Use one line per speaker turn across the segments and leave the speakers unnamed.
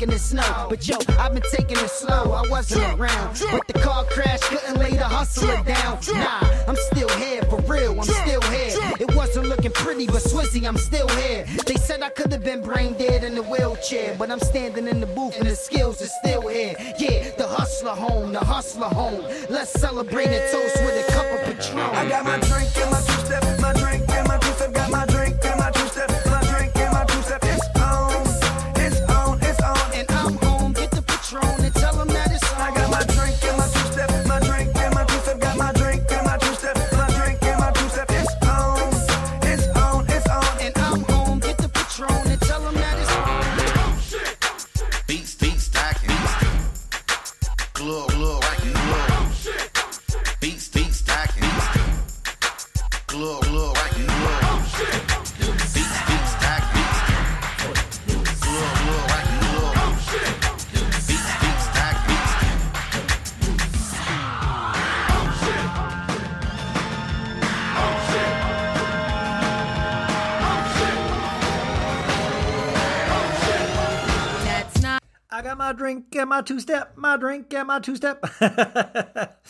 Making it snow. But yo, I've been taking it slow, I wasn't around. But the car crash couldn't lay the hustler down. Nah, I'm still here, for real, I'm still here. It wasn't looking pretty, but Swizzy, I'm still here. They said I could have been brain dead in the wheelchair, but I'm standing in the booth and the skills are still here. Yeah, the hustler home, the hustler home. Let's celebrate and toast with a cup of Patron.
I got my drink and my I my drink and my two step, my drink and my two step.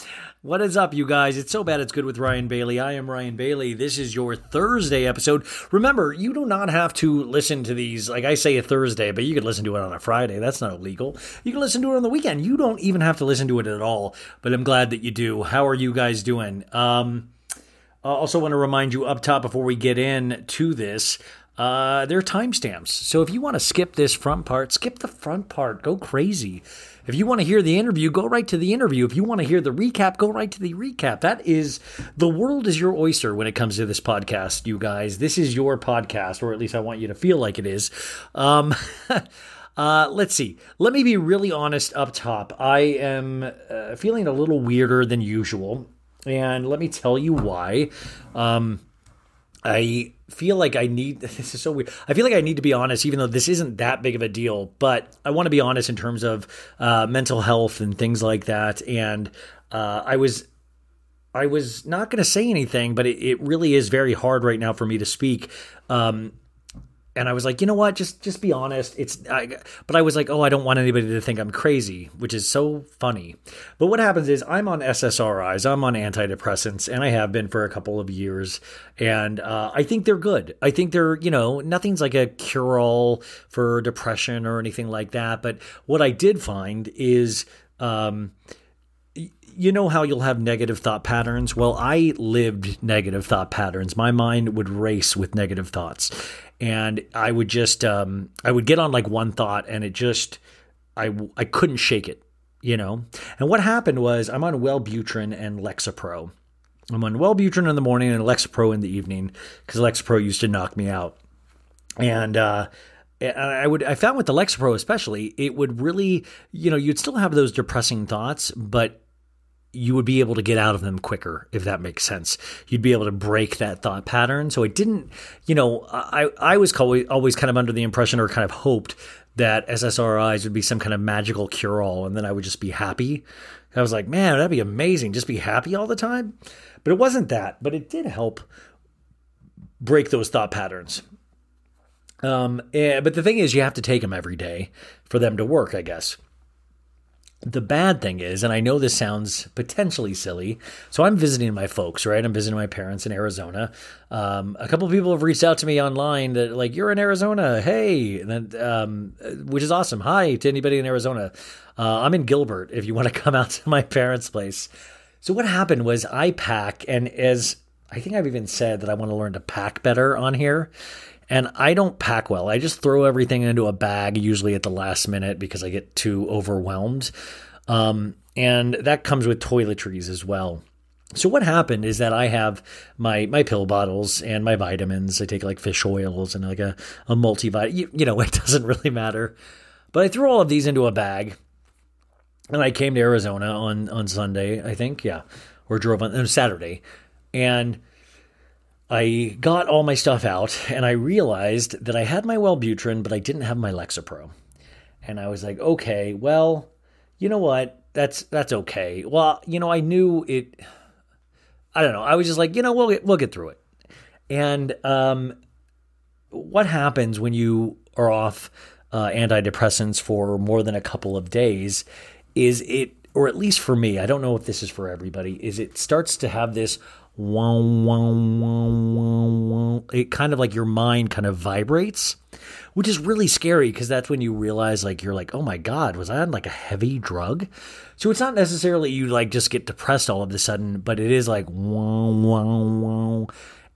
what is up, you guys? It's so bad it's good with Ryan Bailey. I am Ryan Bailey. This is your Thursday episode. Remember, you do not have to listen to these, like I say, a Thursday, but you could listen to it on a Friday. That's not illegal. You can listen to it on the weekend. You don't even have to listen to it at all, but I'm glad that you do. How are you guys doing? Um, I also want to remind you up top before we get in to this. Uh, there are timestamps. So if you want to skip this front part, skip the front part. Go crazy. If you want to hear the interview, go right to the interview. If you want to hear the recap, go right to the recap. That is the world is your oyster when it comes to this podcast, you guys. This is your podcast, or at least I want you to feel like it is. Um, Uh, let's see. Let me be really honest up top. I am uh, feeling a little weirder than usual, and let me tell you why. Um, I feel like I need this is so weird. I feel like I need to be honest, even though this isn't that big of a deal. But I want to be honest in terms of uh, mental health and things like that. And uh, I was I was not going to say anything, but it, it really is very hard right now for me to speak. Um, and I was like, you know what? Just just be honest. It's I, but I was like, oh, I don't want anybody to think I'm crazy, which is so funny. But what happens is I'm on SSRIs, I'm on antidepressants, and I have been for a couple of years, and uh, I think they're good. I think they're you know nothing's like a cure all for depression or anything like that. But what I did find is. Um, you know how you'll have negative thought patterns? Well, I lived negative thought patterns. My mind would race with negative thoughts. And I would just, um, I would get on like one thought and it just, I, I couldn't shake it, you know? And what happened was I'm on Wellbutrin and Lexapro. I'm on Wellbutrin in the morning and Lexapro in the evening because Lexapro used to knock me out. And, uh, I would I found with the Lexapro especially, it would really, you know, you'd still have those depressing thoughts, but you would be able to get out of them quicker if that makes sense. You'd be able to break that thought pattern. So it didn't you know i i was always, kind of under the impression or kind of hoped that ssris would be some kind of magical cure-all and then i would just be happy. I was like man that'd be amazing. Just be happy all the time? But it wasn't that but it did help break those thought patterns. Um, eh, but the thing is, you have to take them every day for them to work, I guess. The bad thing is, and I know this sounds potentially silly, so I'm visiting my folks, right? I'm visiting my parents in Arizona. Um, a couple of people have reached out to me online that like, "You're in Arizona, hey," and then, um, which is awesome. Hi to anybody in Arizona. Uh, I'm in Gilbert. If you want to come out to my parents' place. So what happened was I pack, and as I think I've even said that I want to learn to pack better on here. And I don't pack well. I just throw everything into a bag, usually at the last minute because I get too overwhelmed. Um, and that comes with toiletries as well. So what happened is that I have my my pill bottles and my vitamins. I take like fish oils and like a, a multivitamin. You, you know, it doesn't really matter. But I threw all of these into a bag. And I came to Arizona on on Sunday, I think, yeah, or drove on, on Saturday, and I got all my stuff out and I realized that I had my Wellbutrin, but I didn't have my Lexapro. And I was like, okay, well, you know what? That's that's okay. Well, you know, I knew it. I don't know. I was just like, you know, we'll get, we'll get through it. And um, what happens when you are off uh, antidepressants for more than a couple of days is it, or at least for me, I don't know if this is for everybody, is it starts to have this It kind of like your mind kind of vibrates, which is really scary because that's when you realize, like, you're like, oh my God, was I on like a heavy drug? So it's not necessarily you like just get depressed all of a sudden, but it is like.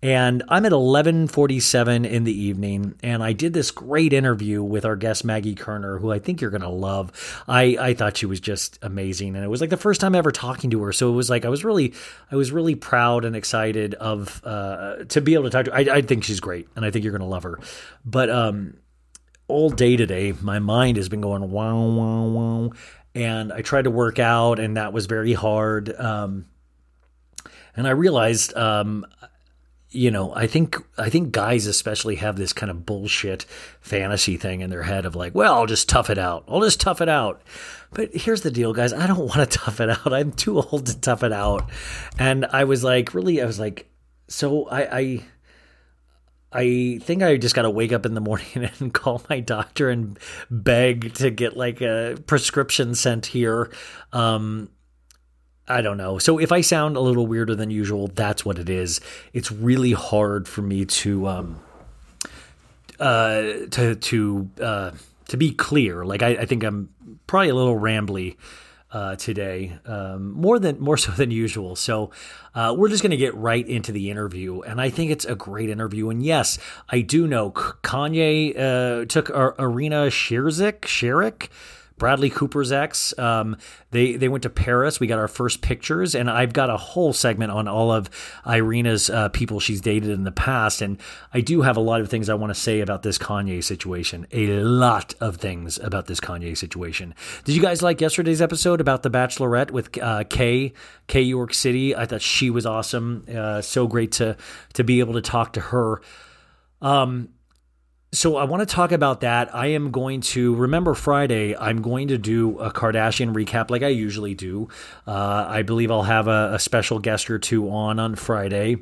And I'm at 11:47 in the evening, and I did this great interview with our guest Maggie Koerner, who I think you're gonna love. I I thought she was just amazing, and it was like the first time ever talking to her. So it was like I was really I was really proud and excited of uh, to be able to talk to. Her. I I think she's great, and I think you're gonna love her. But um, all day today, my mind has been going wow wow wow, and I tried to work out, and that was very hard. Um, and I realized um, you know, I think I think guys especially have this kind of bullshit fantasy thing in their head of like, well, I'll just tough it out. I'll just tough it out. But here's the deal, guys. I don't want to tough it out. I'm too old to tough it out. And I was like, really, I was like, so I, I I think I just got to wake up in the morning and call my doctor and beg to get like a prescription sent here. Um, I don't know. So if I sound a little weirder than usual, that's what it is. It's really hard for me to um uh to to uh to be clear. Like I, I think I'm probably a little rambly uh, today, um, more than more so than usual. So uh, we're just going to get right into the interview, and I think it's a great interview. And yes, I do know Kanye uh, took Irina Shayk, Shayk Bradley Cooper's ex. Um, they they went to Paris. We got our first pictures, and I've got a whole segment on all of Irina's uh, people she's dated in the past. And I do have a lot of things I want to say about this Kanye situation. A lot of things about this Kanye situation. Did you guys like yesterday's episode about the Bachelorette with uh, Kay Kay York City? I thought she was awesome. Uh, so great to to be able to talk to her. Um, so I want to talk about that. I am going to remember Friday. I'm going to do a Kardashian recap like I usually do. Uh, I believe I'll have a, a special guest or two on on Friday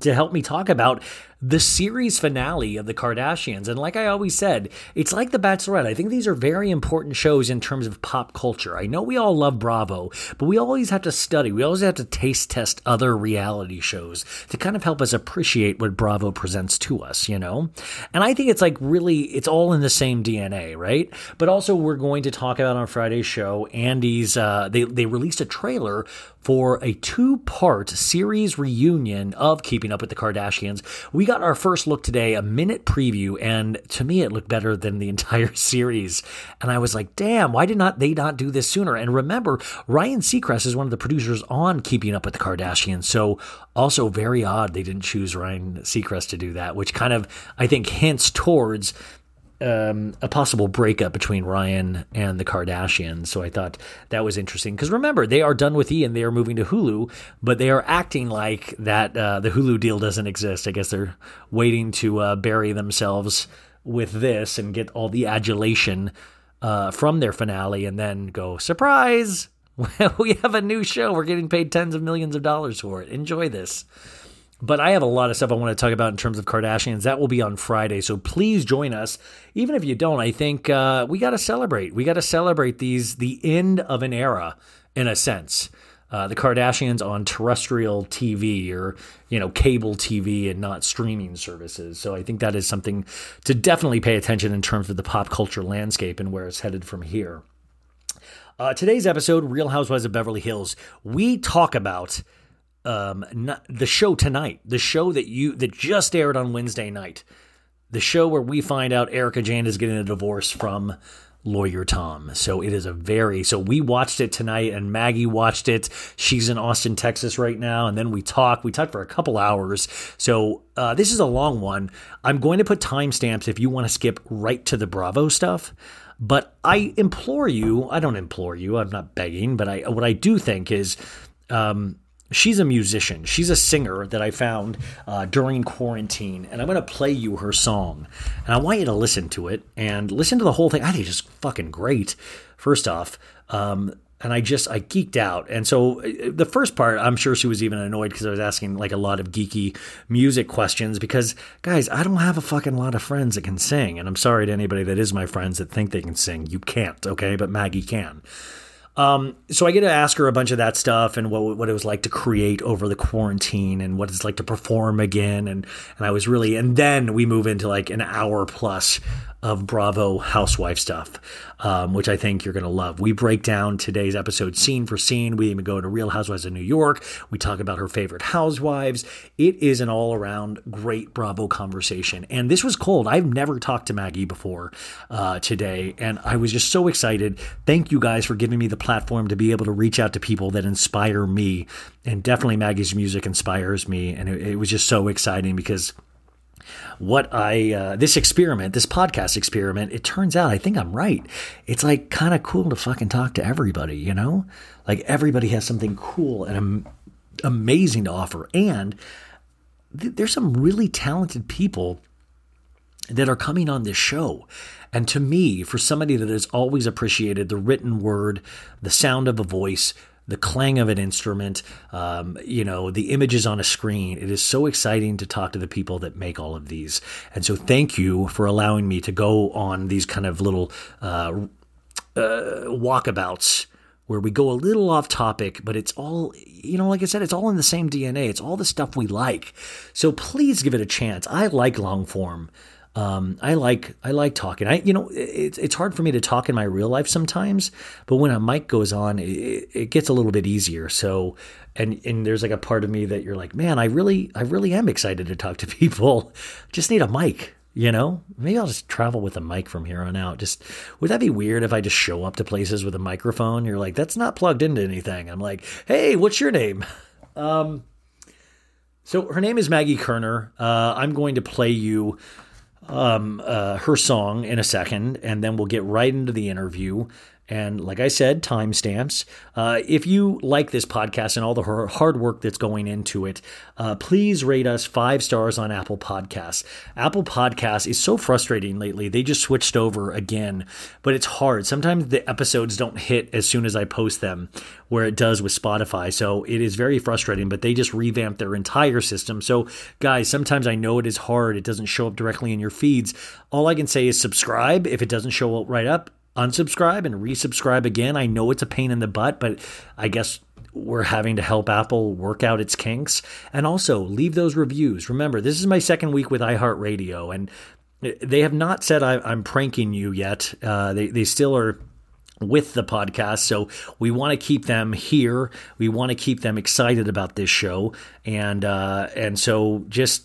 to help me talk about the series finale of the Kardashians. And like I always said, it's like The Bachelorette. I think these are very important shows in terms of pop culture. I know we all love Bravo, but we always have to study, we always have to taste test other reality shows to kind of help us appreciate what Bravo presents to us, you know? And I think it's like really, it's all in the same DNA, right? But also, we're going to talk about on Friday's show, Andy's, uh, they, they released a trailer for a two part series reunion of Keeping Up with the Kardashians. We got our first look today, a minute preview, and to me it looked better than the entire series. And I was like, damn, why did not they not do this sooner? And remember, Ryan Seacrest is one of the producers on Keeping Up with the Kardashians. So also very odd they didn't choose Ryan Seacrest to do that, which kind of I think hints towards um, a possible breakup between Ryan and the Kardashians. So I thought that was interesting because remember they are done with E and they are moving to Hulu, but they are acting like that uh, the Hulu deal doesn't exist. I guess they're waiting to uh, bury themselves with this and get all the adulation uh, from their finale, and then go surprise. we have a new show. We're getting paid tens of millions of dollars for it. Enjoy this. But I have a lot of stuff I want to talk about in terms of Kardashians. That will be on Friday. So please join us. Even if you don't, I think uh, we got to celebrate. We got to celebrate these, the end of an era, in a sense. Uh, the Kardashians on terrestrial TV or you know cable TV and not streaming services. So I think that is something to definitely pay attention in terms of the pop culture landscape and where it's headed from here. Uh, today's episode, Real Housewives of Beverly Hills, we talk about um, not, the show tonight, the show that you that just aired on Wednesday night, the show where we find out Erika Jayne is getting a divorce from lawyer Tom. So it is a very so we watched it tonight and Maggie watched it. She's in Austin, Texas right now, and then we talk. We talked for a couple hours. So uh, this is a long one. I'm going to put timestamps if you want to skip right to the Bravo stuff. But I implore you, I don't implore you, I'm not begging, but I what I do think is um, she's a musician. She's a singer that I found uh, during quarantine, and I'm going to play you her song. And I want you to listen to it and listen to the whole thing. I think it's just fucking great. First off, um, and I just I geeked out. And so uh, the first part, I'm sure she was even annoyed because I was asking like a lot of geeky music questions. Because guys, I don't have a fucking lot of friends that can sing, and I'm sorry to anybody that is my friends that think they can sing. You can't, okay? But Maggie can. Um, so I get to ask her a bunch of that stuff and what what it was like to create over the quarantine and what it's like to perform again. And and I was really and then we move into like an hour plus of Bravo housewife stuff, um, which I think you're going to love. We break down today's episode scene for scene. We even go to Real Housewives of New York. We talk about her favorite housewives. It is an all around great Bravo conversation. And this was cold. I've never talked to Maggie before uh, today, and I was just so excited. Thank you guys for giving me the platform to be able to reach out to people that inspire me. And definitely Maggie's music inspires me. And it, it was just so exciting because what I uh, this experiment, this podcast experiment, it turns out I think I'm right. It's like kind of cool to fucking talk to everybody, you know? Like everybody has something cool and am- amazing to offer and th- there's some really talented people that are coming on this show. And to me, for somebody that has always appreciated the written word, the sound of a voice, the clang of an instrument, um, you know, the images on a screen. It is so exciting to talk to the people that make all of these. And so, thank you for allowing me to go on these kind of little uh, uh, walkabouts where we go a little off topic, but it's all, you know, like I said, it's all in the same DNA. It's all the stuff we like. So please give it a chance. I like long form. Um, I like I like talking. I you know it's it's hard for me to talk in my real life sometimes, but when a mic goes on, it, it gets a little bit easier. So and and there's like a part of me that you're like, man, I really I really am excited to talk to people. Just need a mic. You know, maybe I'll just travel with a mic from here on out. Just would that be weird if I just show up to places with a microphone? You're like, that's not plugged into anything. I'm like, hey, what's your name? Um, so her name is Maggie Koerner. Uh, I'm going to play you um, uh, her song in a second, and then we'll get right into the interview. And like I said, timestamps. Uh, if you like this podcast and all the hard work that's going into it, uh, please rate us five stars on Apple Podcasts. Apple Podcasts is so frustrating lately. They just switched over again, but it's hard. Sometimes the episodes don't hit as soon as I post them, where it does with Spotify. So it is very frustrating, but they just revamped their entire system. So, guys, sometimes I know it is hard. It doesn't show up directly in your feeds. All I can say is subscribe if it doesn't show up right up unsubscribe and resubscribe again. I know it's a pain in the butt, but I guess we're having to help Apple work out its kinks. And also leave those reviews. Remember, this is my second week with iHeartRadio, and they have not said I, am pranking you yet. Uh, they, they still are with the podcast. So we want to keep them here. We want to keep them excited about this show. And uh, and so just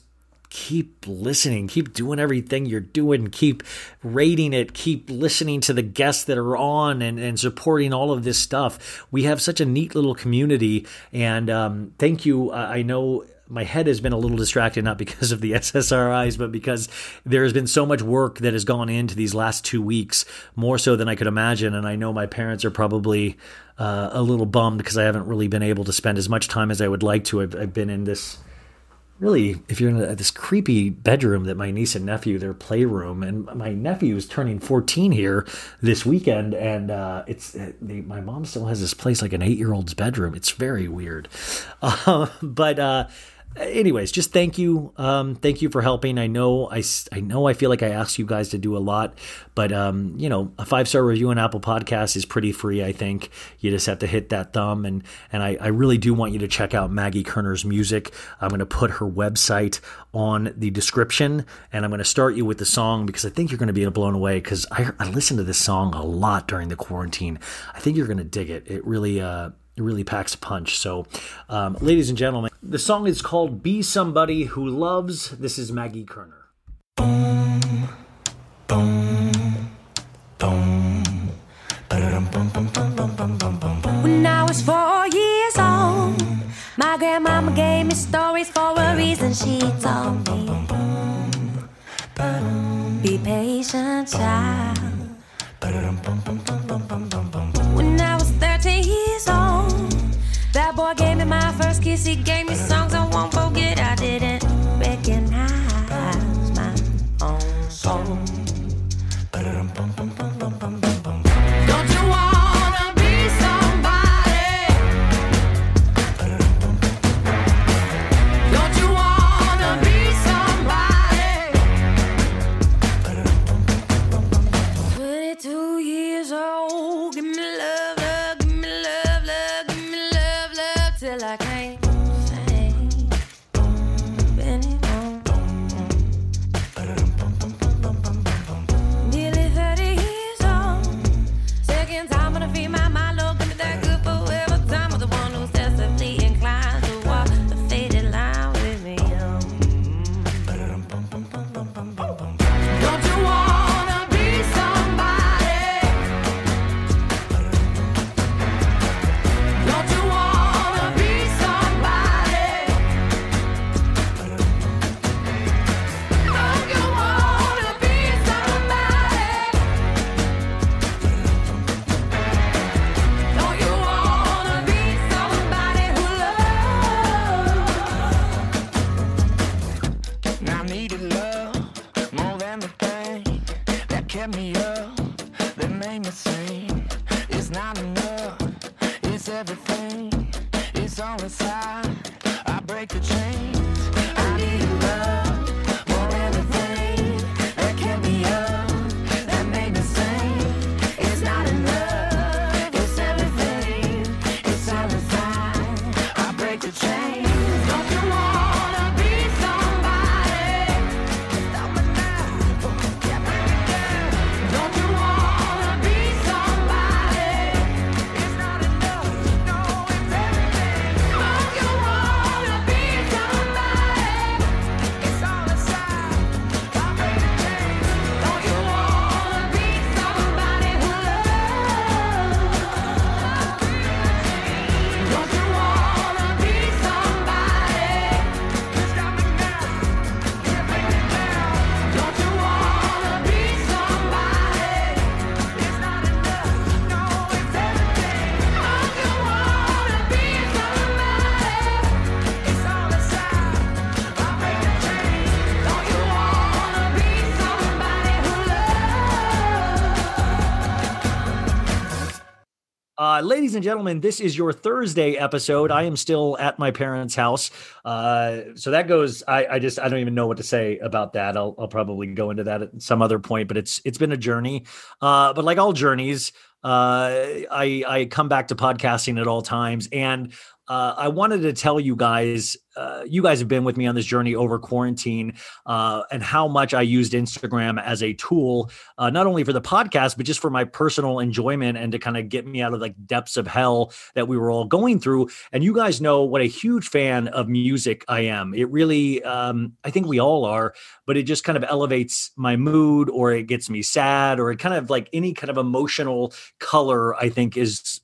keep listening, keep doing everything you're doing, keep rating it, keep listening to the guests that are on and, and supporting all of this stuff. We have such a neat little community. And um, thank you. I know my head has been a little distracted, not because of the SSRIs, but because there has been so much work that has gone into these last two weeks, more so than I could imagine. And I know my parents are probably uh, a little bummed because I haven't really been able to spend as much time as I would like to. I've, I've been in this really, if you're in a, this creepy bedroom that my niece and nephew, their playroom, and my nephew is turning 14 here this weekend, and uh, it's uh, they, my mom still has this place like an eight year old's bedroom. It's very weird, uh, but uh, anyways, just thank you. Um, thank you for helping. I know I, I know I feel like I asked you guys to do a lot, but um, you know, a five star review on Apple Podcasts is pretty free. I think you just have to hit that thumb, and and I, I really do want you to check out Maggie Koerner's music. I'm going to put her website on the description, and I'm going to start you with the song because I think you're going to be blown away because I, I listened to this song a lot during the quarantine. I think you're going to dig it. It really uh, really packs a punch. So, um, ladies and gentlemen, the song is called Be Somebody Who Loves. This is Maggie
Koerner.
When I was four years old, my grandmama gave me stories for a reason she told me. Be patient, child. 30 years old. That boy gave me my first kiss. He gave me songs I won't forget. I, I
break the
chain. And gentlemen, this is your Thursday episode. I am still at my parents' house. Uh, so that goes, I, I just, I don't even know what to say about that. I'll, I'll probably go into that at some other point, but it's, it's been a journey. Uh, but like all journeys, uh, I, I come back to podcasting at all times. And uh, I wanted to tell you guys, uh, you guys have been with me on this journey over quarantine, uh, and how much I used Instagram as a tool, uh, not only for the podcast, but just for my personal enjoyment and to kind of get me out of like depths of hell that we were all going through. And you guys know what a huge fan of music I am. It really, um, I think we all are, but it just kind of elevates my mood, or it gets me sad, or it kind of like any kind of emotional color. I think is,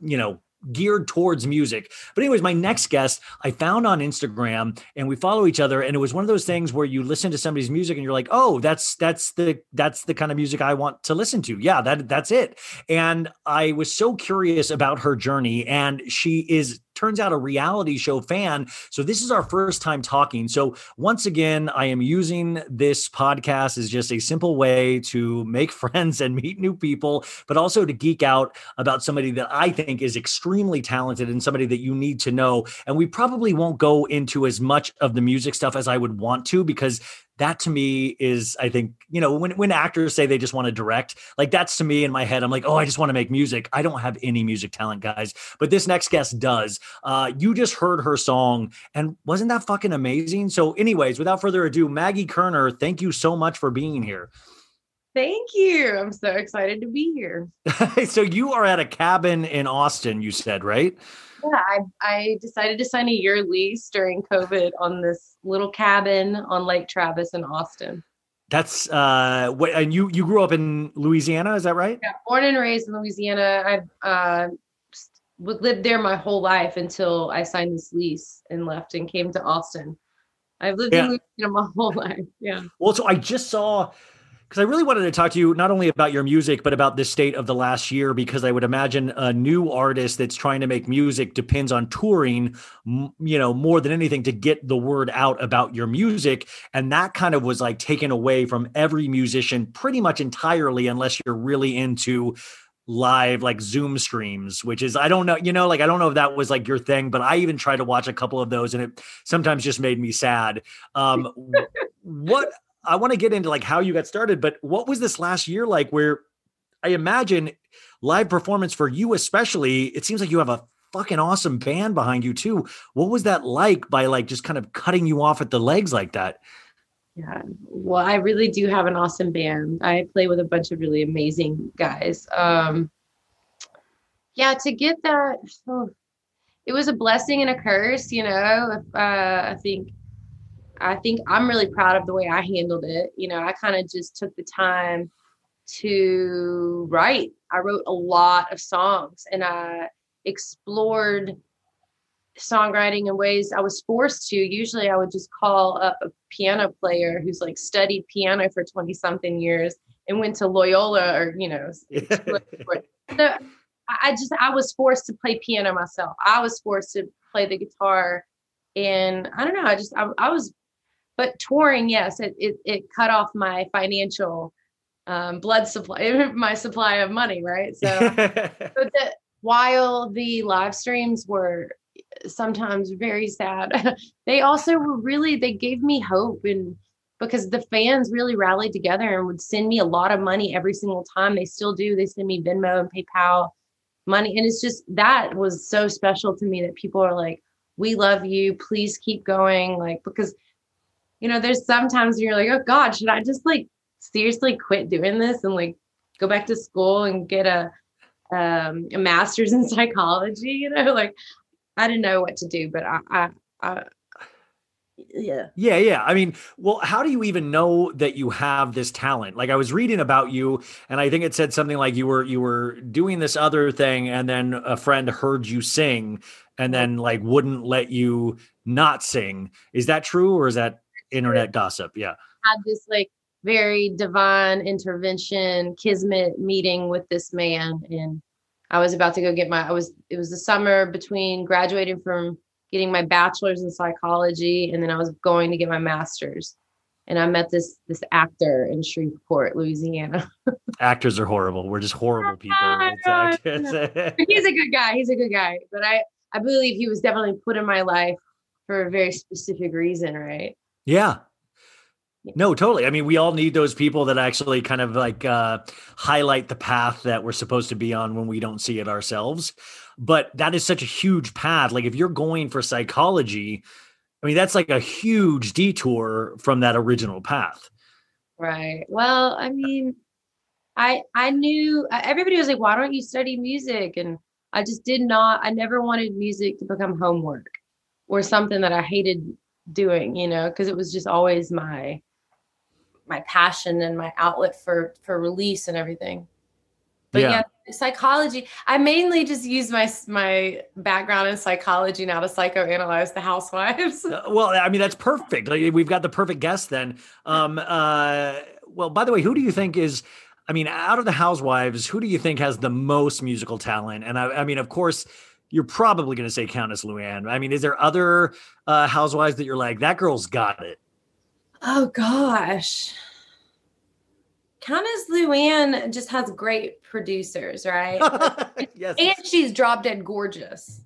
you know geared towards music. But anyways, my next guest I found on Instagram and we follow each other and it was one of those things where you listen to somebody's music and you're like, "Oh, that's that's the that's the kind of music I want to listen to." Yeah, that that's it. And I was so curious about her journey and she is turns out a reality show fan. So this is our first time talking. So once again, I am using this podcast as just a simple way to make friends and meet new people, but also to geek out about somebody that I think is extremely talented and somebody that you need to know. And we probably won't go into as much of the music stuff as I would want to because that to me is i think you know when, when actors say they just want to direct like that's to me in my head i'm like oh i just want to make music. I don't have any music talent guys but this next guest does. Uh, you just heard her song and wasn't that fucking amazing? So anyways without further ado maggie koerner thank you so much for being here.
Thank you. I'm so excited to be here.
so you are at a cabin in austin you said right
Yeah, I, I decided to sign a year lease during COVID on this little cabin on Lake Travis in Austin.
that's uh what and you you grew up in louisiana is that right
Yeah, born and raised in Louisiana. I've uh, would lived there my whole life until I signed this lease and left and came to Austin. I've lived
Yeah.
in Louisiana my whole life. Yeah.
Well, so I just saw because I really wanted to talk to you not only about your music, but about the state of the last year, because I would imagine a new artist that's trying to make music depends on touring, you know, more than anything to get the word out about your music. And that kind of was like taken away from every musician pretty much entirely, unless you're really into live like zoom streams which is i don't know you know like i don't know if that was like your thing but i even tried to watch a couple of those and it sometimes just made me sad um what I want to get into like how you got started, but what was this last year like where I imagine live performance for you especially, it seems like you have a fucking awesome band behind you too. What was that like by like just kind of cutting you off at the legs like that?
Yeah. Well, I really do have an awesome band. I play with a bunch of really amazing guys. Um, yeah, to get that, oh, it was a blessing and a curse, you know. Uh, I think, I think I'm really proud of the way I handled it. You know, I kind of just took the time to write. I wrote a lot of songs and I explored songwriting in ways I was forced to. Usually I would just call up a piano player who's like studied piano for 20 something years and went to Loyola or, you know, so I just, I was forced to play piano myself. I was forced to play the guitar and I don't know, I just, I, I was, but touring, yes, it, it, it cut off my financial um, blood supply, my supply of money. Right. So, but the, while the live streams were sometimes very sad, they also were really, they gave me hope and because the fans really rallied together and would send me a lot of money every single time. They still do. They send me Venmo and PayPal money. And it's just that was so special to me that people are like, we love you. Please keep going. Like, because, you know, there's sometimes you're like, oh God, should I just like seriously quit doing this and like go back to school and get a um a master's in psychology, you know, like I didn't know what to do, but I I, I yeah.
Yeah, yeah. I mean, well, how do you even know that you have this talent? Like I was reading about you and I think it said something like you were you were doing this other thing and then a friend heard you sing and then like wouldn't let you not sing. Is that true or is that internet gossip? Yeah.
had this like very divine intervention kismet meeting with this man and i was about to go get my i was it was the summer between graduating from getting my bachelor's in psychology and then i was going to get my master's and i met this this actor in shreveport louisiana
Actors are horrible. We're just horrible people. It's,
no, no.
it's-
he's a good guy he's a good guy but i i believe he was definitely put in my life for a very specific reason right
Yeah. No, totally. I mean, we all need those people that actually kind of like uh, highlight the path that we're supposed to be on when we don't see it ourselves. but that is such a huge path. Like if you're going for psychology, I mean that's like a huge detour from that original path.
Right. Well, I mean, I I knew uh, everybody was like, "Why don't you study music?" And I just did not. I never wanted music to become homework or something that I hated doing, you know, because it was just always my my passion and my outlet for for release and everything. But
Yeah.
yeah, psychology. I mainly just use my my background in psychology now to psychoanalyze the housewives.
Uh, well, I mean that's perfect. Like, we've got the perfect guest then. Um, uh, well, by the way, who do you think is? I mean, out of the housewives, who do you think has the most musical talent? And I, I mean, of course, you're probably going to say Countess Luann. I mean, is there other uh, housewives that you're like that girl's got it?
Oh gosh. Countess Luann just has great producers, right?
yes.
and she's drop dead gorgeous.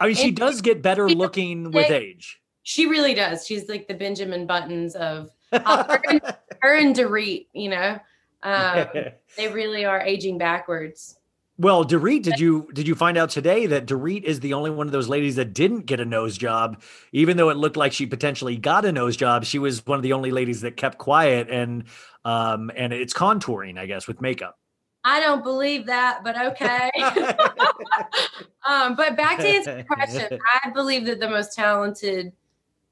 I mean, she does get better looking with age.
She really does. She's like the Benjamin Buttons of uh, her, and, her and Dorit, you know. Um, they really are aging backwards.
Well, Dorit, did you did you find out today that Dorit is the only one of those ladies that didn't get a nose job, even though it looked like she potentially got a nose job? She was one of the only ladies that kept quiet and um and it's contouring, I guess, with makeup.
I don't believe that, but okay. um, but back to the question, I believe that the most talented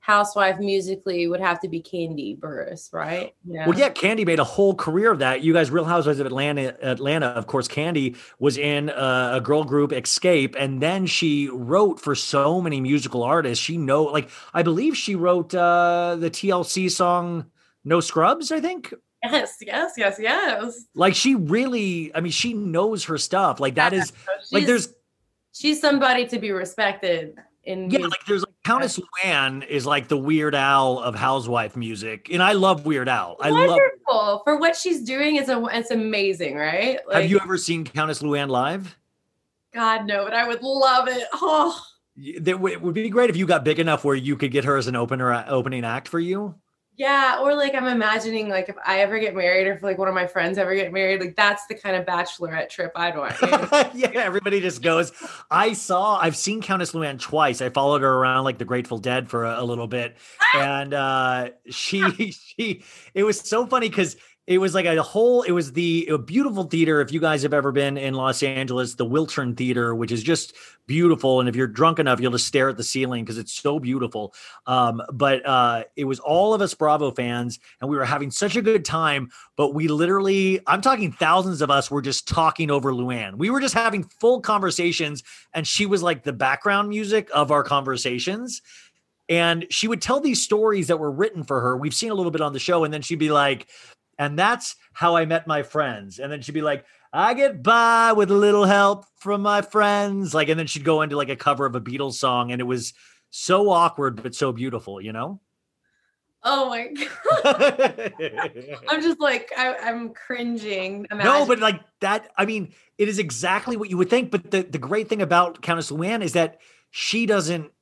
housewife musically would have to be Kandi Burruss, right? Yeah.
Well, yeah, Kandi made a whole career of that. You guys, Real Housewives of Atlanta, Atlanta. Of course, Kandi was in uh, a girl group, Xscape, and then she wrote for so many musical artists. She know, like, I believe she wrote uh, the TLC song "No Scrubs." I think.
Yes, yes, yes, yes.
Like, she really, I mean, she knows her stuff. Like, that is like, there's
she's somebody to be respected in
yeah,
music.
like there's like Countess Luann is like the Weird Al of housewife music, and I love Weird Al. I love.
wonderful for what she's doing. It's a it's amazing, right?
Have you ever seen Countess Luann live?
God no, but I would love it. Oh,
Y- That w- it would be great if you got big enough where you could get her as an opener opening act for you.
Yeah. Or like I'm imagining like if I ever get married, or if like one of my friends ever get married, like that's the kind of bachelorette trip I'd want. you know?
yeah, everybody just goes. I saw, I've seen Countess Luann twice. I followed her around like the Grateful Dead for a, a little bit, and uh, she, she, it was so funny because it was like a whole. It was the a beautiful theater. If you guys have ever been in Los Angeles, the Wiltern Theater, which is just beautiful, and if you're drunk enough, you'll just stare at the ceiling because it's so beautiful. Um, but uh, it was all of us Bravo fans, and we were having such a good time. But we literally, I'm talking thousands of us were just talking over Luann. We were just having full conversations, and she was like the background music of our conversations. And she would tell these stories that were written for her. We've seen a little bit on the show, and then she'd be like, and that's how I met my friends. And then she'd be like, I get by with a little help from my friends. Like, and then she'd go into like a cover of a Beatles song, and it was so awkward, but so beautiful, you know?
oh my god, I'm just like I, I'm cringing.
No, but like that, I mean, it is exactly what you would think. But the, the great thing about Countess Luann is that she doesn't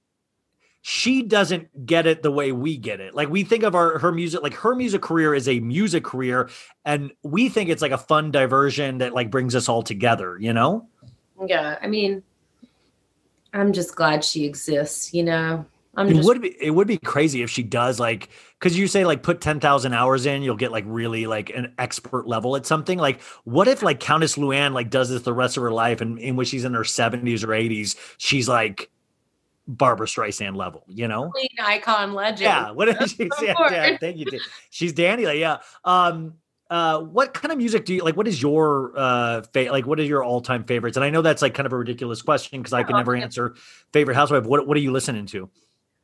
she doesn't get it the way we get it. Like we think of our her music, like her music career is a music career, and we think it's like a fun diversion that like brings us all together, you know?
yeah. I mean, I'm just glad she exists. You know, I'm
It
just
would be it would be crazy if she does like because you say like put ten thousand hours in, you'll get like really like an expert level at something. Like, what if like Countess Luann like does this the rest of her life, and in which she's in her seventies or eighties, she's like Barbra Streisand level, you know?
queen icon legend.
Yeah. What if she's
Of
yeah, yeah, thank you. She's Danny. Like, yeah. Um. Uh. What kind of music do you like? What is your uh fa- like? What are your all time favorites? And I know that's like kind of a ridiculous question because I can never answer favorite housewife. What What are you listening to?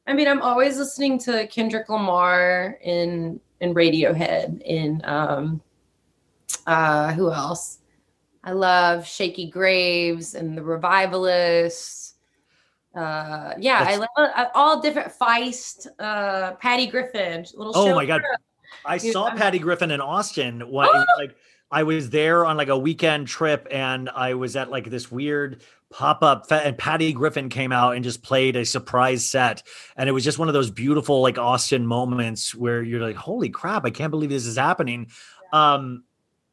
I mean, I'm always listening to Kendrick Lamar in in Radiohead. In um, uh, who else? I love Shakey Graves and the Revivalists. Uh, yeah, I love uh, all different Feist. Uh, Patty Griffin, little.
Oh my God. I saw Patty Griffin in Austin. When was like I was there on like a weekend trip, and I was at like this weird pop up, fe- and Patty Griffin came out and just played a surprise set, and it was just one of those beautiful like Austin moments where you're like, "Holy crap! I can't believe this is happening." Um,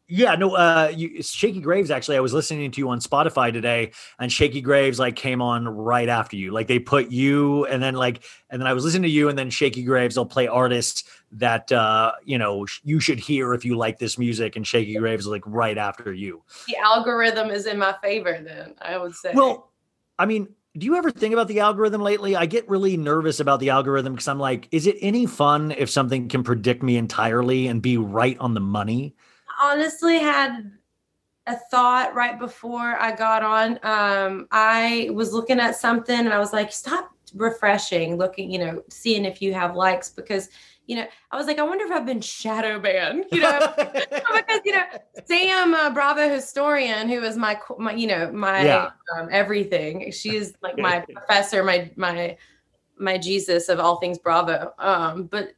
Yeah, no, uh you Shakey Graves actually I was listening to you on Spotify today and Shakey Graves like came on right after you. Like they put you and then like and then I was listening to you and then Shakey Graves will play artists that uh you know you should hear if you like this music and Shakey Graves like right after you.
The algorithm is in my favor. Then I would say.
Well, I mean, do you ever think about the algorithm lately? I get really nervous about the algorithm because I'm like, is it any fun if something can predict me entirely and be right on the money?
Honestly had a thought right before I got on. Um, I was looking at something and I was like, stop refreshing, looking, you know, seeing if you have likes because, you know, I was like, I wonder if I've been shadow banned, you know, because, you know, Sam uh, Bravo historian, who is my, my, you know, my
Yeah.
um, everything. She is like my professor, my, my, my Jesus of all things Bravo. Um, but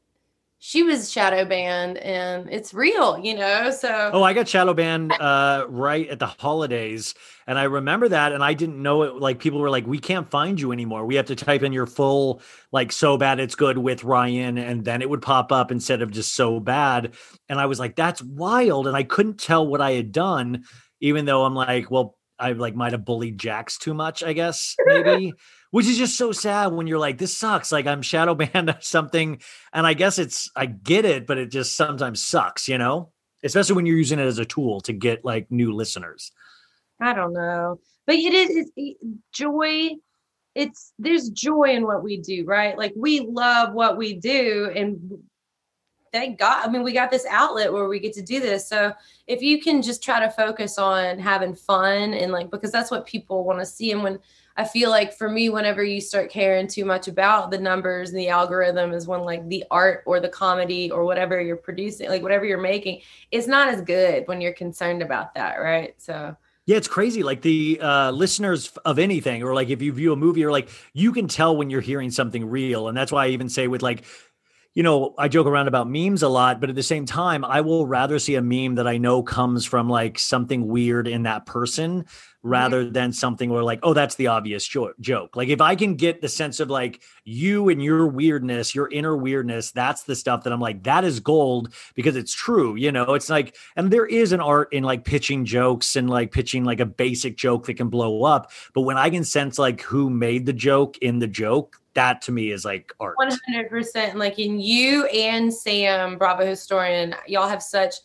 she was shadow banned and it's real, you know? So
Oh, I got shadow banned uh, right at the holidays, and I remember that, and I didn't know it. Like people were like, "We can't find you anymore. We have to type in your full like so bad it's good with Ryan, and then it would pop up instead of just so bad." And I was like, "That's wild," and I couldn't tell what I had done, even though I'm like, "Well, I like might have bullied Jax too much, I guess maybe." Which is just so sad when you're like, this sucks. Like I'm shadow banned or something. And I guess it's, I get it, but it just sometimes sucks, you know? especially when you're using it as a tool to get like new listeners.
I don't know, but it is it's, it- joy. It's there's joy in what we do, right? Like we love what we do, and thank God. I mean, we got this outlet where we get to do this. So if you can just try to focus on having fun and like because that's what people want to see, and when I feel like for me, whenever you start caring too much about the numbers and the algorithm, is when like the art or the comedy or whatever you're producing, like whatever you're making, it's not as good when you're concerned about that, right? So.
Yeah, it's crazy. Like the uh, listeners of anything, or like if you view a movie, or like you can tell when you're hearing something real. And that's why I even say with like, you know, I joke around about memes a lot, but at the same time, I will rather see a meme that I know comes from like something weird in that person rather than something where like, oh, that's the obvious jo- joke. Like if I can get the sense of like you and your weirdness, your inner weirdness, that's the stuff that I'm like, that is gold because it's true. You know, it's like, and there is an art in like pitching jokes and like pitching like a basic joke that can blow up. But when I can sense like who made the joke in the joke, that to me is like art.
One hundred percent. Like in you and Sam, Bravo historian, y'all have such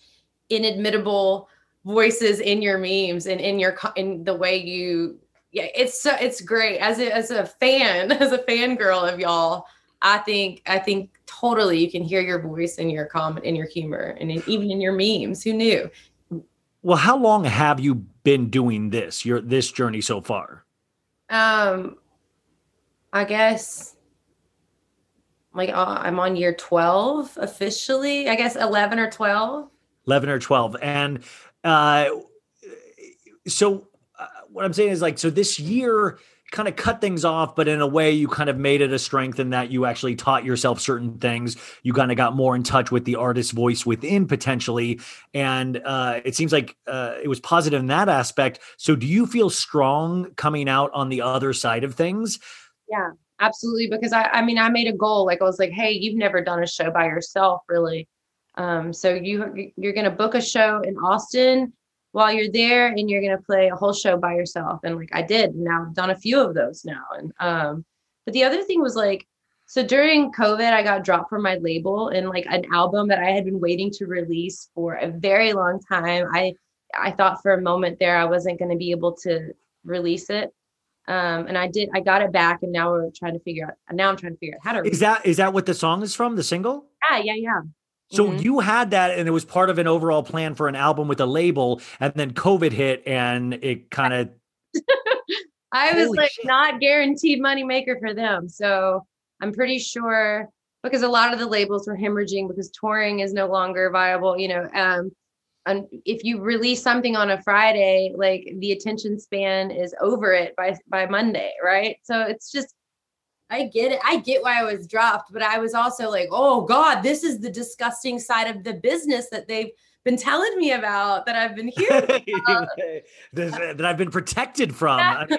inadmittable voices in your memes and in your in the way you. Yeah, it's so it's great as a as a fan as a fangirl of y'all. I think I think totally you can hear your voice in your comment in your humor and in, even in your memes. Who knew?
Well, how long have you been doing this? Your this journey so far?
Um, I guess like uh, I'm on year twelve officially. I guess eleven or twelve.
11 or 12 and uh so uh, what i'm saying is like so this year kind of cut things off but in a way you kind of made it a strength in that you actually taught yourself certain things you kind of got more in touch with the artist voice within potentially and uh it seems like uh it was positive in that aspect so do you feel strong coming out on the other side of things
Yeah, absolutely. Because I, I mean, I made a goal. Like I was like, hey, you've never done a show by yourself, really. Um, so you you're gonna book a show in Austin while you're there, and you're gonna play a whole show by yourself. And like I did. Now I've done a few of those now. And um, but the other thing was like, so during COVID, I got dropped from my label, and like an album that I had been waiting to release for a very long time. I I thought for a moment there I wasn't going to be able to release it um and i did i got it back and now we're trying to figure out now i'm trying to figure out how to
is that is that what the song is from the single
yeah yeah yeah
So
Mhm.
you had that, and it was part of an overall plan for an album with a label, and then COVID hit, and it kind of
i was like
shit.
not guaranteed money maker for them so i'm pretty sure because a lot of the labels were hemorrhaging because touring is no longer viable you know um and if you release something on a friday like the attention span is over it by by monday right so it's just I get it. I get why I was dropped, but I was also like, oh God, this is the disgusting side of the business that they've been telling me about that I've been hearing.
that I've been protected from. I mean,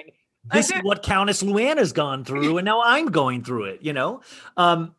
this is what Countess Luann has gone through, and now I'm going through it. You know, um,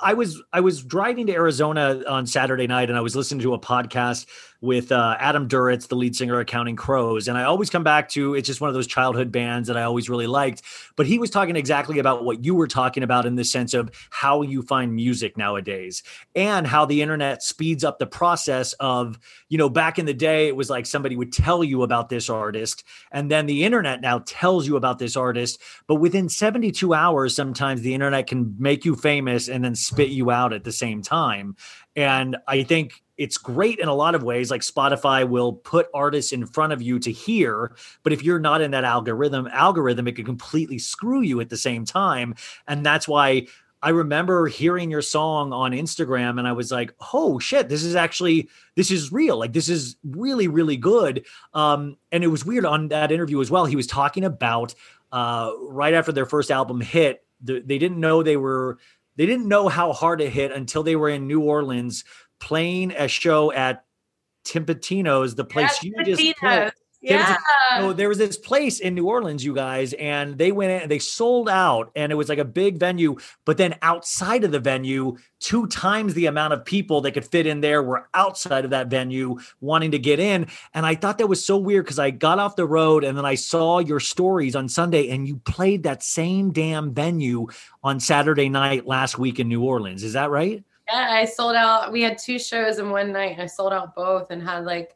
I was I was driving to Arizona on Saturday night, and I was listening to a podcast with uh, Adam Duritz, the lead singer of Counting Crows. And I always come back to it's just one of those childhood bands that I always really liked. But he was talking exactly about what you were talking about in the sense of how you find music nowadays and how the internet speeds up the process of, you know, back in the day, it was like somebody would tell you about this artist, and then the internet now tells you about this artist. But within 72 hours, sometimes the internet can make you famous and then spit you out at the same time. And I think it's great in a lot of ways. Like Spotify will put artists in front of you to hear, but if you're not in that algorithm, algorithm, it can completely screw you at the same time. And that's why I remember hearing your song on Instagram and I was like, oh shit, this is actually this is real. Like this is really, really good. Um, and it was weird on that interview as well. He was talking about uh right after their first album hit, the, they didn't know they were they didn't know how hard it hit until they were in New Orleans playing a show at Tipitina's, the place you just played.
Filipinos.
There was a-
Yeah.
so there was this place in New Orleans, you guys, and they went in and they sold out, and it was like a big venue. But then outside of the venue, two times the amount of people that could fit in there were outside of that venue wanting to get in. And I thought that was so weird because I got off the road and then I saw your stories on Sunday, and you played that same damn venue on Saturday night last week in New Orleans. Is that right?
Yeah, I sold out. We had two shows in one night. and I sold out both and had like,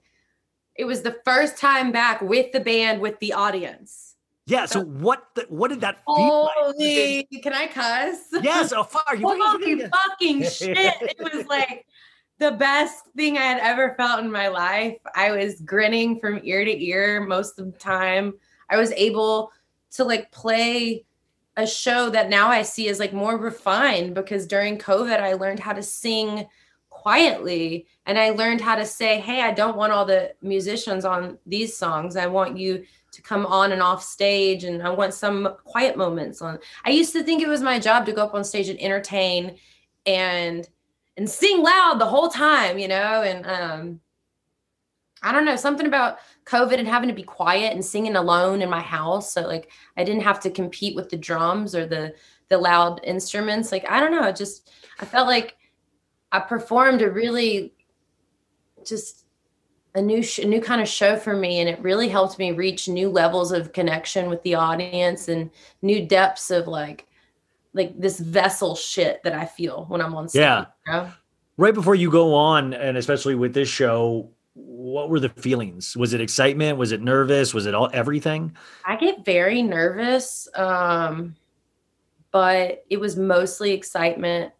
it was the first time back with the band with the audience.
Yeah. So what? The, what did that feel like?
Holy, can I cuss?
Yes, oh, a far. You
Holy fucking shit. It was like the best thing I had ever felt in my life. I was grinning from ear to ear most of the time. I was able to like play a show that now I see as like more refined because during COVID I learned how to sing quietly and I learned how to say, "Hey, I don't want all the musicians on these songs. I want you to come on and off stage and I want some quiet moments on." I used to think it was my job to go up on stage and entertain and and sing loud the whole time, you know, and um I don't know, something about COVID and having to be quiet and singing alone in my house. So like I didn't have to compete with the drums or the the loud instruments. Like I don't know, just I felt like I performed a really just a new sh- a new kind of show for me and it really helped me reach new levels of connection with the audience and new depths of like like this vessel shit that I feel when I'm on stage.
Yeah.
you know?
right before you go on and especially with this show what were the feelings was it excitement was it nervous was it all everything
I get very nervous, um, but it was mostly excitement.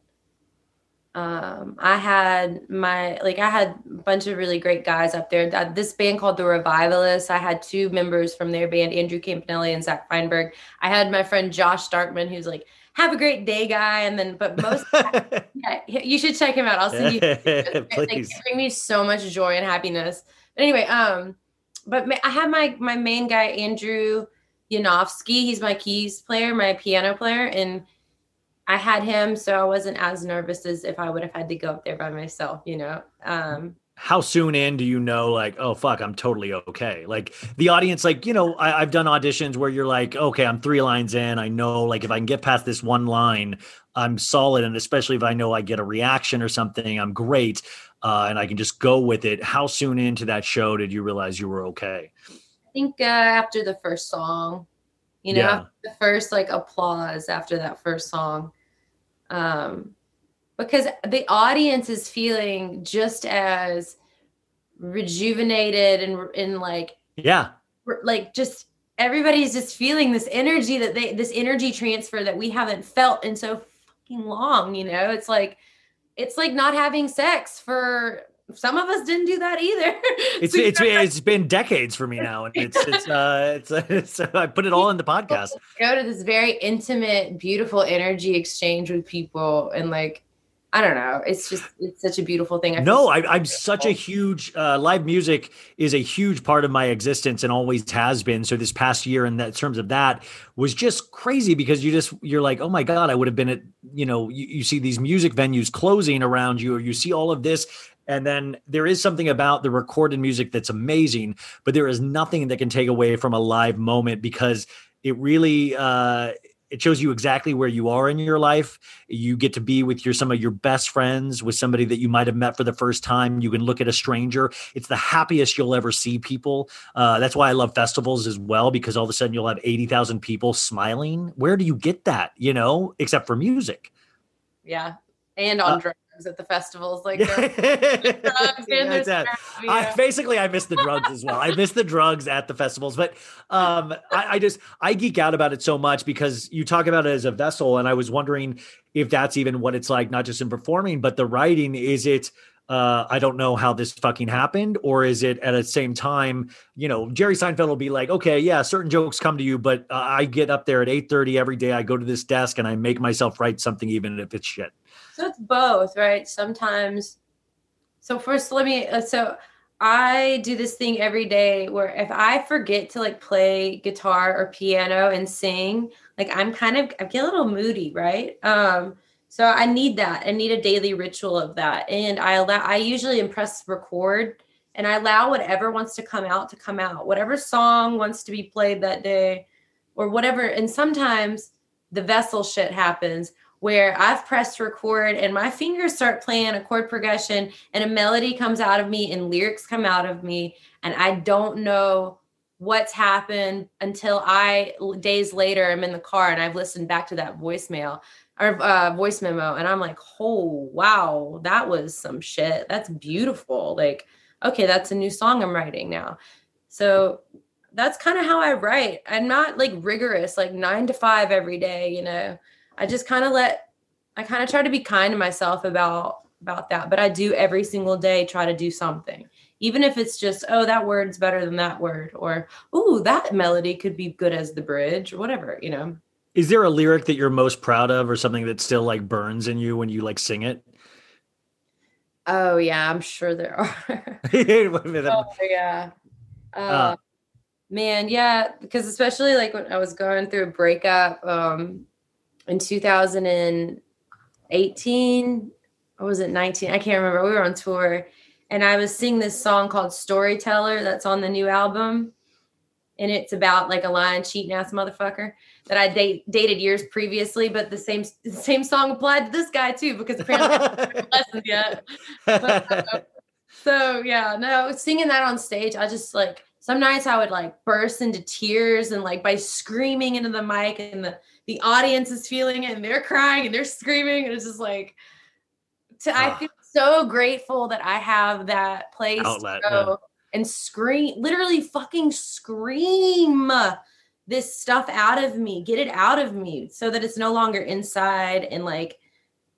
Um, I had my like I had a bunch of really great guys up there. This band called the Revivalists. I had two members from their band, Andrew Campanelli and Zack Feinberg. I had my friend Josh Starkman, who's like have a great day guy, and then but most yeah, you should check him out. I'll send you.
Please
bring me so much joy and happiness. But anyway, um, but I have my my main guy Andrew Yanofsky. He's my keys player, my piano player, and I had him, so I wasn't as nervous as if I would have had to go up there by myself. You know, um,
how soon in do you know like oh fuck i'm totally okay? Like the audience like you know I, i've done auditions where you're like okay i'm three lines in i know like if i can get past this one line i'm solid and especially if i know i get a reaction or something i'm great uh, and i can just go with it. How soon into that show did you realize you were okay?
I think uh, after the first song, you know,
Yeah.
the first like applause after that first song, um, because the audience is feeling just as rejuvenated and and like
yeah.
like just everybody's just feeling this energy that they this energy transfer that we haven't felt in so fucking long you know? It's like it's like not having sex for some of us didn't do that either.
It's
So
it's it's been decades for me now and it's it's uh it's, it's i put it all in the podcast.
Go to this very intimate beautiful energy exchange with people and like i don't know it's just it's such a beautiful thing. I
no I, i'm such a huge uh, live music is a huge part of my existence and always has been. So this past year in that terms of that was just crazy because you just you're like oh my god i would have been at you know you, you see these music venues closing around you or you see all of this and then there is something about the recorded music that's amazing but there is nothing that can take away from a live moment because it really uh it shows you exactly where you are in your life. You get to be with your some of your best friends, with somebody that you might have met for the first time. You can look at a stranger. It's the happiest you'll ever see people. Uh, that's why I love festivals as well, because all of a sudden you'll have eighty thousand people smiling. Where do you get that? You know, except for music.
Yeah. And on
Uh,
drugs at the festivals. Like drugs
Yeah, that. I basically I miss the drugs as well. I miss the drugs at the festivals, but um, I, I just I geek out about it so much because you talk about it as a vessel, and I was wondering if that's even what it's like, not just in performing, but the writing. Is it? Uh, I don't know how this fucking happened, or is it at the same time? You know, Jerry Seinfeld will be like, okay, yeah, certain jokes come to you, but uh, I get up there at eight thirty every day. I go to this desk and I make myself write something, even if it's shit.
It's both, right? Sometimes. So first, let me. uh, So I do this thing every day where if I forget to like play guitar or piano and sing, like I'm kind of I get a little moody, right? Um, so I need that. I need a daily ritual of that, and I allow. I usually impress record, and I allow whatever wants to come out to come out. Whatever song wants to be played that day, or whatever. And sometimes the vessel shit happens where I've pressed record and my fingers start playing a chord progression and a melody comes out of me and lyrics come out of me and I don't know what's happened until I days later I'm in the car and I've listened back to that voicemail or uh, voice memo and I'm like, oh wow, that was some shit. That's beautiful. Like, okay, that's a new song I'm writing now. So that's kind of how I write. I'm not like rigorous, like nine to five every day, you know. I just kind of let I kind of try to be kind to myself about about that, but I do every single day try to do something. Even if it's just, oh, that word's better than that word, or oh, that melody could be good as the bridge, or whatever, you know.
Is there a lyric that you're most proud of, or something that still like burns in you when you like sing it?
Oh yeah, I'm sure there are.
What if it-
oh yeah. Uh,
Uh,
man, yeah, because especially like when I was going through a breakup um in 2018 or was it 19? I can't remember. We were on tour and I was singing this song called Storyteller that's on the new album. And it's about like a lying, cheating ass motherfucker that I date, dated years previously, but the same same song applied to this guy too, because apparently lessons yet. So yeah, no, singing that on stage, I just like some nights I would like burst into tears and like by screaming into the mic and the the audience is feeling it and they're crying and they're screaming and it's just like to, I feel so grateful that I have that place
Outlet,
to go and scream, literally fucking scream this stuff out of me, get it out of me so that it's no longer inside and like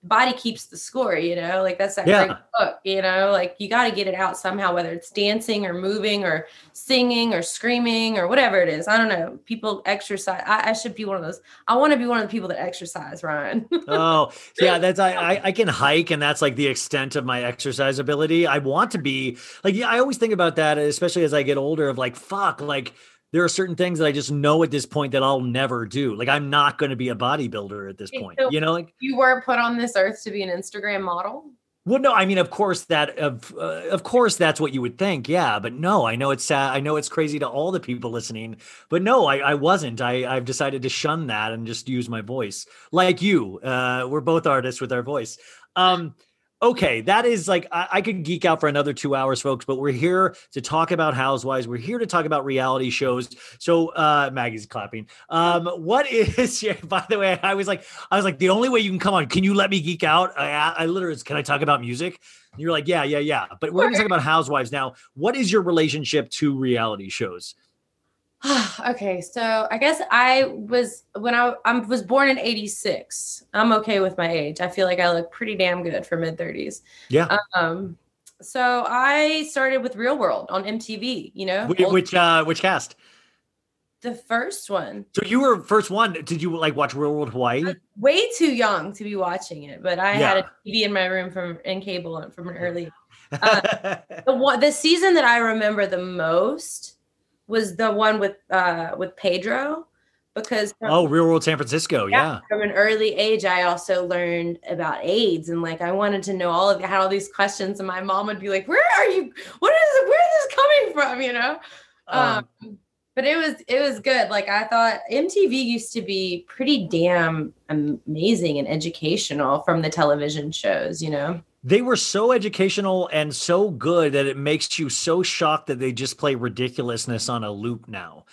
body keeps the score, you know, like that's that
Yeah.
great book, you know, like you got to get it out somehow, whether it's dancing or moving or singing or screaming or whatever it is. I don't know. People exercise. I, I should be one of those. I want to be one of the people that exercise, Ryan.
oh yeah that's I, I i can hike and that's like the extent of my exercise ability i want to be like yeah i always think about that especially as i get older of like fuck like there are certain things that i just know at this point that i'll never do. Like i'm not going to be a bodybuilder at this
Okay,
point
so-
you know like
you weren't put on this earth to be an Instagram model.
well no i mean of course that of uh, of course that's what you would think yeah but no i know it's sad i know it's crazy to all the people listening but no i i wasn't. I i've decided to shun that and just use my voice. Like you uh we're both artists with our voice. Um okay that is like I, I could geek out for another two hours folks but we're here to talk about housewives. We're here to talk about reality shows. So uh maggie's clapping. Um what is by the way i was like i was like the only way you can come on can you let me geek out? I i literally can i talk about music? And you're like yeah yeah yeah. But we're gonna talk about housewives now. What is your relationship to reality shows
okay, so I guess I was when I I was born in '86. I'm okay with my age. I feel like I look pretty damn good for mid 30s.
yeah
Um, so I started with Real World on MTV. You know,
Wh-
old-
which uh which cast
the first one.
so you were first one did you like watch real world hawaii
Way too young to be watching it, but I had
Yeah.
a TV in my room from in cable from an early. Uh, the one the season that I remember the most was the one with uh with Pedro because from-
oh real world san francisco yeah.
from an early age i also learned about aids and like i wanted to know all of I had all these questions and my mom would be like where are you what is where is this coming from you know
Um,
um but it was it was good. Like I thought MTV used to be pretty damn amazing and educational from the television shows, you know.
They were so educational and so good that it makes you so shocked that they just play ridiculousness on a loop now.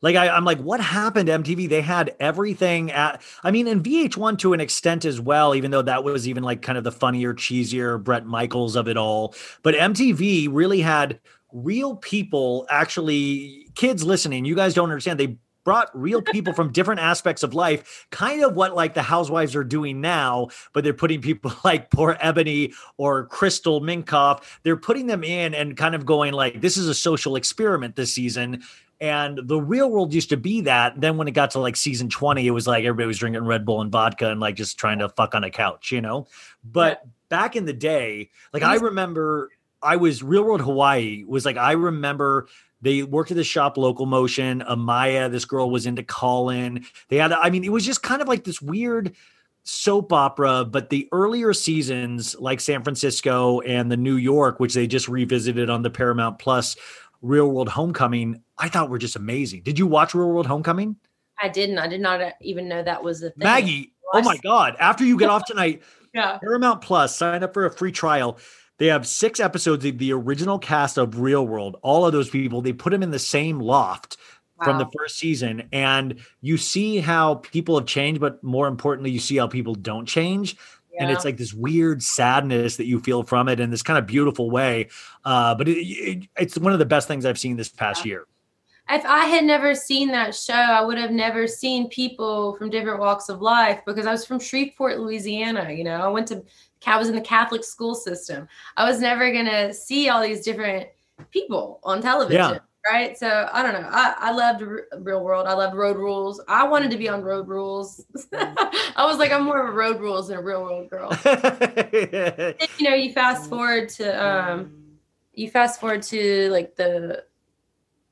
Like I, I'm like, what happened MTV? They had everything at I mean, in VH1 to an extent as well, even though that was even like kind of the funnier, cheesier Bret Michaels of it all. But MTV really had real people actually kids listening, you guys don't understand. They brought real people from different aspects of life, kind of what like the housewives are doing now, but they're putting people like poor Eboni or Crystal Minkoff, they're putting them in and kind of going like, this is a social experiment this season. And the real world used to be that. Then when it got to like season 20, it was like everybody was drinking Red Bull and vodka and like just trying to fuck on a couch, you know? But back in the day, like I remember I was Real World Hawaii was like, I remember they worked at the shop local motion. Amaya, this girl was into Colin. They had, I mean, it was just kind of like this weird soap opera, but the earlier seasons, like San Francisco and the New York, which they just revisited on the Paramount Plus Real World Homecoming, I thought were just amazing. Did you watch Real World Homecoming?
I didn't. I did not uh, even know that was a thing.
Maggie, oh my God. After you get off tonight,
Yeah.
Paramount Plus, sign up for a free trial. They have six episodes of the original cast of Real World. All of those people, they put them in the same loft from the first season. And you see how people have changed, but more importantly, you see how people don't change. And it's like this weird sadness that you feel from it in this kind of beautiful way. Uh, but it, it, it's one of the best things I've seen this past year.
If I had never seen that show, I would have never seen people from different walks of life because I was from Shreveport, Louisiana. You know, I went to, I was in the Catholic school system. I was never gonna see all these different people on television,
Yeah.
right? So I don't know. I, I loved R- Real World. I loved Road Rules. I wanted to be on Road Rules. I was like, I'm more of a Road Rules than a Real World girl. You know, you fast forward to um, you fast forward to like the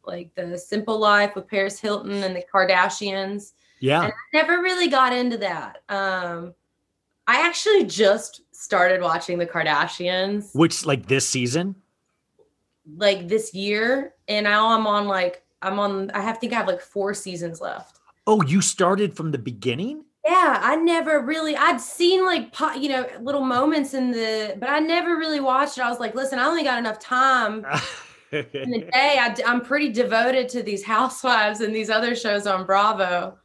like the Simple Life with Paris Hilton and the Kardashians.
yeah.
And I never really got into that. Um, I actually just started watching the Kardashians
Which, like this season,
like this year, and now I'm on like I'm on. I have think I have like four seasons left.
oh, you started from the beginning?
Yeah, I never really. I'd seen like you know little moments in the, but I never really watched it. I was like, listen, I only got enough time in the day. I, am pretty devoted to these housewives and these other shows on Bravo,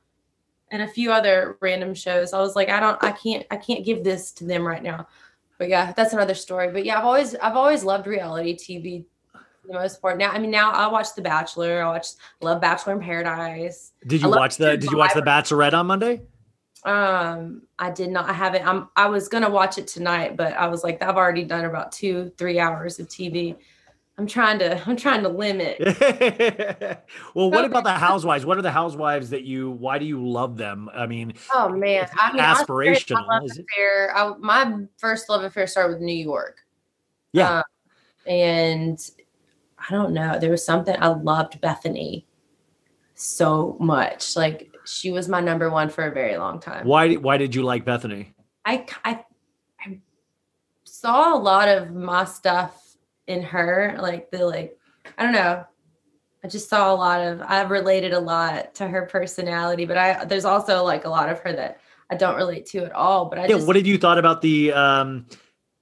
and a few other random shows. I was like, I don't, I can't, I can't give this to them right now. But yeah, that's another story. But yeah, I've always, I've always loved reality TV. For the most part. Now, I mean, now I watch The Bachelor. I watch, love Bachelor in Paradise.
Did you watch the Did you watch the Bachelorette on Monday?
Um, I did not. I haven't. I'm. I was gonna watch it tonight, but I was like, I've already done about two, three hours of TV. I'm trying to. I'm trying to limit.
well, what about the housewives? What are the housewives that you? Why do you love them? I mean,
Oh man, I mean, I
aspirational,
My love
is it?
affair. I, my first love affair started with New York,
yeah,
Um, and I don't know. There was something I loved Bethenny so much. Like she was my number one for a very long time.
why? Why did you like Bethenny?
I, I, I saw a lot of my stuff in her, like the like, I don't know. I just saw a lot of. I've related a lot to her personality, but I there's also like a lot of her that I don't relate to at all. But I
yeah,
just
what did you thought about the um,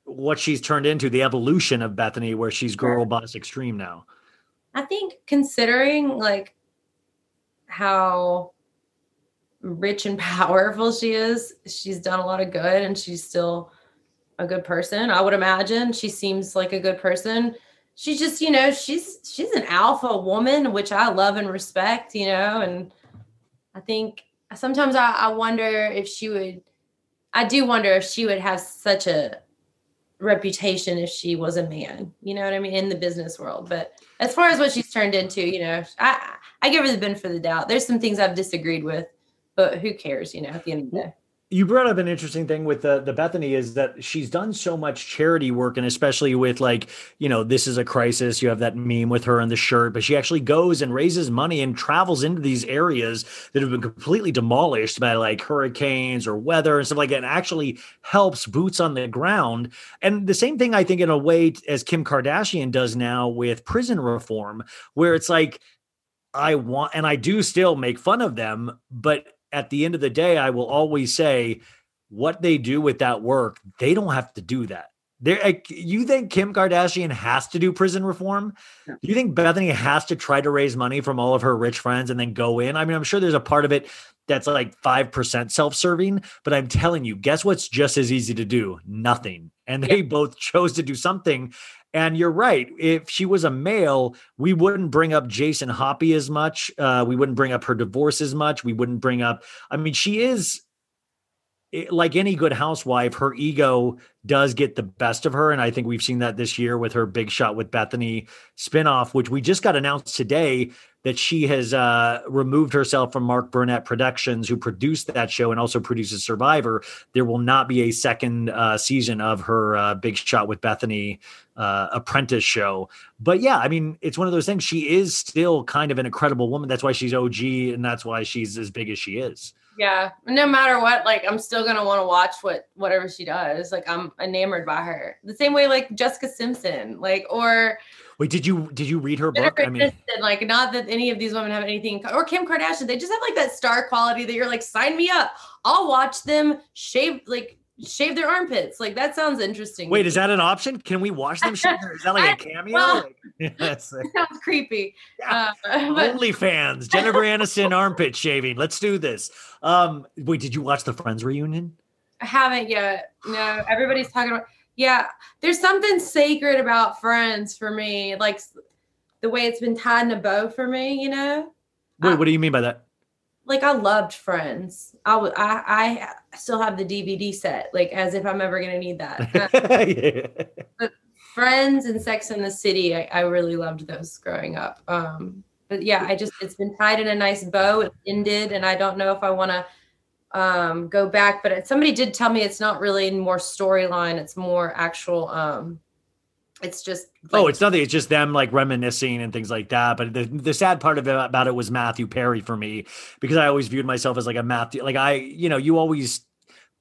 what she's turned into, the evolution of Bethenny, where she's girl boss extreme now?
I think considering like how rich and powerful she is, she's done a lot of good and she's still a good person. I would imagine she seems like a good person. She's just, you know, she's she's an alpha woman, which I love and respect, you know, and I think sometimes I, I wonder if she would I do wonder if she would have such a reputation if she was a man, you know what I mean, in the business world. But as far as what she's turned into, you know, I I give her the benefit of the doubt. There's some things I've disagreed with, but who cares, you know, at the end of the day.
You brought up an interesting thing with the the Bethenny is that she's done so much charity work, and especially with like you know this is a crisis. You have that meme with her and the shirt, but she actually goes and raises money and travels into these areas that have been completely demolished by like hurricanes or weather and stuff like that, and actually helps boots on the ground. And the same thing I think in a way as Kim Kardashian does now with prison reform, where it's like I want, and I do still make fun of them, but at the end of the day, I will always say what they do with that work, they don't have to do that. There, you think Kim Kardashian has to do prison reform? Do you think Bethenny has to try to raise money from all of her rich friends and then go in? I mean, I'm sure there's a part of it that's like 5% self serving, but I'm telling you, guess what's just as easy to do? Nothing. And they both chose to do something. And you're right. If she was a male, we wouldn't bring up Jason Hoppy as much. Uh, we wouldn't bring up her divorce as much. We wouldn't bring up, I mean, she is like any good housewife, her ego does get the best of her. And I think we've seen that this year with her big shot with Bethenny spinoff, which we just got announced today that she has uh, removed herself from Mark Burnett Productions, who produced that show and also produces Survivor. There will not be a second uh, season of her uh, big shot with Bethenny uh, apprentice show. But yeah, I mean, it's one of those things. She is still kind of an incredible woman. That's why she's OG and that's why she's as big as she is.
Yeah. No matter what, like I'm still gonna want to watch what whatever she does. Like I'm enamored by her. The same way like Jessica Simpson, like or
Wait, did you did you read her book? I mean,
like not that any of these women have anything or Kim Kardashian, they just have like that star quality that you're like, sign me up. I'll watch them shave like shave their armpits. Like that sounds interesting.
wait, is that an option? Can we watch them? shave Is that like a cameo?
Well-
Like- Yes.
that sounds creepy. Uh, but
OnlyFans, Jennifer Aniston armpit shaving. Let's do this. Um, wait, did you watch the Friends reunion?
I haven't yet. No, everybody's talking about. Yeah, there's something sacred about Friends for me, like the way it's been tied in a bow for me. You know,
Wait, what do you mean by that?
like I loved Friends. I would. I I still have the DVD set, like as if I'm ever gonna need that. Uh,
Yeah.
Friends and Sex in the City, I, I really loved those growing up. Um, but yeah, I just it's been tied in a nice bow. It ended, and I don't know if I want to um go back but somebody did tell me it's not really more storyline it's more actual um it's just
oh, it's nothing. It's just them like reminiscing and things like that. But the, the sad part of it about it was Matthew Perry for me because I always viewed myself as like a Matthew. Like I, you know, you always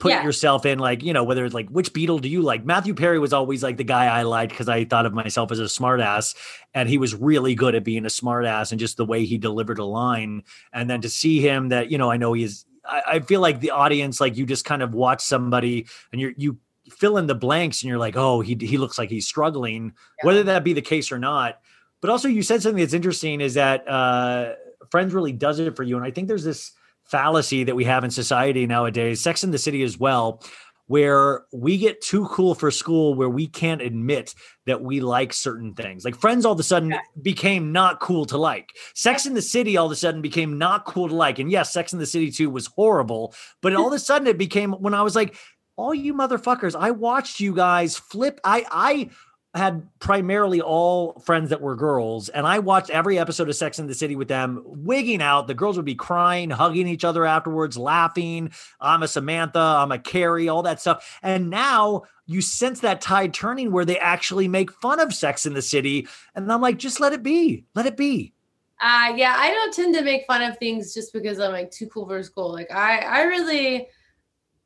put
Yeah.
yourself in like you know whether it's like which Beatle do you like? Matthew Perry was always like the guy I liked because I thought of myself as a smartass, and he was really good at being a smartass and just the way he delivered a line. And then to see him that you know I know he is. I, I feel like the audience like you just kind of watch somebody and you're you fill in the blanks and you're like oh he he looks like he's struggling whether that be the case or not. But also, you said something that's interesting is that uh, Friends really does it for you. And I think there's this fallacy that we have in society nowadays, Sex in the City as well, where we get too cool for school, where we can't admit that we like certain things. Like Friends all of a sudden became not cool to like. Sex in the City all of a sudden became not cool to like. And yes, Sex in the City 2 was horrible, but hmm. all of a sudden it became when I was like, all you motherfuckers, I watched you guys flip. I I had primarily all friends that were girls, and I watched every episode of Sex in the City with them, wigging out. The girls would be crying, hugging each other afterwards, laughing. I'm a Samantha, I'm a Carrie, all that stuff. And now you sense that tide turning where they actually make fun of Sex in the City. And I'm like, just let it be. Let it be.
uh yeah i don't tend to make fun of things just because i'm like too cool for school like i i really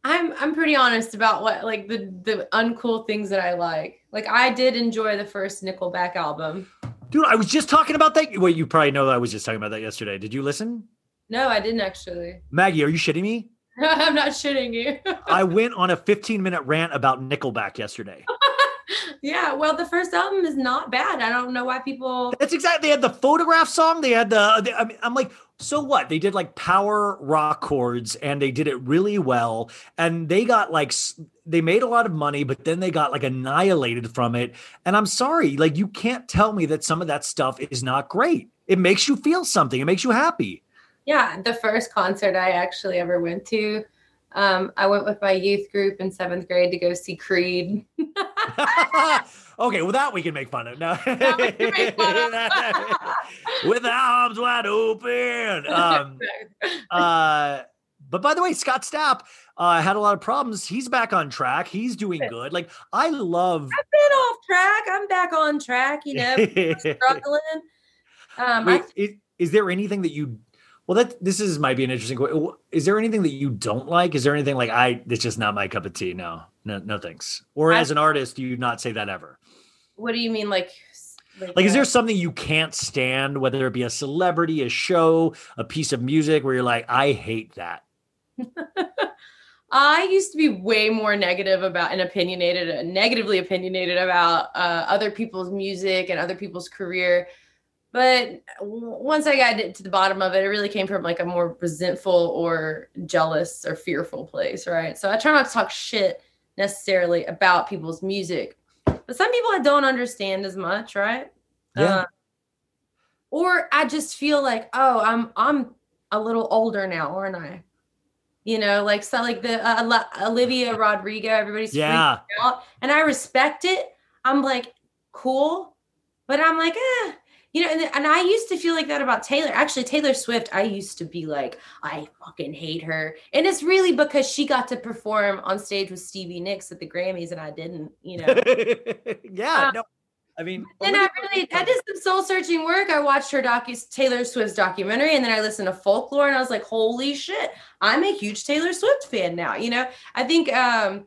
i'm i'm pretty honest about what like the the uncool things that i like like i did enjoy the first nickelback album
Dude, I was just talking about that. Well, you probably know that I was just talking about that yesterday. Did you listen?
no i didn't actually
Maggie, are you shitting me?
i'm not shitting you
I went on a 15 minute rant about Nickelback yesterday.
yeah well the first album is not bad i don't know why people
That's exactly. They had the photograph song. They had the. I mean, I'm like, so what? They did like power rock chords, and they did it really well. And they got like, they made a lot of money, but then they got like annihilated from it. And I'm sorry, like you can't tell me that some of that stuff is not great. It makes you feel something. It makes you happy.
Yeah, the first concert I actually ever went to. Um, I went with my youth group in seventh grade to go see Creed.
okay, well that we can make fun of. No,
That we fun of.
with arms wide open. Um, uh, but by the way, Scott Stapp uh, had a lot of problems. He's back on track. He's doing good. Like I love.
I've been off track. I'm back on track. You know, struggling. Um,
Wait,
I,
is, is there anything that you? Well, that this is might be an interesting question. Is there anything that you don't like? Is there anything like I? It's just not my cup of tea. No, no, no thanks. Or
I-
as an artist, do you not say that ever?
what do you mean, like?
Like, is
uh,
there something you can't stand, whether it be a celebrity, a show, a piece of music, where you're like, I hate that?
I used to be way more negative about and opinionated, uh, negatively opinionated about uh, other people's music and other people's career. But once I got to the bottom of it, it really came from like a more resentful or jealous or fearful place, right? So I try not to talk shit necessarily about people's music, but some people I don't understand as much, right?
Yeah.
Uh, or I just feel like, oh, I'm I'm a little older now, aren't I? You know, like so, like the uh, Olivia Rodrigo, everybody's freaking
Yeah.
out, and I respect it. I'm like, cool, but I'm like, eh, you know. And, and I used to feel like that about Taylor. Actually, Taylor Swift, I used to be like, I fucking hate her, and it's really because she got to perform on stage with Stevie Nicks at the Grammys, and I didn't. You know.
yeah.
Uh,
no, I mean,
And I really, I did some soul searching work. I watched her docu Taylor Swift's documentary, and then I listened to folklore, and I was like, "Holy shit! I'm a huge Taylor Swift fan now." You know, I think um,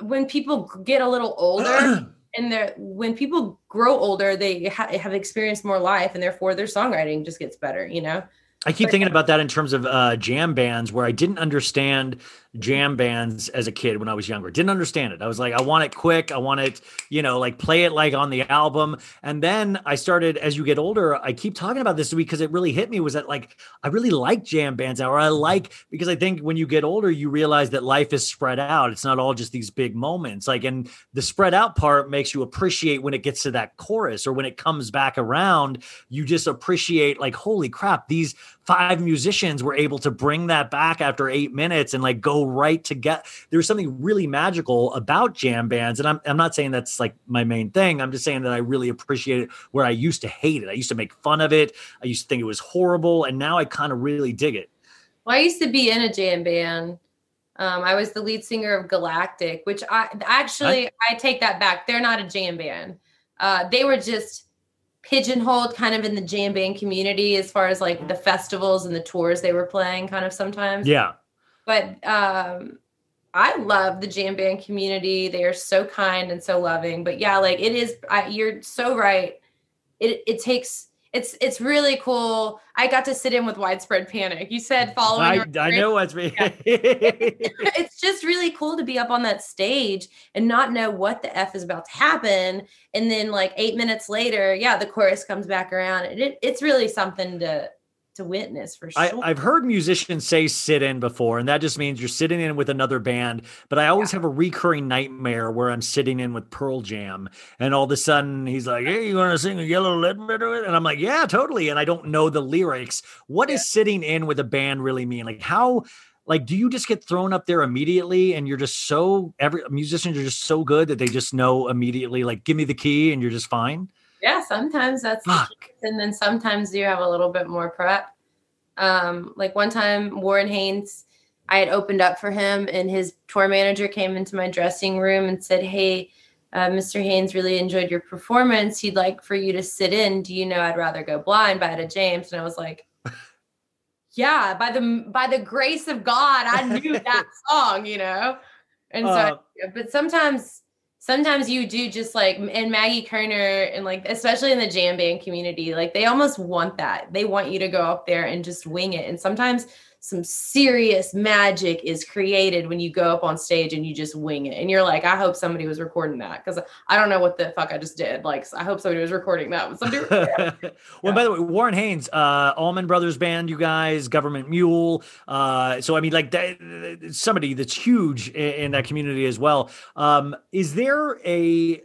when people get a little older, and they're when people grow older, they ha- have experienced more life, and therefore their songwriting just gets better. You know,
I keep thinking about that in terms of uh, jam bands, where I didn't understand jam bands as a kid when I was younger. Didn't understand it. I was like, I want it quick. I want it, you know, like play it like on the album. And then I started, as you get older, I keep talking about this because it really hit me was that like, I really like jam bands now, or I like, because I think when you get older, you realize that life is spread out. It's not all just these big moments. Like, and the spread out part makes you appreciate when it gets to that chorus or when it comes back around, you just appreciate like, holy crap, these five musicians were able to bring that back after eight minutes and like go right to get there's something really magical about jam bands and I'm, I'm not saying that's like my main thing i'm just saying that i really appreciate it where i used to hate it i used to make fun of it i used to think it was horrible and now i kind of really dig it
well, I used to be in a jam band. Um, I was the lead singer of Galactic, which I actually I take that back. They're not a jam band. Uh, they were just pigeonholed kind of in the jam band community as far as like the festivals and the tours they were playing kind of sometimes.
yeah
But um I love the jam band community. They are so kind and so loving. But yeah, like it is I, you're so right. It it takes it's it's really cool. I got to sit in with widespread panic. You said following
I, I know what's me
it's just really cool to be up on that stage and not know what the f is about to happen and then like eight minutes later yeah the chorus comes back around and it, it's really something to to witness for sure
I, I've heard musicians say sit in before, and that just means you're sitting in with another band. But I always have a recurring nightmare where I'm sitting in with Pearl Jam, and all of a sudden he's like, Hey, you want to sing a Yellow Ledbetter?" And I'm like, Yeah, totally. And I don't know the lyrics. What does sitting in with a band really mean? Like, how? Like, do you just get thrown up there immediately and you're just so every musicians are just so good that they just know immediately, like, give me the key and you're just fine?
Yeah sometimes that's the and then sometimes you have a little bit more prep. Um like one time warren haynes i had opened up for him and his tour manager came into my dressing room and said hey uh, mr haynes really enjoyed your performance. He'd like for you to sit in. Do you know i'd rather go blind by Etta james? And i was like yeah by the by the grace of god i knew that song you know? And so I-
Uh,
but sometimes sometimes you do just like and maggie koerner and like especially in the jam band community like they almost want that. They want you to go up there and just wing it. And sometimes some serious magic is created when you go up on stage and you just wing it and you're like i hope somebody was recording that because i don't know what the fuck i just did like i hope somebody was recording that somebody
well, by the way, Warren Haynes, uh, Allman Brothers Band, you guys, Government Mule. Uh, so I mean, like that, somebody that's huge in, in that community as well. Um, is there a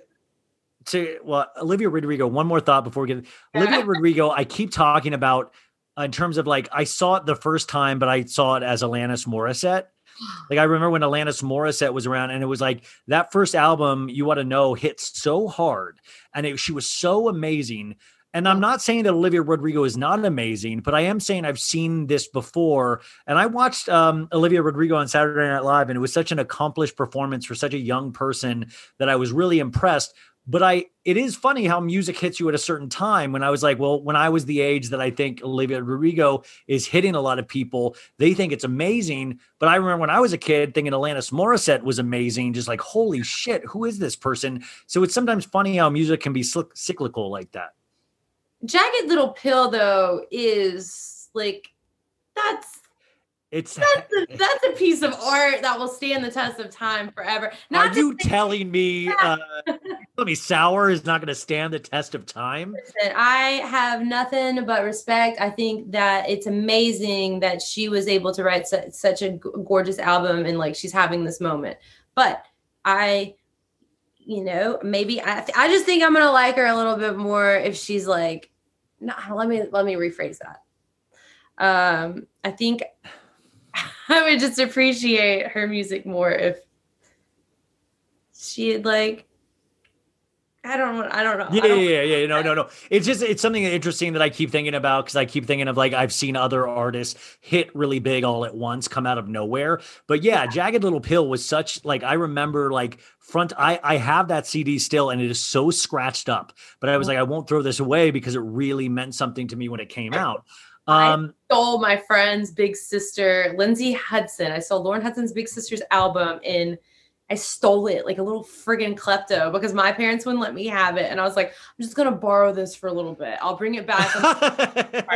to well, Olivia Rodrigo? One more thought before we get Olivia Rodrigo. I keep talking about in terms of like I saw it the first time, but I saw it as Alanis Morissette. Like I remember when Alanis Morissette was around, and it was like that first album, "You Oughta Know," hit so hard, and it, she was so amazing. And I'm not saying that Olivia Rodrigo is not amazing, but I am saying I've seen this before. And I watched um, Olivia Rodrigo on Saturday Night Live, and it was such an accomplished performance for such a young person that I was really impressed. But I it is funny how music hits you at a certain time. When I was like, well, when I was the age that I think Olivia Rodrigo is hitting a lot of people, they think it's amazing. But I remember when I was a kid thinking Alanis Morissette was amazing, just like, holy shit, who is this person? So it's sometimes funny how music can be cyc- cyclical like that.
Jagged Little Pill though is like that's
It's
that's a, that's a piece of art that will stand the test of time forever. Not
are you
say
telling me uh let me sour is not going to stand the test of time?
that I have nothing but respect. I think that it's amazing that she was able to write su- such a g- gorgeous album and like she's having this moment. But I, you know, maybe I I just think I'm gonna like her a little bit more if she's like, no, let me let me rephrase that. Um, I think I would just appreciate her music more if she had like I don't know. I don't know.
Yeah,
don't-
yeah, yeah, yeah. No, no, no. It's just it's something interesting that I keep thinking about because I keep thinking of like I've seen other artists hit really big all at once, come out of nowhere. But yeah, Jagged Little Pill was such like I remember like front. I I have that CD still, and it is so scratched up. But I was mm-hmm. like, I won't throw this away because it really meant something to me when it came out.
I-
Um,
stole my friend's big sister, Lindsay Hudson. I stole Lauren Hudson's big sister's album and I stole it like a little friggin' klepto because my parents wouldn't let me have it. And I was like, I'm just gonna borrow this for a little bit. I'll bring it back.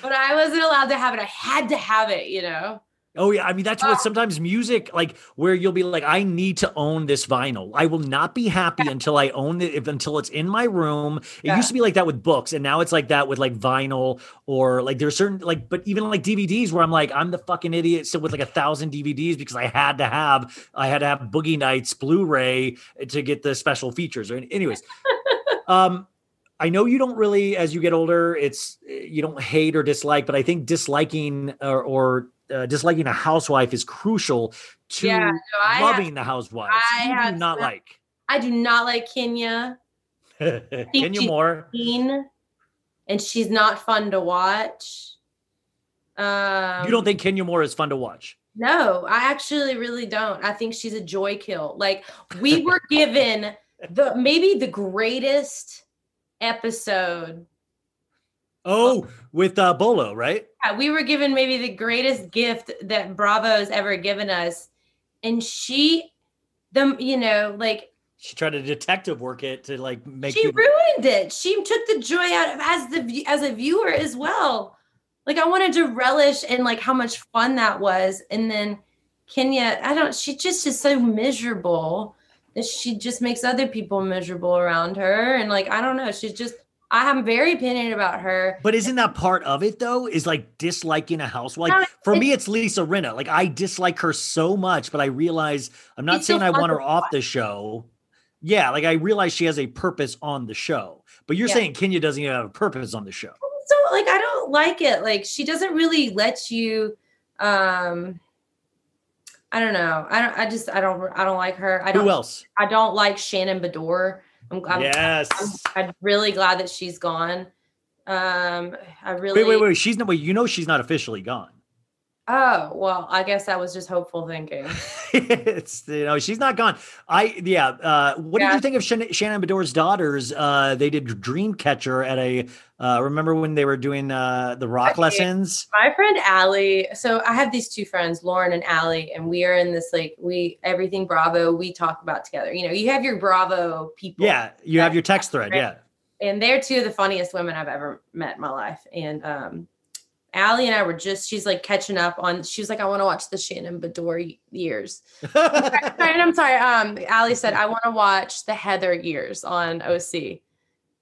but I wasn't allowed to have it. I had to have it, you know?
Oh yeah, I mean that's what ah. sometimes music like where you'll be like, I need to own this vinyl. I will not be happy until I own it, if until it's in my room. It
Yeah.
used to be like that with books, and now it's like that with like vinyl or like there's certain like, but even like DVDs where I'm like, I'm the fucking idiot still with like a thousand DVDs because I had to have I had to have Boogie Nights Blu-ray eh, to get the special features. Or anyways, um. I know you don't really, as you get older, it's eh, you don't hate or dislike, but I think disliking or, or uh, disliking a housewife is crucial to
Yeah, no, I have-
loving the housewives.
I
you do not
some-
like
I do not like Kenya.
Kenya Moore.
Mean, and she's not fun to watch. Um
you don't think Kenya Moore is fun to watch?
No, I actually really don't. I think she's a joy kill. Like we were given the maybe the greatest episode.
Oh, with uh, Bolo, right?
Yeah, We were given maybe the greatest gift that Bravo has ever given us. And she the you know, like
She tried to detective work it to like make
she
people-
ruined it. She took the joy out of as the as a viewer as well. Like I wanted to relish in like how much fun that was, and then Kenya, I don't. She just is so miserable that she just makes other people miserable around her, and like I don't know. She's just. I am very opinionated about her.
But isn't that part of it though? Is like disliking a housewife?
No,
For me, it's Lisa Rinna. Like I dislike her so much, but I realize I'm not saying I want her off the show. Yeah, like I realize she has a purpose on the show. But you're
Yeah.
saying Kenya doesn't even have a purpose on the show.
So like I don't like it. Like she doesn't really let you. um I don't know. I don't. I just. I don't. I don't like her. I don't.
Who else?
I don't like Shannon Beador. I'm, I'm,
yes.
I'm, I'm really glad that she's gone. Um, I really.
wait, wait, wait. She's not. Wait, you know she's not officially gone.
Oh well, I guess that was just hopeful thinking.
it's you know she's not gone. I yeah. Uh, what did you think of Shannon, Shannon Beador's daughters? Uh, they did Dreamcatcher at a. Uh, remember when they were doing uh, the rock
Okay.
lessons?
My friend Allie. So I have these two friends, Lauren and Allie, and we are in this like we everything Bravo. We talk about together. You know, you have your Bravo people.
Yeah, you have your text thread.
Right.
Yeah.
and they're two of the funniest women I've ever met in my life. And um, Allie and I were just, she's like catching up on, she was like, I want to watch the Shannon Beador years. sorry, and I'm sorry. Um, Allie said, I want to watch the Heather years on OC,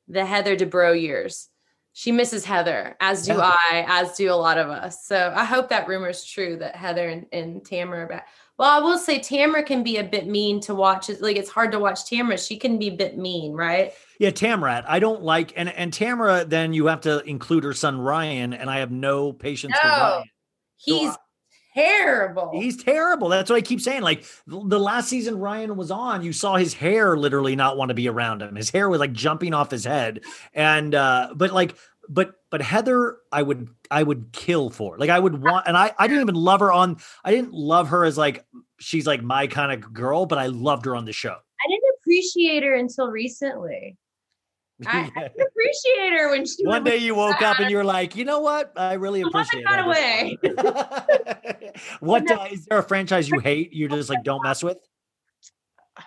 the Heather Dubrow years. She misses Heather, as do. I, as do a lot of us. So I hope that rumor is true that Heather and, and Tamra are back. Well, I will say Tamra can be a bit mean to watch. It's Like it's hard to watch Tamra. She can be a bit mean, right?
Yeah, Tamra. I don't like and and Tamra. Then you have to include her son Ryan, and I have no patience for Ryan.
He's terrible.
He's terrible. That's what I keep saying. Like the the last season Ryan was on, you saw his hair literally not want to be around him. His hair was like jumping off his head. And uh but like but but Heather I would I would kill for. Like I would want and I I didn't even love her on I didn't love her as like she's like my kind of girl, but I loved her on the show.
I didn't appreciate her until recently. I, I didn't appreciate her when she
One day you woke up and you're like, you know what? I really appreciate
got away.
what uh, is there a franchise you hate? You just like don't mess with?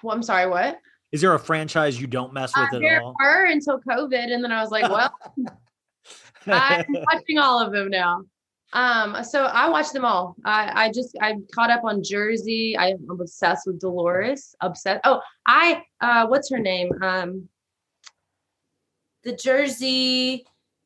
Well, I'm sorry, what?
Is there a franchise you don't mess
Uh,
with
there
at all?
were until COVID, and then I was like, well, I'm watching all of them now. Um, so I watched them all. I, I just I caught up on Jersey. I, I'm obsessed with Dolores. Obsessed. Oh, I uh, what's her name? Um, the Jersey.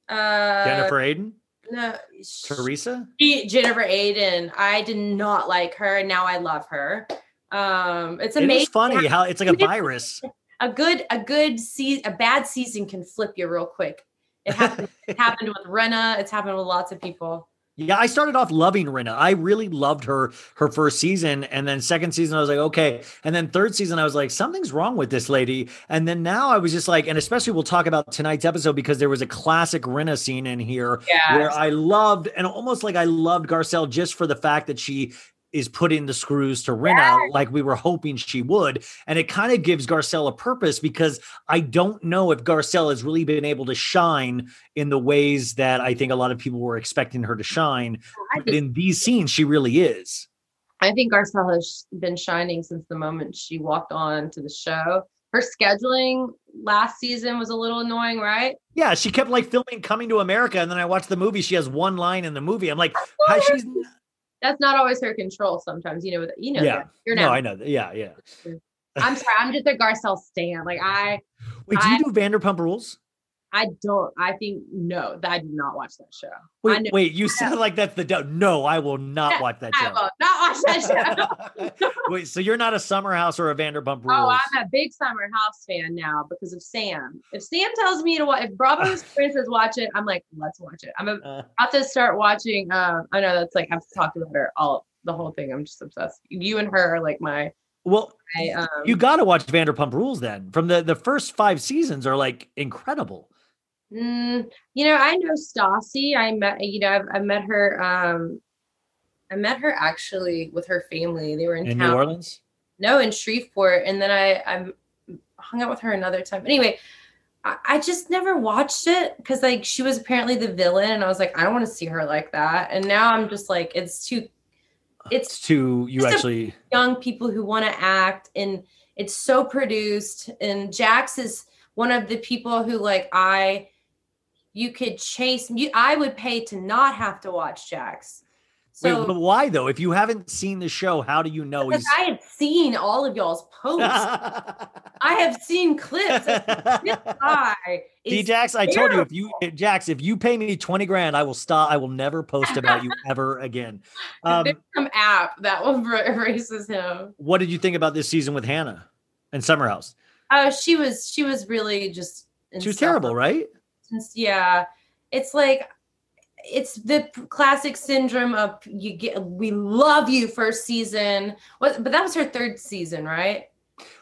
Uh,
Jennifer Aydin,
No, sh-
Teresa.
she- Jennifer Aydin. I did not like her, and now I love her. Um, it's amazing.
is funny how it's like a virus.
a good a good season a bad season can flip you real quick. It happened it happened with Rinna, it's happened with lots of people.
Yeah, I started off loving Rinna. I really loved her her first season, and then second season I was like, okay, and then third season I was like, something's wrong with this lady. And then now I was just like, and especially we'll talk about tonight's episode because there was a classic Rinna scene in here where I loved, and almost like I loved Garcelle just for the fact that she is putting the screws to Rinna like we were hoping she would. And it kind of gives Garcelle a purpose because I don't know if Garcelle has really been able to shine in the ways that I think a lot of people were expecting her to shine. But in these scenes, she really is.
I think Garcelle has been shining since the moment she walked on to the show. Her scheduling last season was a little annoying, right?
Yeah, she kept like filming Coming to America, and then I watched the movie. She has one line in the movie. I'm like, how she's
That's not always her control sometimes, you know, you know,
yeah.
that. you're
no. I know. that. Yeah, yeah.
I'm sorry, I'm just a Garcelle stan. Like I
Wait, do you do Vanderpump Rules?
I don't I think no, that I did not watch that show.
Wait, wait, you sound like that's the do- no. I will not watch that
I
show.
will not watch that show.
Wait, so you're not a Summer House or a Vanderpump Rules?
Oh, I'm a big Summer House fan now because of Sam. If Sam tells me to watch, if Bravo's Princess watch it, I'm like, let's watch it. I'm
Uh,
about to start watching. Uh, I know that's like I've talked about her all the whole thing. I'm just obsessed. You and her are like my.
well,
my um,
you got to watch Vanderpump Rules then. From the the first five seasons are like incredible.
Mm, you know, I know Stassi. I met, you know, I've, I met her. Um, I met her actually with her family. They were in,
In
town.
New Orleans,
No, in Shreveport, and then I I hung out with her another time. Anyway, I, I just never watched it because like she was apparently the villain, and I was like, I don't want to see her like that. And now I'm just like, it's too.
it's
It's
to you actually.
young people who want to act, and it's so produced. And Jax is one of the people who like I, you could chase. You, I would pay to not have to watch Jax. So.
Wait, but why though? If you haven't seen the show, how do you know
because? I have seen all of y'all's posts. I have seen clips. This guy
D Jax, I told you if you Jax, if you pay me twenty grand, I will stop. I will never post about you ever again. Um,
there's some app that will er- erases him.
what did you think about this season with Hannah and Summer House?
Oh, she was she was really just
She was terrible, right?
Yeah, it's like it's the classic syndrome of you get we love you first season. But that was her third season, right?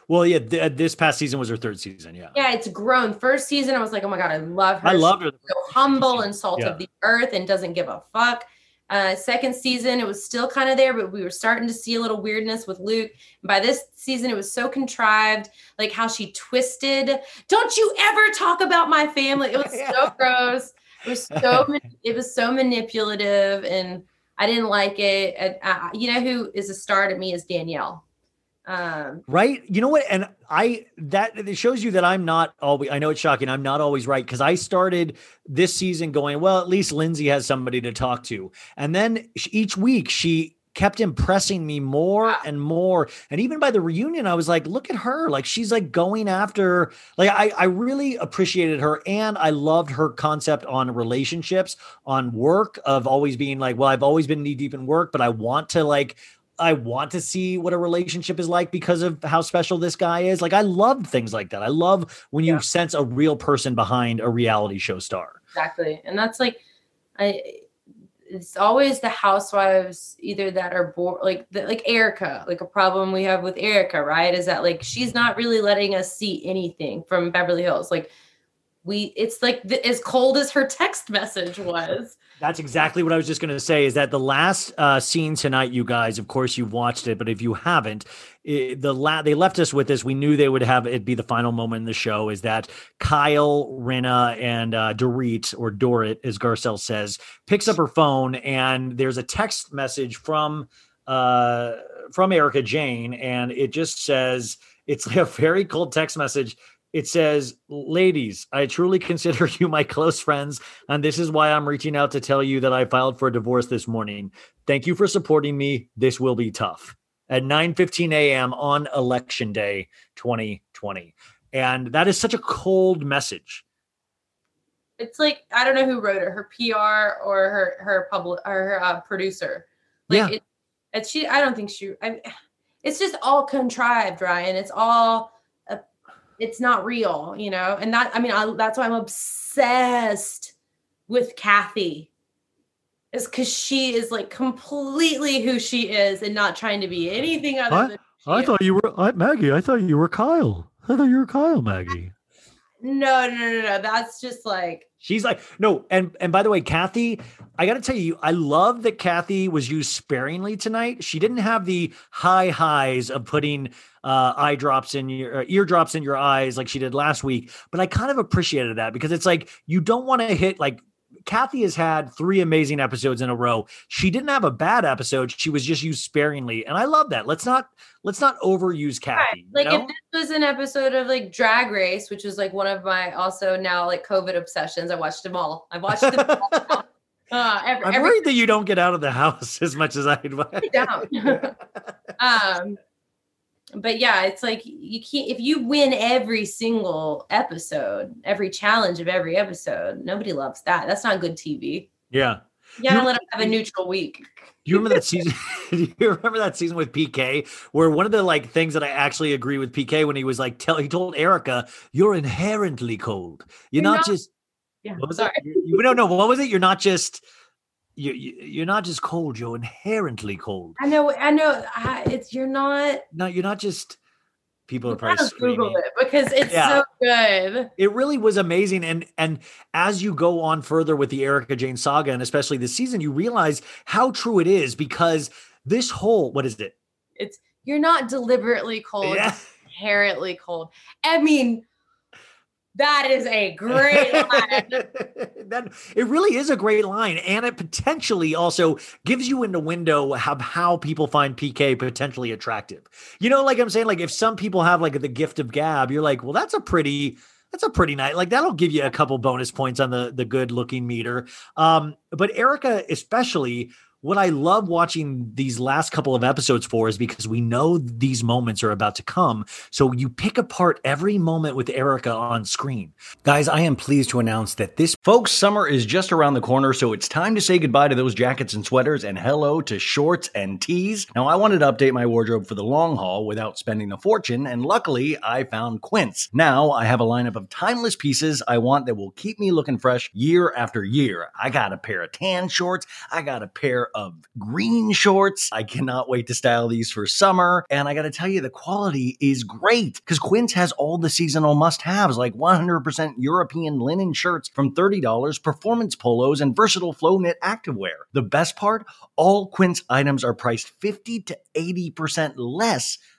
Well, yeah. Th- uh, this past season was her third season. Yeah,
Yeah, it's grown. First season, I was like, oh my god, I love her.
I love her.
so humble and salt
Yeah.
of the earth and doesn't give a fuck. Uh, second season, it was still kind of there, but we were starting to see a little weirdness with Luke. By this season, it was so contrived, like how she twisted. Don't you ever talk about my family? It was so gross. It was so it was so manipulative, and I didn't like it. And, uh, you know who is a star to me is Danielle. Um,
Right? You know what? And I that it shows you that I'm not always. I know it's shocking. I'm not always right because I started this season going well. At least Lindsay has somebody to talk to, and then each week she kept impressing me more and more. And even by the reunion, I was like, look at her. Like she's like going after. Like I I really appreciated her, and I loved her concept on relationships, on work of always being like, well, I've always been knee deep in work, but I want to like I want to see what a relationship is like because of how special this guy is. Like I love things like that. I love when you
Yeah.
sense a real person behind a reality show star.
exactly and that's like i it's always the housewives either that are bored like the, like erika like a problem we have with erika right is that like she's not really letting us see anything from beverly hills like we it's like the, as cold as her text message was.
That's exactly what I was just going to say. Is that the last uh, scene tonight, you guys? Of course, you've watched it, but if you haven't, i the la- they left us with this. We knew they would have it be the final moment in the show. Is that Kyle, Rinna, and uh, Dorit or Dorit, as Garcelle says, picks up her phone and there's a text message from uh, from Erika Jayne, and it just says it's like a very cold text message. It says, Ladies, I truly consider you my close friends, and this is why I'm reaching out to tell you that I filed for a divorce this morning. Thank you for supporting me. This will be tough. At 9:15 a.m. on election day 2020. And that is such a cold message.
It's like I don't know who wrote it, her PR or her her public or her uh, producer. Like
Yeah.
it, it's she. I don't think she. I, it's just all contrived, Ryan. It's all. It's not real, you know. And that I mean, I, that's why I'm obsessed with Kathy. Is because she is like completely who she is and not trying to be anything other
I-
than.
I thought you were I, Maggie. I thought you were Kyle. I thought you were Kyle, Maggie.
No, no, no, no. That's just like
She's like, no, and and by the way, Kathy, I got to tell you, I love that Kathy was used sparingly tonight. She didn't have the high highs of putting uh, eye drops in your uh, eardrops in your eyes like she did last week, but I kind of appreciated that because it's like you don't want to hit like. Kathy has had three amazing episodes in a row. She didn't have a bad episode. She was just used sparingly, and I love that. Let's not let's not overuse Kathy. you
like
know?
if this was an episode of like Drag Race, which is like one of my also now like COVID obsessions. I watched them all. I watched them all. Uh, every,
I'm
every
worried that you don't get out of the house as much as I'd.
down. um, but yeah, it's like you can't if you win every single episode, every challenge of every episode. Nobody loves that. That's not good TV.
yeah.
You gotta let them have a neutral week.
Do you remember that season? do you remember that season with PK where one of the like things that I actually agree with PK when he was like, tell he told Erika, you're inherently cold. You're,
You're
not,
not-
just
Yeah,
what was
sorry.
it? You, you- no, no, what was it? You're not just you, you you're not just cold, you're inherently cold.
I know. I know. I, it's you're not.
No, you're not just people are probably
Google it because it's
Yeah.
so good.
It really was amazing. And and as you go on further with the Erika Jayne saga, and especially this season, you realize how true it is because this whole what is it?
It's you're not deliberately cold.
Yeah.
Inherently cold. I mean, that is a great line.
that it really is a great line, and it potentially also gives you in the window of how people find PK potentially attractive. You know, like I'm saying, like if some people have like the gift of gab, you're like, well, that's a pretty. That's a pretty nice, like that'll give you a couple bonus points on the the good looking meter. Um, but Erika, especially, what I love watching these last couple of episodes for is because we know these moments are about to come. So you pick apart every moment with Erika on screen. Guys, I am pleased to announce that this folks summer is just around the corner, so it's time to say goodbye to those jackets and sweaters and hello to shorts and tees. Now, I wanted to update my wardrobe for the long haul without spending a fortune, and luckily I found Quince. Now I have a lineup of timeless pieces I want that will keep me looking fresh year after year. I got a pair of tan shorts, I got a pair of green shorts. I cannot wait to style these for summer, and I got to tell you the quality is great cuz Quince has all the seasonal must-haves like 100% European linen shirts from $30, performance polos and versatile flow knit activewear. The best part, all Quince items are priced 50 to 80% less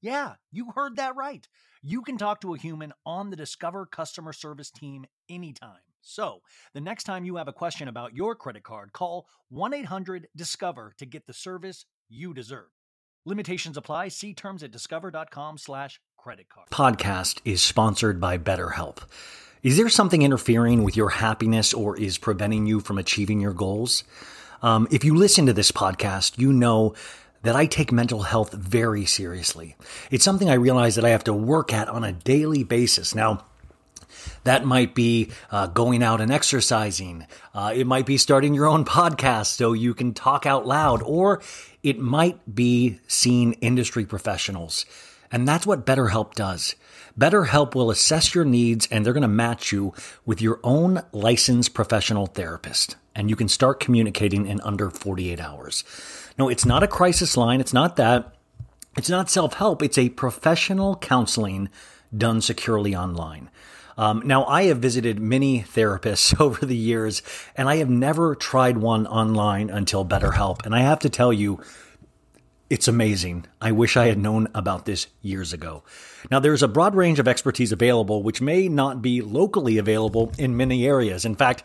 Yeah, you heard that right. You can talk to a human on the Discover customer service team anytime. So, the next time you have a question about your credit card, call 1 800 Discover to get the service you deserve. Limitations apply. See terms at discover.com/slash credit card. Podcast is sponsored by BetterHelp. Is there something interfering with your happiness or is preventing you from achieving your goals? Um, if you listen to this podcast, you know that I take mental health very seriously. It's something I realize that I have to work at on a daily basis. Now, that might be uh, going out and exercising. Uh, it might be starting your own podcast so you can talk out loud, or it might be seeing industry professionals. And that's what BetterHelp does. BetterHelp will assess your needs and they're going to match you with your own licensed professional therapist. And you can start communicating in under 48 hours. No, it's not a crisis line. It's not that. It's not self help. It's a professional counseling done securely online. Um, now, I have visited many therapists over the years, and I have never tried one online until BetterHelp. And I have to tell you, it's amazing. I wish I had known about this years ago. Now, there's a broad range of expertise available, which may not be locally available in many areas. In fact,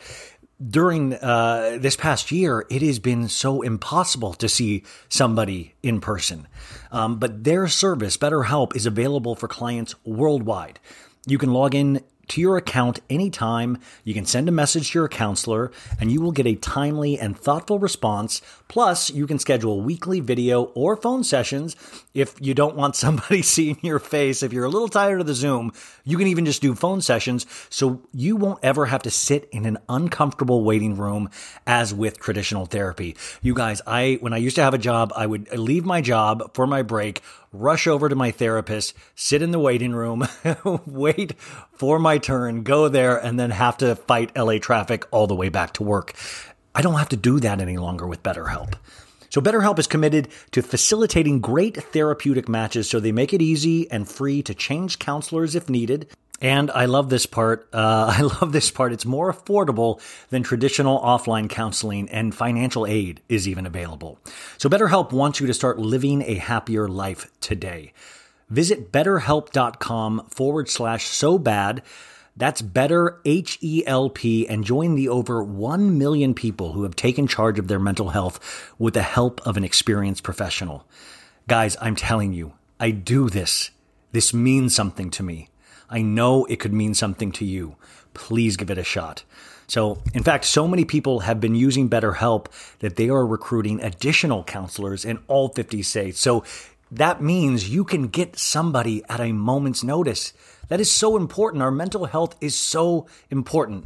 during uh, this past year, it has been so impossible to see somebody in person. Um, but their service, BetterHelp, is available for clients worldwide. You can log in to your account anytime. You can send a message to your counselor, and you will get a timely and thoughtful response. Plus, you can schedule weekly video or phone sessions if you don't want somebody seeing your face. If you're a little tired of the Zoom, you can even just do phone sessions so you won't ever have to sit in an uncomfortable waiting room as with traditional therapy. You guys, I when I used to have a job, I would leave my job for my break, rush over to my therapist, sit in the waiting room, wait for my turn, go there, and then have to fight LA traffic all the way back to work. I don't have to do that any longer with BetterHelp. So BetterHelp is committed to facilitating great therapeutic matches so they make it easy and free to change counselors if needed. And I love this part. Uh, I love this part. It's more affordable than traditional offline counseling, and financial aid is even available. So, BetterHelp wants you to start living a happier life today. Visit betterhelp.com forward slash so bad. That's better H E L P and join the over 1 million people who have taken charge of their mental health with the help of an experienced professional. Guys, I'm telling you, I do this. This means something to me. I know it could mean something to you. Please give it a shot. So, in fact, so many people have been using BetterHelp that they are recruiting additional counselors in all 50 states. So, that means you can get somebody at a moment's notice. That is so important. Our mental health is so important.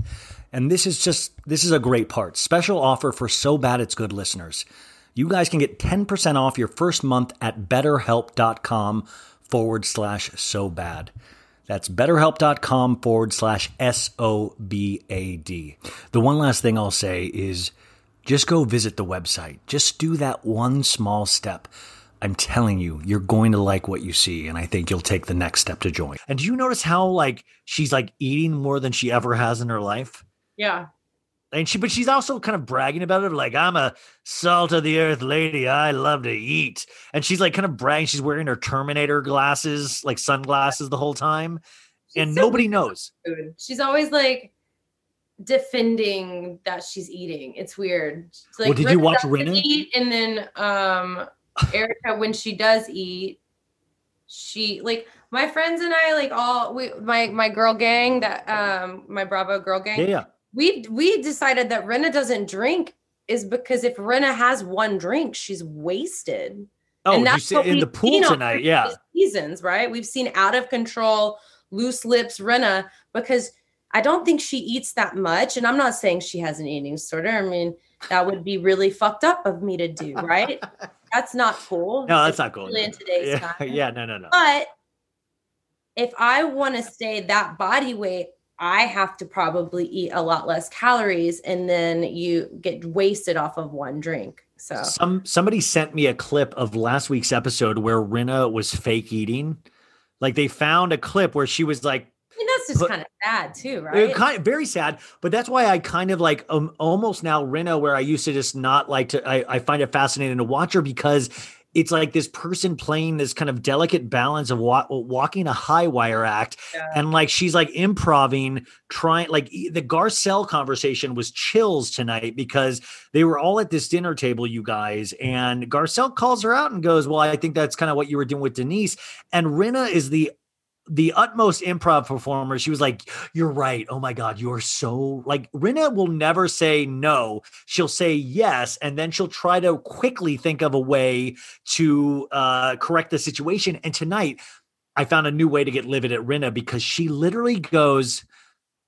And this is just, this is a great part. Special offer for So Bad It's Good listeners. You guys can get 10% off your first month at betterhelp.com forward slash so bad. That's betterhelp.com forward slash S O B A D. The one last thing I'll say is just go visit the website. Just do that one small step. I'm telling you, you're going to like what you see, and I think you'll take the next step to join. And do you notice how like she's like eating more than she ever has in her life?
Yeah.
And she, but she's also kind of bragging about it, like I'm a salt of the earth lady. I love to eat, and she's like kind of bragging. She's wearing her Terminator glasses, like sunglasses, the whole time, and
so
nobody knows.
food. She's always like defending that she's eating. It's weird. It's like
Well, did you watch Rinna?
Eat, and then um Erika, when she does eat, she like my friends and I like all we my my girl gang that um my Bravo girl gang.
Yeah, yeah.
We we decided that Rinna doesn't drink is because if Rinna has one drink, she's wasted.
Oh,
And
you
that's
see
what
in the pool tonight? Yeah.
seasons, right? We've seen out of control, loose lips Rinna because I don't think she eats that much. And I'm not saying she has an eating disorder. I mean, that would be really fucked up of me to do, right? that's not cool.
No, that's not cool.
In today's
Yeah,
time.
yeah, no, no, no.
But if I want to stay that body weight, I have to probably eat a lot less calories and then you get wasted off of one drink. So
Some somebody sent me a clip of last week's episode where Rinna was fake eating. Like they found a clip where she was like
mean, that's just
But-
kind of sad too,
Uh,
right?
Kind very sad, but that's why I kind of like um, almost now Rinna, where I used to just not like to. I, I find it fascinating to watch her because it's like this person playing this kind of delicate balance of wa- walking a high wire act,
Yeah.
and like she's like improving, trying like the Garcelle conversation was chills tonight because they were all at this dinner table, you guys, and Garcelle calls her out and goes, "Well, I think that's kind of what you were doing with Denise," and Rinna is the the utmost improv performer. She was like, You're right. Oh my God, you're so like Rinna will never say no. She'll say yes, and then she'll try to quickly think of a way to uh, correct the situation. And tonight, I found a new way to get livid at Rinna because she literally goes,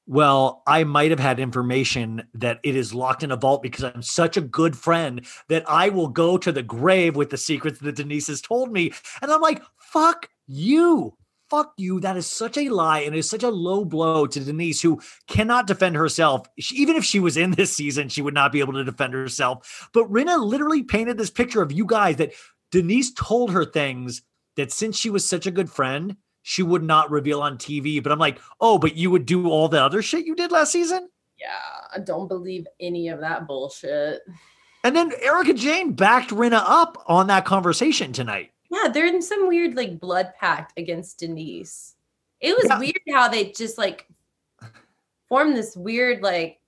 well, I might have had information that it is locked in a vault because I'm such a good friend that I will go to the grave with the secrets that Denise has told me. And I'm like, fuck you. Fuck you. That is such a lie and it is such a low blow to Denise, who cannot defend herself. She- even if she was in this season, she would not be able to defend herself. But Rinna literally painted this picture of you guys that Denise told her things that since she was such a good friend, she would not reveal on TV. But I'm like, oh, but you would do all the other shit you did last season?
Yeah, I don't believe any of that bullshit.
And then Erika Jayne backed Rinna up on that conversation tonight.
Yeah, they're in some weird like blood pact against Denise. It was
Yeah.
weird how they just like formed this weird like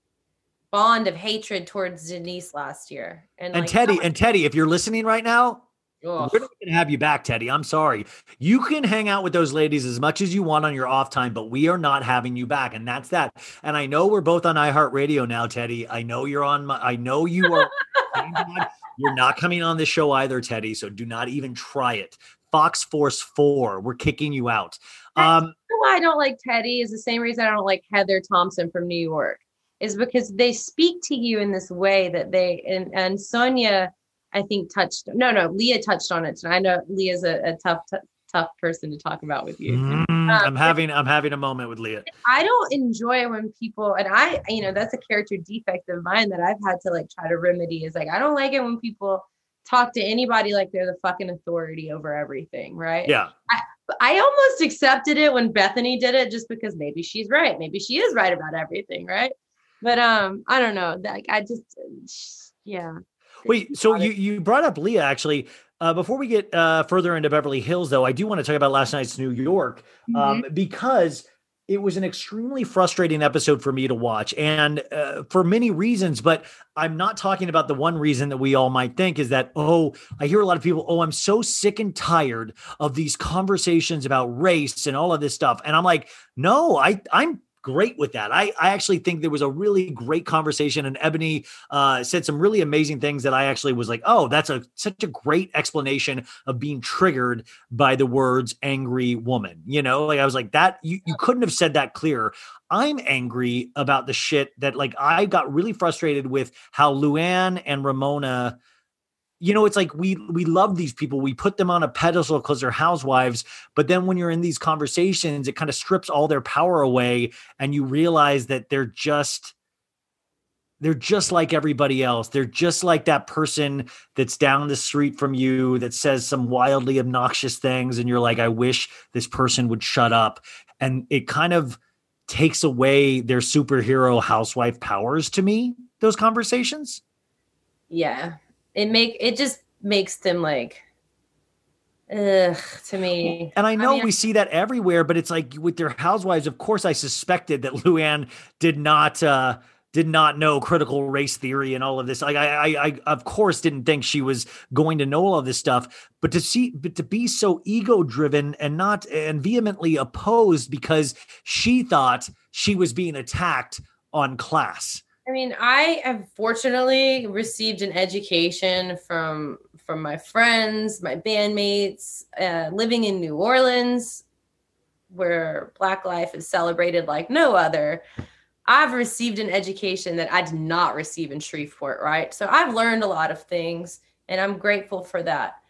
bond of hatred towards Denise last year. And,
And
like,
Teddi, and Teddi, if you're listening right now,
ugh.
we're not going to have you back, Teddi. I'm sorry. You can hang out with those ladies as much as you want on your off time, but we are not having you back, and that's that. And I know we're both on iHeartRadio now, Teddi. I know you're on. My, I know you are. you're not coming on this show either, Teddi. So do not even try it. Fox Force Four, we're kicking you out. Um,
why I don't like Teddi is the same reason I don't like Heather Thomson from New York. Is because they speak to you in this way that they and and Sonja, I think touched no no Leah touched on it tonight. I know Leah's a, a tough t- tough person to talk about with you.
mm, I'm having. I'm having a moment with Leah.
I don't enjoy when people and I you know that's a character defect of mine that I've had to like try to remedy is like I don't like it when people talk to anybody like they're the fucking authority over everything, right?
Yeah.
But I almost accepted it when Bethenny did it just because maybe she's right. Maybe she is right about everything, right? But um, I don't know. Like I just yeah.
Wait, so you you brought up Leah actually. Uh, before we get uh, further into Beverly Hills, though, I do want to talk about last night's New York um, because it was an extremely frustrating episode for me to watch, and uh, for many reasons. But I'm not talking about the one reason that we all might think is that oh, I hear a lot of people, oh, I'm so sick and tired of these conversations about race and all of this stuff, and I'm like, no, I I'm great with that. I, I actually think there was a really great conversation, and Eboni uh, said some really amazing things that I actually was like, oh, that's a such a great explanation of being triggered by the words "angry woman." You know, like I was like that. You you couldn't have said that clearer. I'm angry about the shit that like I got really frustrated with how Luann and Ramona you know it's like we we love these people. We put them on a pedestal because they're housewives but then when you're in these conversations it kind of strips all their power away and you realize that they're just they're just like everybody else. They're just like that person that's down the street from you that says some wildly obnoxious things and you're like i wish this person would shut up. And it kind of takes away their superhero housewife powers to me those conversations.
Yeah. It make it just makes them like ugh to me.
And I know
mean,
we see that everywhere, but it's like with their housewives. Of course, I suspected that Luann did not uh, did not know critical race theory and all of this. Like I, I, I, of course, didn't think she was going to know all of this stuff. But to see, but to be so ego driven and not and vehemently opposed because she thought she was being attacked on class.
I mean, I have fortunately received an education from from my friends, my bandmates, uh, living in New Orleans, where Black life is celebrated like no other. I've received an education that I did not receive in Shreveport, right? So I've learned a lot of things, and I'm grateful for that.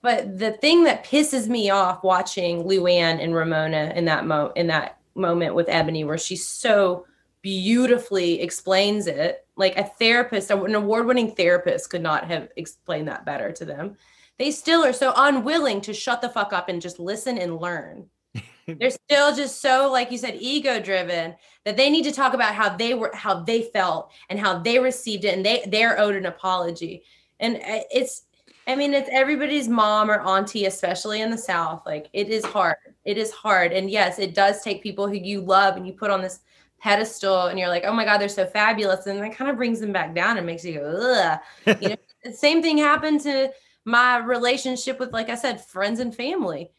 But the thing that pisses me off watching Luann and Ramona in that mo in that moment with Eboni, where she's so beautifully explains it. Like a therapist an award-winning therapist could not have explained that better to them. They still are so unwilling to shut the fuck up and just listen and learn. They're still just so like you said ego driven that they need to talk about how they were how they felt and how they received it and they they're owed an apology. And uh, it's i mean it's everybody's mom or auntie especially in the south. Like it is hard. It is hard. And yes it does take people who you love and you put on this pedestal and you're like, oh my God, they're so fabulous. And that kind of brings them back down and makes you go, ugh. You know, the same thing happened to my relationship with, like I said, friends and family.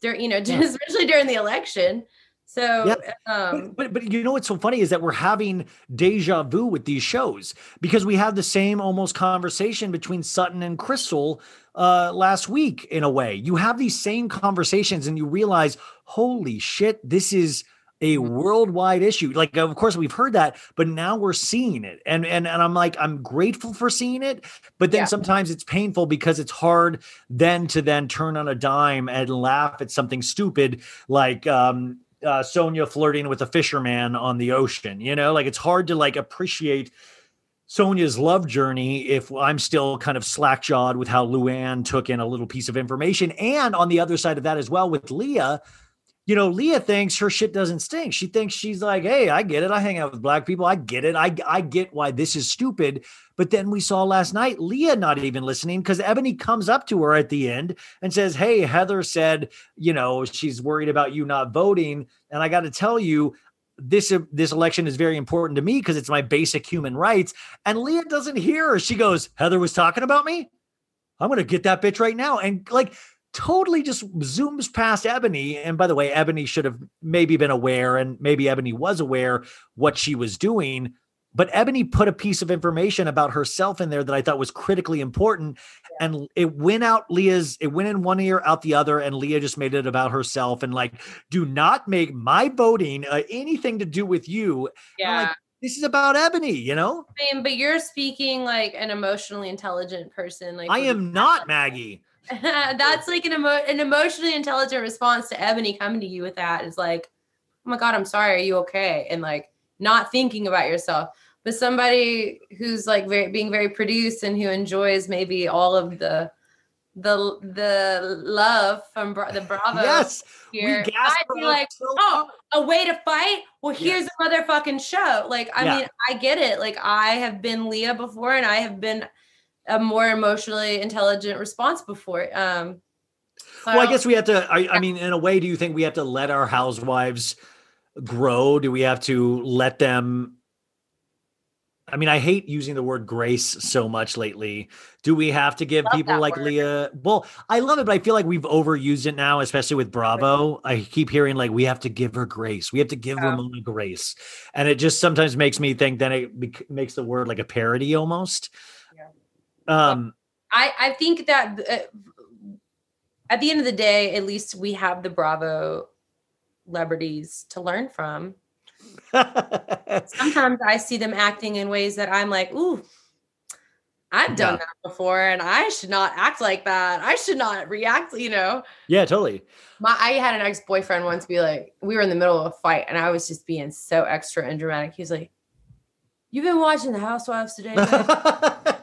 during you know especially during the election. So um
But, but you know what's so funny is that we're having deja vu with these shows because we had the same almost conversation between Sutton and Crystal uh, last week in a way. You have these same conversations and you realize, holy shit, this is a worldwide issue. Like, of course, we've heard that, but now we're seeing it, and and and I'm like, I'm grateful for seeing it, but then
Yeah.
sometimes it's painful because it's hard then to then turn on a dime and laugh at something stupid like um uh, Sonja flirting with a fisherman on the ocean. You know, like it's hard to like appreciate Sonja's love journey if I'm still kind of slack jawed with how Luann took in a little piece of information. And on the other side of that as well with Leah, you know, Leah thinks her shit doesn't stink. She thinks she's like, hey, I get it. I hang out with black people. I get it. I, I get why this is stupid. But then we saw last night Leah not even listening because Eboni comes up to her at the end and says, Hey, Heather said, you know, she's worried about you not voting. And I got to tell you, this this election is very important to me because it's my basic human rights. And Leah doesn't hear her. She goes, Heather was talking about me. I'm gonna get that bitch right now. And like totally just zooms past Eboni. And by the way, Eboni should have maybe been aware, and maybe Eboni was aware what she was doing. But Eboni put a piece of information about herself in there that I thought was critically important. And it went out Leah's, it went in one ear, out the other. And Leah just made it about herself and like, do not make my voting uh, anything to do with you.
Yeah.
this is about Eboni, you know?
I mean, but you're speaking like an emotionally intelligent person. Like
I am not Maggie.
that's like an emo- an emotionally intelligent response to Eboni coming to you with that is like, oh my god, I'm sorry, are you okay? And like not thinking about yourself. But somebody who's like very being very produced and who enjoys maybe all of the the the love from Bra- the Bravo
yes.
here,
we
I'd be like,
so
oh, a way to fight. Well, here's a motherfucking show. Like, I
Yeah.
mean, I get it. Like, I have been Leah before, and I have been a more emotionally intelligent response before. Um,
Well, I
so-
guess we have to. I, I mean, in a way, do you think we have to let our housewives grow? Do we have to let them? I mean, I hate using the word grace so much lately. Do we have to give
Love
people like
word.
Leah? Well, I love it, but I feel like we've overused it now, especially with Bravo. I keep hearing like we have to give her grace. We have to give
Yeah.
Ramona grace, and it just sometimes makes me think Then it makes the word like a parody almost. Um,
I, I think that uh, at the end of the day, at least we have the Bravo celebrities to learn from. Sometimes I see them acting in ways that I'm like, ooh, I've done
Yeah.
that before, and I should not act like that. I should not react, you know.
yeah, totally.
My I had an ex-boyfriend once be like, we were in the middle of a fight, and I was just being so extra and dramatic. He was like, You've been watching the housewives today?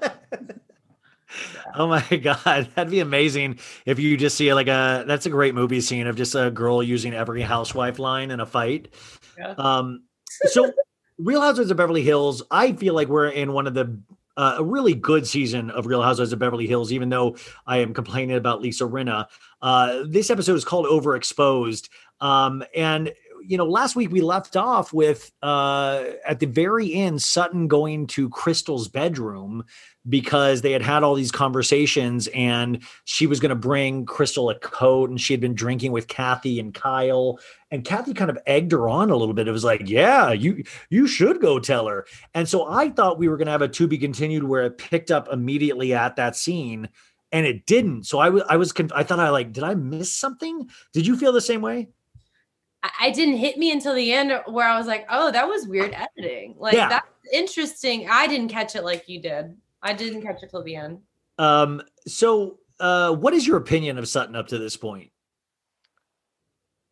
babe?"
oh my god, that'd be amazing if you just see like a that's a great movie scene of just a girl using every housewife line in a fight.
Yeah.
Um, so Real Housewives of Beverly Hills, I feel like we're in one of the uh, a really good season of Real Housewives of Beverly Hills, even though I am complaining about Lisa Rinna. Uh, this episode is called Overexposed. Um, and you know, last week we left off with uh, at the very end, Sutton going to Crystal's bedroom because they had had all these conversations and she was going to bring Crystal a coat and she had been drinking with Kathy and Kyle and Kathy kind of egged her on a little bit. It was like, yeah, you you should go tell her. And so I thought we were going to have a to be continued where it picked up immediately at that scene and it didn't. So I was I was conf- I thought I like did I miss something? Did you feel the same way?
I, didn't hit me until the end where I was like, oh, that was weird editing. Like
Yeah.
that's interesting. I didn't catch it like you did. I didn't catch it till the end.
Um so uh what is your opinion of Sutton up to this point?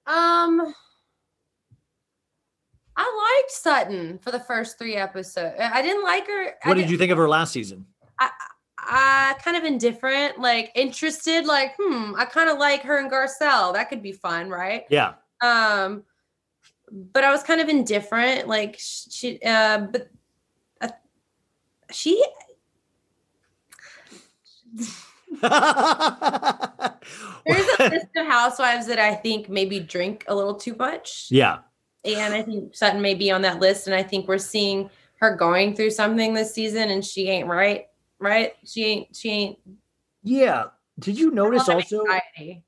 Um I liked Sutton for the first three episodes. I didn't like her.
What did you think of her last season?
I, I kind of indifferent, like interested, like, hmm, I kind of like her and Garcelle. That could be fun, right?
Yeah.
Um, but I was kind of indifferent, like she, uh, but uh, she, there's a list of housewives that I think maybe drink a little too much,
yeah.
and I think Sutton may be on that list. And I think we're seeing her going through something this season, and she ain't right, right? She ain't, she ain't.
Yeah. Did you notice
a lot of
also
anxiety.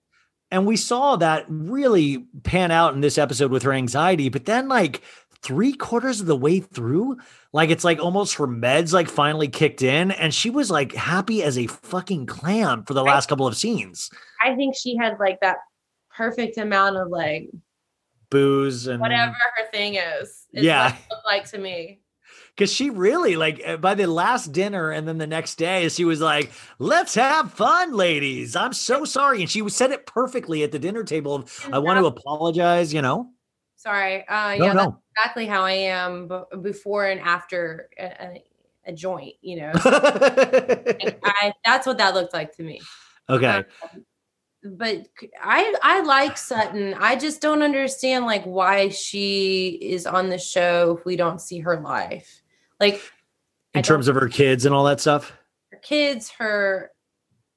And we saw that really pan out in this episode with her anxiety. But then, like, three quarters of the way through, like, it's like almost her meds like finally kicked in. And she was like happy as a fucking clam for the last couple of scenes.
I think she had like that perfect amount of like
Booze and
whatever her thing is.
Yeah.
what it looked like to me.
Because she really, like, uh, by the last dinner and then the next day, she was like, let's have fun, ladies. I'm so sorry. And she said it perfectly at the dinner table. Of, I want to apologize, you know?
Sorry. Uh,
No,
yeah, that's
no.
exactly how I am b- before and after a, a, a joint. You know, I that's what that looked like to me.
okay.
But I I like Sutton. I just don't understand like why she is on the show if we don't see her life. Like
In terms of her kids and all that stuff.
her kids, her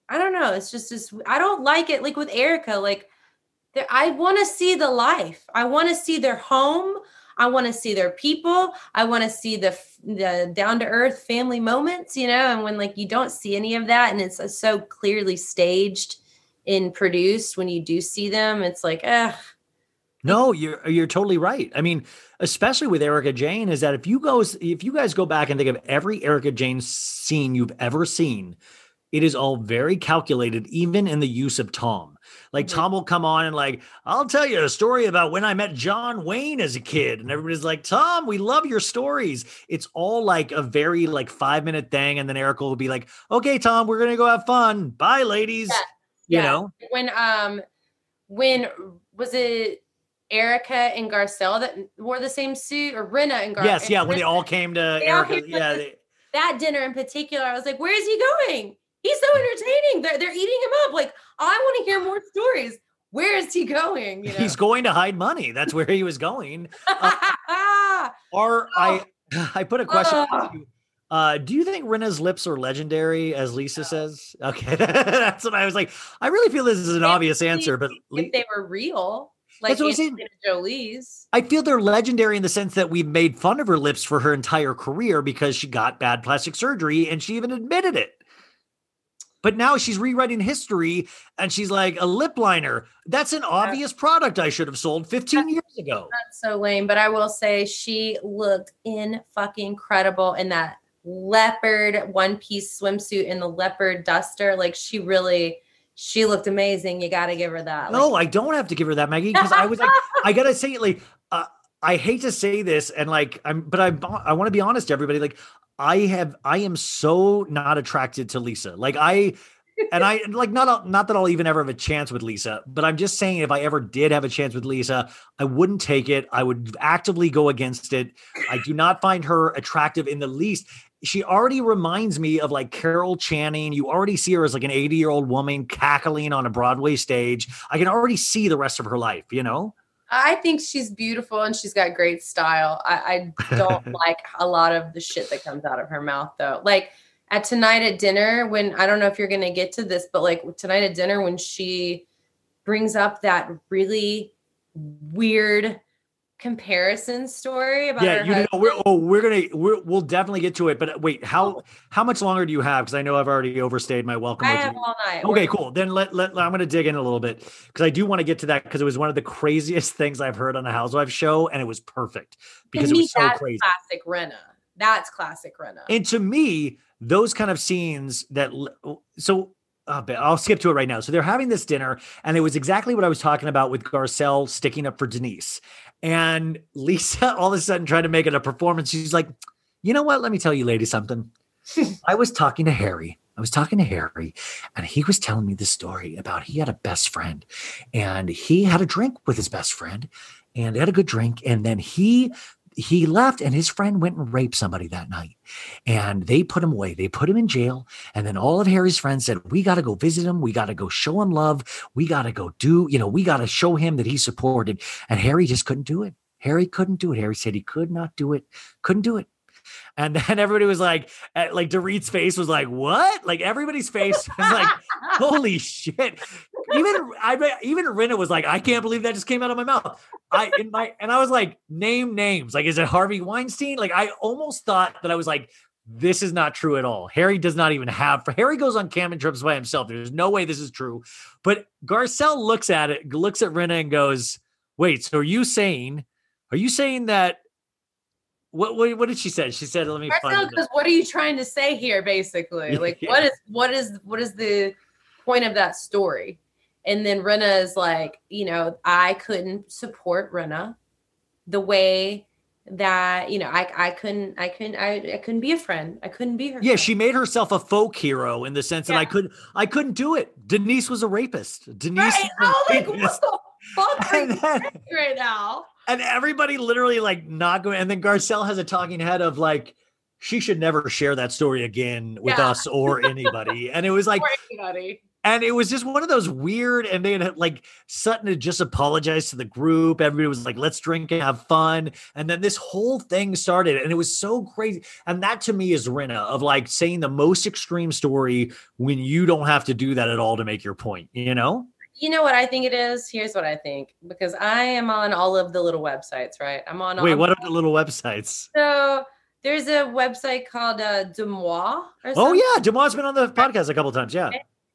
I don't know. It's just this. I don't like it. Like with Erika, like I want to see the life. I want to see their home. I want to see their people. I want to see the the down to earth family moments. You know, and when like you don't see any of that, and it's uh, so clearly staged and produced, when you do see them, it's like, eh.
No, you're you're totally right. I mean, especially with Erika Jayne, is that if you goes if you guys go back and think of every Erika Jayne scene you've ever seen, it is all very calculated, even in the use of Tom. Like Tom will come on and like, I'll tell you a story about when I met John Wayne as a kid, and everybody's like, Tom, we love your stories. It's all like a very like five minute thing, and then Erika will be like, Okay, Tom, we're gonna go have fun. Bye, ladies. You
Yeah.
know,
when um when was it Erika and Garcelle that wore the same suit or Rinna and Gar?
yes, yeah, when they all came to
They
Erika,
came to
yeah, they,
that dinner in particular, I was like, where is he going? He's so entertaining. They're, they're eating him up. Like, I want to hear more stories. Where is he going? You know?
he's going to hide money. That's where he was going. Or I, I put a question. to
Oh.
you. Uh, do you think Rinna's lips are legendary, as Lisa says? Okay, that's what I was like. I really feel this is an obvious answer, but
if they were real, like
That's what
Jolie's.
I feel they're legendary in the sense that we've made fun of her lips for her entire career because she got bad plastic surgery and she even admitted it. But now she's rewriting history and she's like, a lip liner. That's an obvious product I should have sold 15 years ago.
That's so lame. But I will say she looked in fucking incredible in that leopard one piece swimsuit and the leopard duster. Like she really, she looked amazing. You got to give her that. Like,
No, I don't have to give her that, Maggie, because I was like, I gotta say, like, uh, I hate to say this, and like, I'm, but I, I want to be honest, to everybody. Like, I have, I am so not attracted to Lisa. Like, I, and I like not, not that I'll even ever have a chance with Lisa, but I'm just saying, if I ever did have a chance with Lisa, I wouldn't take it. I would actively go against it. I do not find her attractive in the least. She already reminds me of like Carol Channing. You already see her as like an 80 year old woman cackling on a Broadway stage. I can already see the rest of her life, you know?
I think she's beautiful and she's got great style. I, I don't like a lot of the shit that comes out of her mouth though. Like at tonight at dinner, when I don't know if you're gonna get to this, but like tonight at dinner, when she brings up that really weird comparison story about
yeah, you know, we're, oh, we're gonna we're, we'll definitely get to it. But uh, wait, how oh. how much longer do you have? Because I know I've already overstayed my welcome.
I have
you.
all night.
Okay,
We're-
cool. Then let, let I'm going to dig in a little bit because I do want to get to that because it was one of the craziest things I've heard on a Housewives show, and it was perfect because
to
it
me,
was so crazy.
classic Rinna. That's classic Rinna.
And to me, those kind of scenes that so uh, I'll skip to it right now. So they're having this dinner, and it was exactly what I was talking about with Garcelle sticking up for Denise, and Lisa all of a sudden trying to make it a performance. She's like, you know what? Let me tell you, lady, something. I was talking to Harry. I was talking to Harry, and he was telling me this story about he had a best friend, and he had a drink with his best friend, and they had a good drink, and then he he left, and his friend went and raped somebody that night, and they put him away. They put him in jail, and then all of Harry's friends said, "We got to go visit him. We got to go show him love. We got to go do, you know, we got to show him that he's supported." And Harry just couldn't do it. Harry couldn't do it. Harry said he could not do it. Couldn't do it. And then everybody was like, eh, like Dorit's face was like, what? Like everybody's face was like, holy shit. Even I bet- even Rinna was like, I can't believe that just came out of my mouth. I in my and I was like, name names. Like, is it Harvey Weinstein? Like, I almost thought that I was like, this is not true at all. Harry does not even have for Harry goes on camping trips by himself. There's no way this is true. But Garcelle looks at it, looks at Rinna and goes, "Wait, so are you saying are you saying that what what, what did she say? She said, let me find it.
what are you trying to say here, basically? Like, what is what is what is the point of that story? And then Rinna is like, you know, I couldn't support Renna the way that you know I I couldn't I couldn't I, I couldn't be a friend. I couldn't be her.
Yeah,
friend.
she made herself a folk hero in the sense that I
Yeah.
could I couldn't do it. Denise was a rapist. Denise
Right? Oh, like
rapist.
what the fuck are
And
you
then-
right now?
And everybody literally like not going. And then Garcelle has a talking head of like, she should never share that story again with
Yeah.
us or anybody. and it was like, and it was just one of those weird. And they had like Sutton had just apologized to the group. Everybody was like, let's drink and have fun. And then this whole thing started, and it was so crazy. And that to me is Rinna of like saying the most extreme story when you don't have to do that at all to make your point, you know?
You know what I think it is? Here's what I think because I am on all of the little websites, right? I'm on.
Wait, what are the little websites?
So there's a website called uh, DeuxMoi or
Oh yeah, DeuxMoi been on the podcast a couple times. Yeah,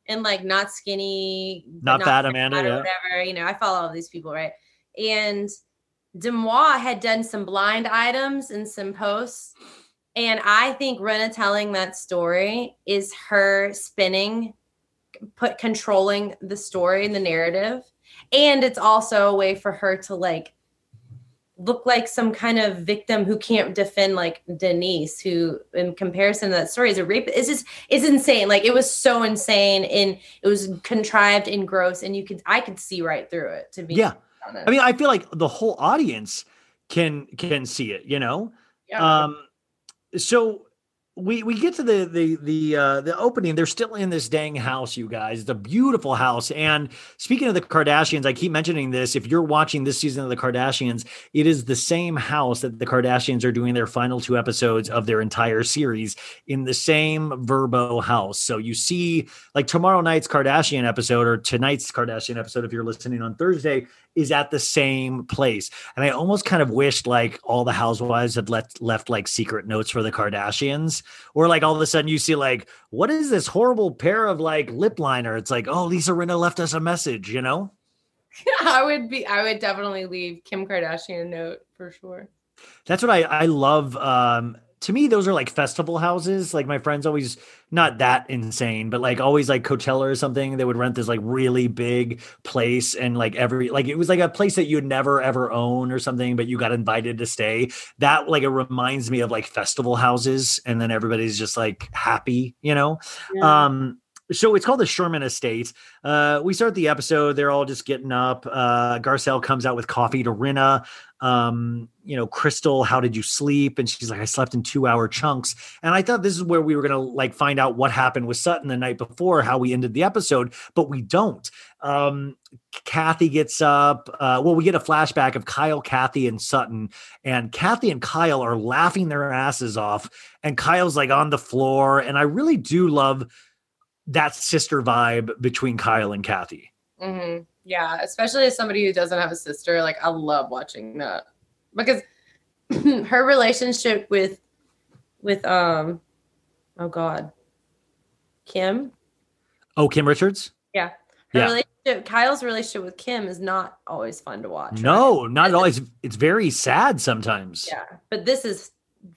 and like not skinny, but
Not Fat Amanda, yeah.
whatever. You know, I follow all these people, right? And DeuxMoi had done some blind items and some posts, and I think Rinna telling that story is her spinning, put controlling the story and the narrative, and it's also a way for her to like look like some kind of victim who can't defend like Denise, who in comparison to that story is a rape. It's just it's insane. Like it was so insane and it was contrived and gross, and you could I could see right through it. To be
yeah.
honest.
I mean, I feel like the whole audience can can see it. You know.
Yeah.
Um. So we we get to the the the uh the opening they're still in this dang house you guys. It's a beautiful house. And speaking of the kardashians i keep mentioning this if you're watching this season of the kardashians it is the same house that the kardashians are doing their final two episodes of their entire series in the same Vrbo house. So you see like tomorrow night's kardashian episode or tonight's kardashian episode if you're listening on thursday is at the same place. And i almost kind of wished like all the housewives had left left like secret notes for the kardashians or like all of a sudden you see like what is this horrible pair of like lip liner? It's like oh lisa rinna left us a message you know?
I would be I would definitely leave Kim Kardashian a note for sure.
that's what i i love um to me those are like festival houses like my friends always not that insane but like always like coachella or something they would rent this like really big place and like every like it was like a place that you'd never ever own or something but you got invited to stay that like it reminds me of like festival houses and then everybody's just like happy you know um so it's called the Sherman Estate. Uh, we start the episode. They're all just getting up. Uh, Garcelle comes out with coffee to Rinna. Um, you know, Crystal, how did you sleep? And she's like, I slept in two hour chunks. And I thought this is where we were gonna like find out what happened with Sutton the night before, how we ended the episode, but we don't. Um, Kathy gets up. Uh, well, we get a flashback of Kyle, Kathy, and Sutton, and Kathy and Kyle are laughing their asses off, and Kyle's like on the floor. And I really do love that sister vibe between Kyle and Kathy.
hmm Yeah, especially as somebody who doesn't have a sister, like I love watching that because her relationship with with um oh god Kim
Oh, Kim Richards?
yeah her
Yeah.
relationship Kyle's relationship with Kim is not always fun to watch right?
No, not always. It's it's very sad sometimes.
yeah but this is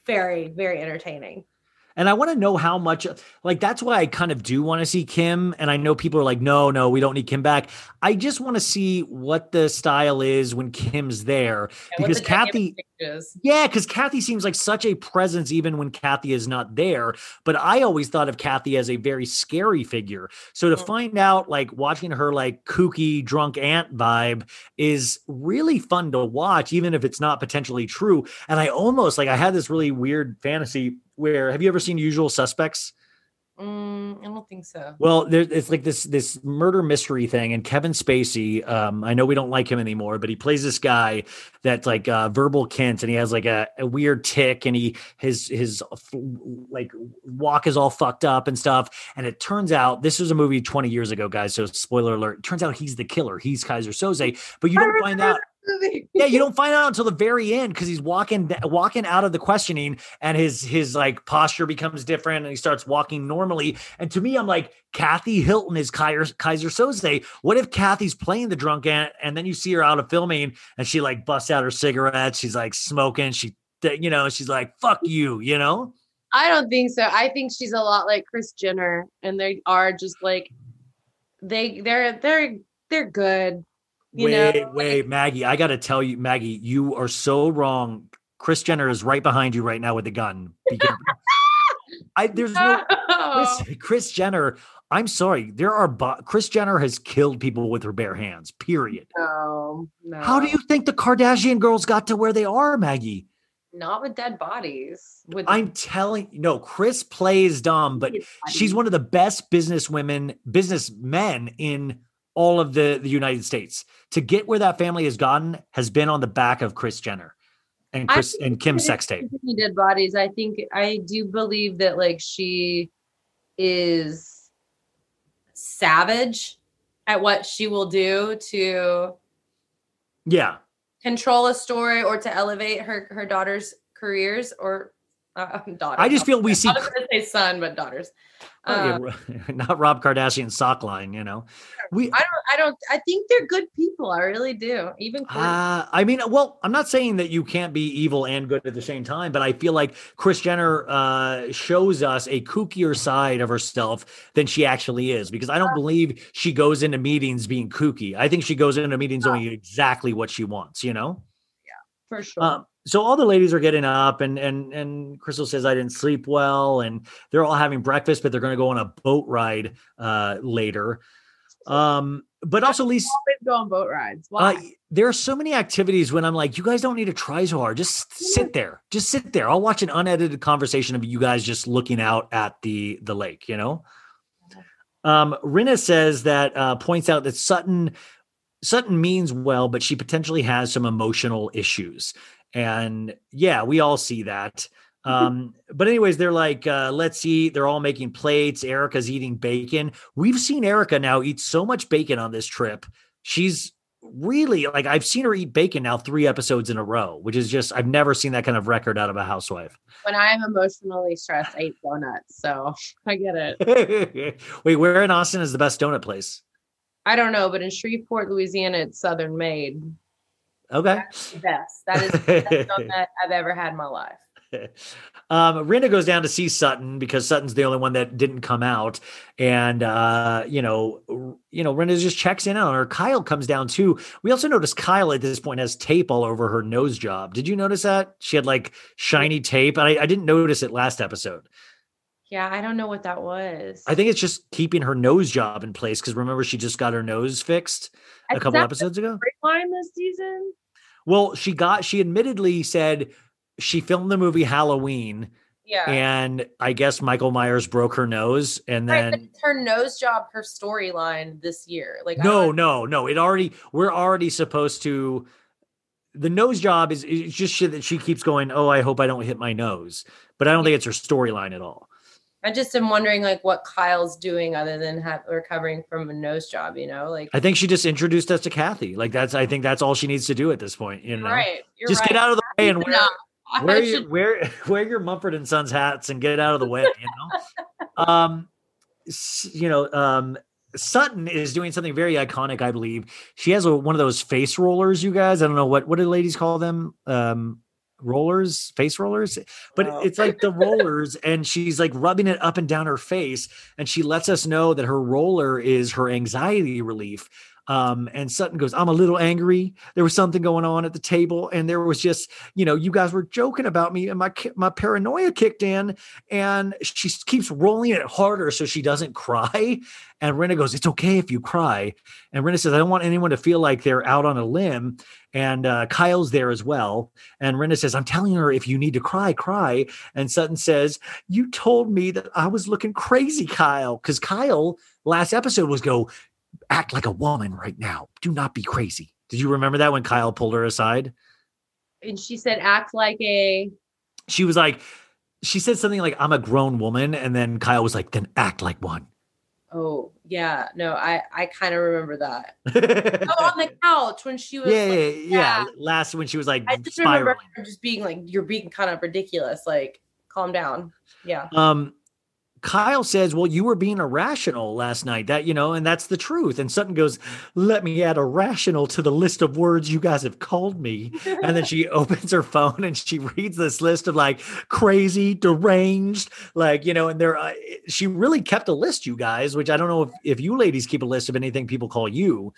very very entertaining
And I want to know how much, like, that's why I kind of do want to see Kim. And I know people are like, no, no, we don't need Kim back. I just want to see what the style is when Kim's there.
Yeah,
because
the
Kathy, yeah, because Kathy seems like such a presence even when Kathy is not there. But I always thought of Kathy as a very scary figure. So to
Mhm.
find out, like, watching her, like, kooky, drunk aunt vibe is really fun to watch, even if it's not potentially true. And I almost, like, I had this really weird fantasy where have you ever seen Usual Suspects?
Mm, I don't think so.
Well, there, it's like this this murder mystery thing, and Kevin Spacey. Um, I know we don't like him anymore, but he plays this guy that's like uh, verbal Kint, and he has like a, a weird tick, and he his his like walk is all fucked up and stuff. And it turns out this was a movie twenty years ago, guys. So spoiler alert. Turns out he's the killer. He's Keyser Söze, but you don't find out.
Movie.
yeah, you don't find out until the very end because he's walking walking out of the questioning, and his his like posture becomes different, and he starts walking normally. And to me, I'm like, Kathy Hilton is Keyser, Keyser Söze. What if Kathy's playing the drunk aunt, and then you see her out of filming, and she like busts out her cigarette, she's like smoking, she you know, she's like, "Fuck you," you know.
I don't think so. I think she's a lot like Kris Jenner, and they are just like they they're they're they're good. You
wait,
know,
wait, Maggie, I got to tell you, Maggie, you are so wrong. Kris Jenner is right behind you right now with a gun. I there's no Kris, Kris Jenner. I'm sorry. There are bo- Kris Jenner has killed people with her bare hands. Period.
no, no.
How do you think the Kardashian girls got to where they are, Maggie?
not with dead bodies? With
I'm telling you, no, Kris plays dumb, but she's one of the best business women, businessmen in all of the, the United States. To get where that family has gotten has been on the back of Kris Jenner and
Kris
and Kim
it is
sex tape.
Tiffany dead bodies. I think I do believe that like she is savage at what she will do to
Yeah.
control a story or to elevate her her daughter's careers or uh, daughter.
I just feel we see
I was going to say son, but daughters.
Oh, yeah, not Rob Kardashian sock line, you know. We
I don't. I don't. I think they're good people. I really do. Even
Uh, I mean, well, I'm not saying that you can't be evil and good at the same time, but I feel like Kris Jenner uh, shows us a kookier side of herself than she actually is because I don't believe she goes into meetings being kooky. I think she goes into meetings knowing exactly what she wants, you know?
Yeah, for sure.
Um, so all the ladies are getting up and and and Crystal says I didn't sleep well and they're all having breakfast but they're going to go on a boat ride uh later. Um but also Lisa
go on boat rides. Why?
uh, there are so many activities when I'm like, you guys don't need to try so hard. Just sit there. Just sit there. I'll watch an unedited conversation of you guys just looking out at the the lake. You know. Um, Rinna says that uh, points out that Sutton Sutton means well, but she potentially has some emotional issues. And yeah, we all see that. Um, but anyways, they're like, uh, let's eat. They're all making plates. Erika's eating bacon. We've seen Erika now eat so much bacon on this trip. She's really like I've seen her eat bacon now three episodes in a row, which is just I've never seen that kind of record out of a housewife.
when I'm emotionally stressed, I eat donuts. So I get it.
Wait, where in Austin is the best donut place?
I don't know, but in Shreveport, Louisiana, it's Southern Maid.
Okay.
That's the best. That is the best donut I've ever had in my life.
um, Rinna goes down to see Sutton because Sutton's the only one that didn't come out, and uh, you know, you know, Rinna just checks in on her. Kyle comes down too. We also notice Kyle at this point has tape all over her nose job. Did you notice that she had like shiny tape? I, I didn't notice it last episode.
Yeah, I don't know what that was.
I think it's just keeping her nose job in place because remember she just got her nose fixed a couple episodes ago.
Line this season.
Well, she got she admittedly said she filmed the movie Halloween
Yeah.
and I guess Michael Myers broke her nose and
right,
then
it's her nose job, her storyline this year. Like
no, no, no. It already we're already supposed to the nose job is it's just shit that she keeps going, "Oh, I hope I don't hit my nose." But I don't think it's her storyline at all.
I just am wondering like what Kyle's doing other than ha- recovering from a nose job. You know, like
I think she just introduced us to Kathy. Like that's I think that's all she needs to do at this point, you know.
right. You're
just
right.
get out of the way and wear
No,
wear your wear wear your Mumford and Sons hats and get out of the way. You know, um, you know, um, Sutton is doing something very iconic. I believe she has a, one of those face rollers. You guys, I don't know what what do ladies call them. Um, rollers face rollers but
Wow.
it's like the rollers and she's like rubbing it up and down her face and she lets us know that her roller is her anxiety relief um, and Sutton goes, I'm a little angry. There was something going on at the table, and there was just, you know, you guys were joking about me, and my my paranoia kicked in, and she keeps rolling it harder so she doesn't cry. And Rinna goes, It's okay if you cry. And Rinna says, I don't want anyone to feel like they're out on a limb. And uh, Kyle's there as well. And Rinna says, I'm telling her if you need to cry, cry. And Sutton says, You told me that I was looking crazy, Kyle. Because Kyle last episode was go, act like a woman right now. Do not be crazy. Did you remember that when Kyle pulled her aside?
and she said, act like a.
She was like, she said something like, I'm a grown woman. And then Kyle was like, then act like one.
Oh yeah, no, I I kind of remember that. Oh, on the couch when she was.
yeah,
like,
yeah, yeah. Last when she was like
I just remember
spiraling.
her just being like, "You're being kind of ridiculous. Like, calm down." Yeah.
Um, Kyle says, "Well, you were being irrational last night. That you know, and that's the truth." And Sutton goes, "Let me add irrational to the list of words you guys have called me." And then she opens her phone and she reads this list of like crazy, deranged, like you know, and there. Uh, she really kept a list, you guys, which I don't know if if you ladies keep a list of anything people call you.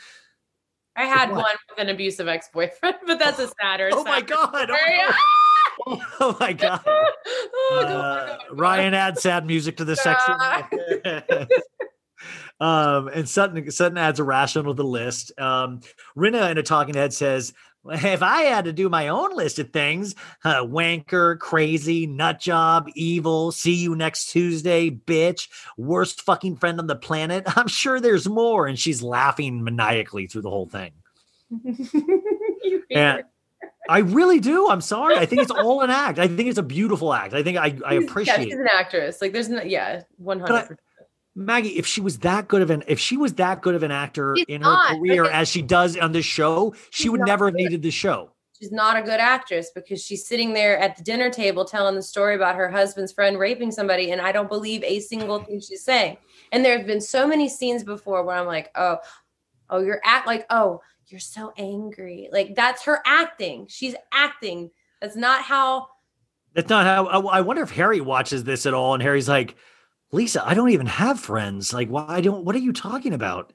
I had
What?
one with an abusive ex-boyfriend, but that's a sadder.
Oh my god! Oh
story.
Oh my god.
Oh, God,
Uh,
God, God.
Ryan add sad music to the section. um, and Sutton Sutton adds irrational to the list. Um, Rinna in a talking head says, if I had to do my own list of things, uh, wanker, crazy, nut job, evil, see you next Tuesday, bitch, worst fucking friend on the planet, I'm sure there's more. And she's laughing maniacally through the whole thing. And. I really do. I'm sorry. I think it's all an act. I think it's a beautiful act. I think I, I appreciate.
yeah,
she's
an actress. Like, there's no, yeah, one hundred.
Maggie, if she was that good of an if she was that good of an actor
She's
in her
not,
career
because-
as she does on this show, she
She's
would never have needed the show.
She's not a good actress because she's sitting there at the dinner table telling the story about her husband's friend raping somebody, and I don't believe a single thing she's saying. And there have been so many scenes before where I'm like, oh, oh, you're at like, oh, you're so angry. Like that's her acting. She's acting. That's not how.
That's not how. I, I wonder if Harry watches this at all, and Harry's like, "Lisa, I don't even have friends. Like, why I don't? What are you talking about?"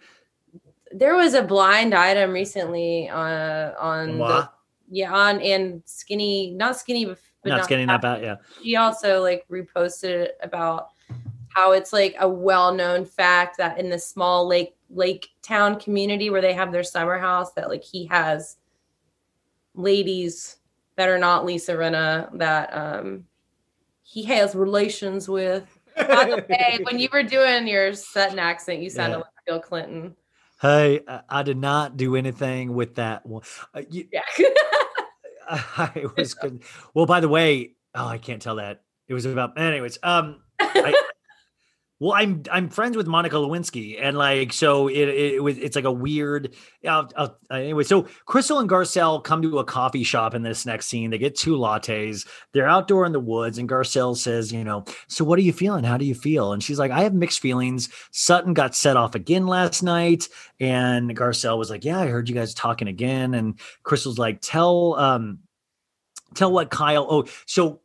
There was a blind item recently uh, on the, yeah on and skinny, not skinny, but
Not skinny, not bad. Yeah.
she also like reposted it about how it's like a well-known fact that in the small lake lake town community where they have their summer house that like he has ladies that are not Lisa Rinna that um he has relations with. By the way, when you were doing your Sutton accent, you sounded
Yeah.
like Bill Clinton.
Hey, I, I did not do anything with that one. Uh, you,
Yeah.
I was good. Well, by the way, oh, I can't tell that. It was about, anyways. Um, I, well, I'm I'm friends with Monica Lewinsky, and like so, it it, it was it's like a weird. Uh, uh, anyway, so Crystal and Garcelle come to a coffee shop in this next scene. They get two lattes. They're outdoor in the woods, and Garcelle says, "You know, so what are you feeling? How do you feel?" And she's like, "I have mixed feelings. Sutton got set off again last night." And Garcelle was like, "Yeah, I heard you guys talking again." And Crystal's like, "Tell um, tell what Kyle." Oh, so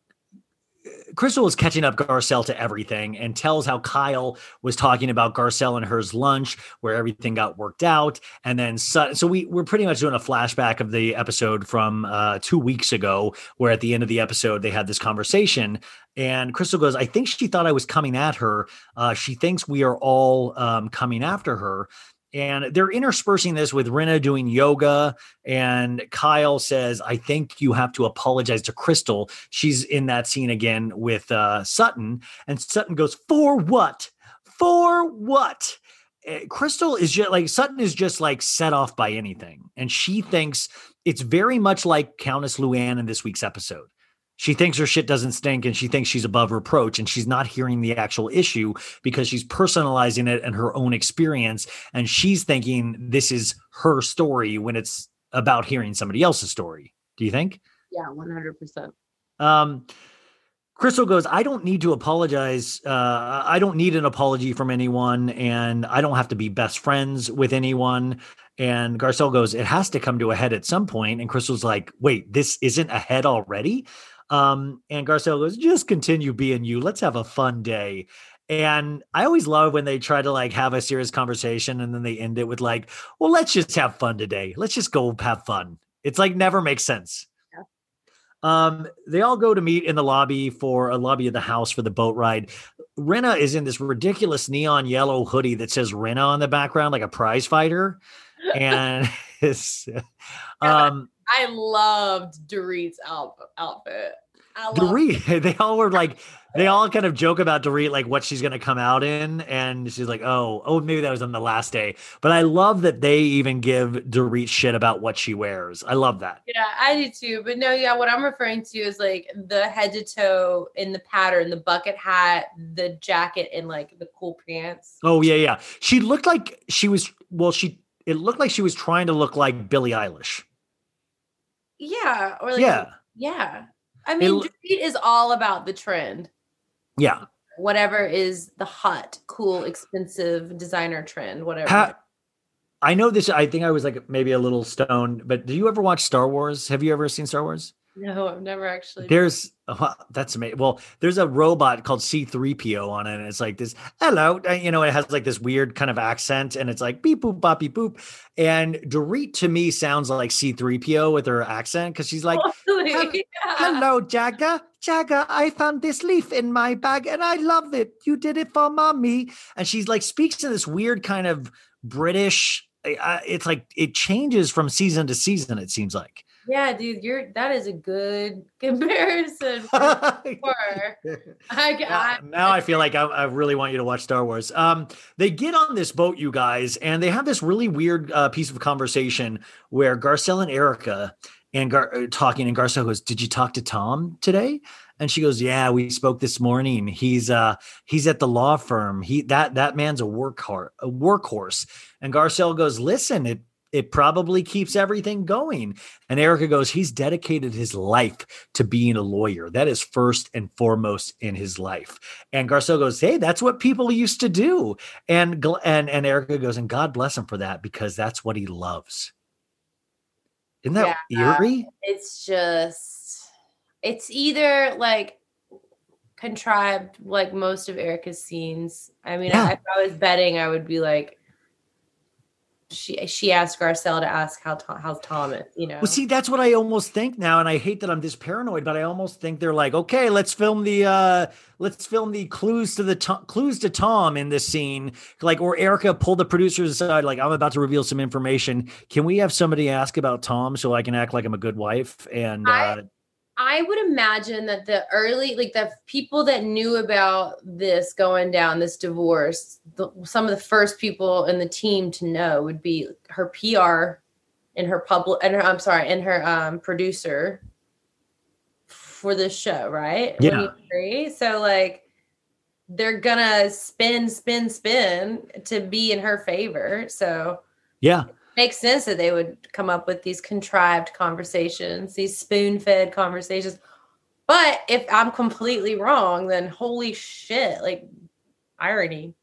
Crystal was catching up Garcelle to everything and tells how Kyle was talking about Garcelle and hers lunch, where everything got worked out. And then, so, so we, we're pretty much doing a flashback of the episode from uh, two weeks ago, where at the end of the episode, they had this conversation. And Crystal goes, I think she thought I was coming at her. Uh, she thinks we are all um, coming after her. And they're interspersing this with Rinna doing yoga. And Kyle says, I think you have to apologize to Crystal. She's in that scene again with uh, Sutton. And Sutton goes, For what? For what? Eh, Crystal is just like Sutton is just like set off by anything. And she thinks it's very much like Countess Luann in this week's episode. She thinks her shit doesn't stink and she thinks she's above reproach and she's not hearing the actual issue because she's personalizing it and her own experience. And she's thinking this is her story when it's about hearing somebody else's story. Do you think?
Yeah, one hundred percent.
Um, Crystal goes, I don't need to apologize. Uh, I don't need an apology from anyone, and I don't have to be best friends with anyone. And Garcelle goes, It has to come to a head at some point. And Crystal's like, Wait, this isn't a head already? Um, and Garcelle goes, Just continue being you. Let's have a fun day. And I always love when they try to like have a serious conversation and then they end it with like, well, let's just have fun today. Let's just go have fun. It's like never makes sense. Um, they all go to meet in the lobby for a lobby of the house for the boat ride. Rinna is in this ridiculous neon yellow hoodie that says Rinna on the background, like a prize fighter. And it's um
I loved Dorit's out- outfit.
Dorit, they all were like, they all kind of joke about Dorit, like what she's going to come out in. And she's like, oh, oh, maybe that was on the last day. But I love that they even give Dorit shit about what she wears. I love that.
Yeah, I do too. But no, yeah, what I'm referring to is like the head to toe in the pattern, the bucket hat, the jacket, and like the cool pants.
Oh, yeah, yeah. She looked like she was, well, she, it looked like she was trying to look like Billie Eilish.
Yeah. Or like,
Yeah.
Yeah. I mean, Dorit is all about the trend.
Yeah.
Whatever is the hot, cool, expensive designer trend, whatever.
Ha- I know this. I think I was like maybe a little stoned, but do you ever watch Star Wars? Have you ever seen Star Wars?
No, I've never actually.
There's oh, that's amazing. Well, there's a robot called C3PO on it, and it's like this. Hello, uh, you know, it has like this weird kind of accent, and it's like beep boop bop beep boop. And Dorit to me sounds like C3PO with her accent because she's like,
Totally.
"Hel-
Yeah.
"Hello, Jagger. Jagger, I found this leaf in my bag, and I love it. You did it for mommy." And she's like speaks in this weird kind of British. Uh, it's like it changes from season to season. It seems like.
Yeah, dude, you're that is a good comparison for. I,
now,
I,
now I feel like I, I really want you to watch Star Wars. Um, they get on this boat, you guys, and they have this really weird uh, piece of conversation where Garcelle and Erika and Gar- uh, talking, and Garcelle goes, "Did you talk to Tom today?" And she goes, "Yeah, we spoke this morning. He's uh he's at the law firm. He that that man's a workhorse, a workhorse." And Garcelle goes, "Listen, it." It probably keeps everything going. And Erika goes, He's dedicated his life to being a lawyer. That is first and foremost in his life. And Garcelle goes, Hey, that's what people used to do. And and and Erika goes, and God bless him for that because that's what he loves. Isn't that eerie?
it's just it's either like contrived like most of Erika's scenes. I mean,
Yeah.
I, if I was betting, I would be like, she she asked Garcelle to ask how Tom, how's Thomas, you know.
Well, see, that's what I almost think now, and I hate that I'm this paranoid, but I almost think they're like, okay, let's film the uh let's film the clues to the to- clues to Tom in this scene, like, or Erika pulled the producers aside, like, I'm about to reveal some information. Can we have somebody ask about Tom so I can act like I'm a good wife? And
I-
uh,
I would imagine that the early, like the people that knew about this going down, this divorce, the, some of the first people in the team to know would be her PR and her public, and her, I'm sorry, and her um, producer for this show, right? Agree? So, like, they're gonna spin, spin, spin to be in her favor. So,
yeah,
makes sense that they would come up with these contrived conversations, these spoon fed conversations. But if I'm completely wrong, then holy shit, like irony.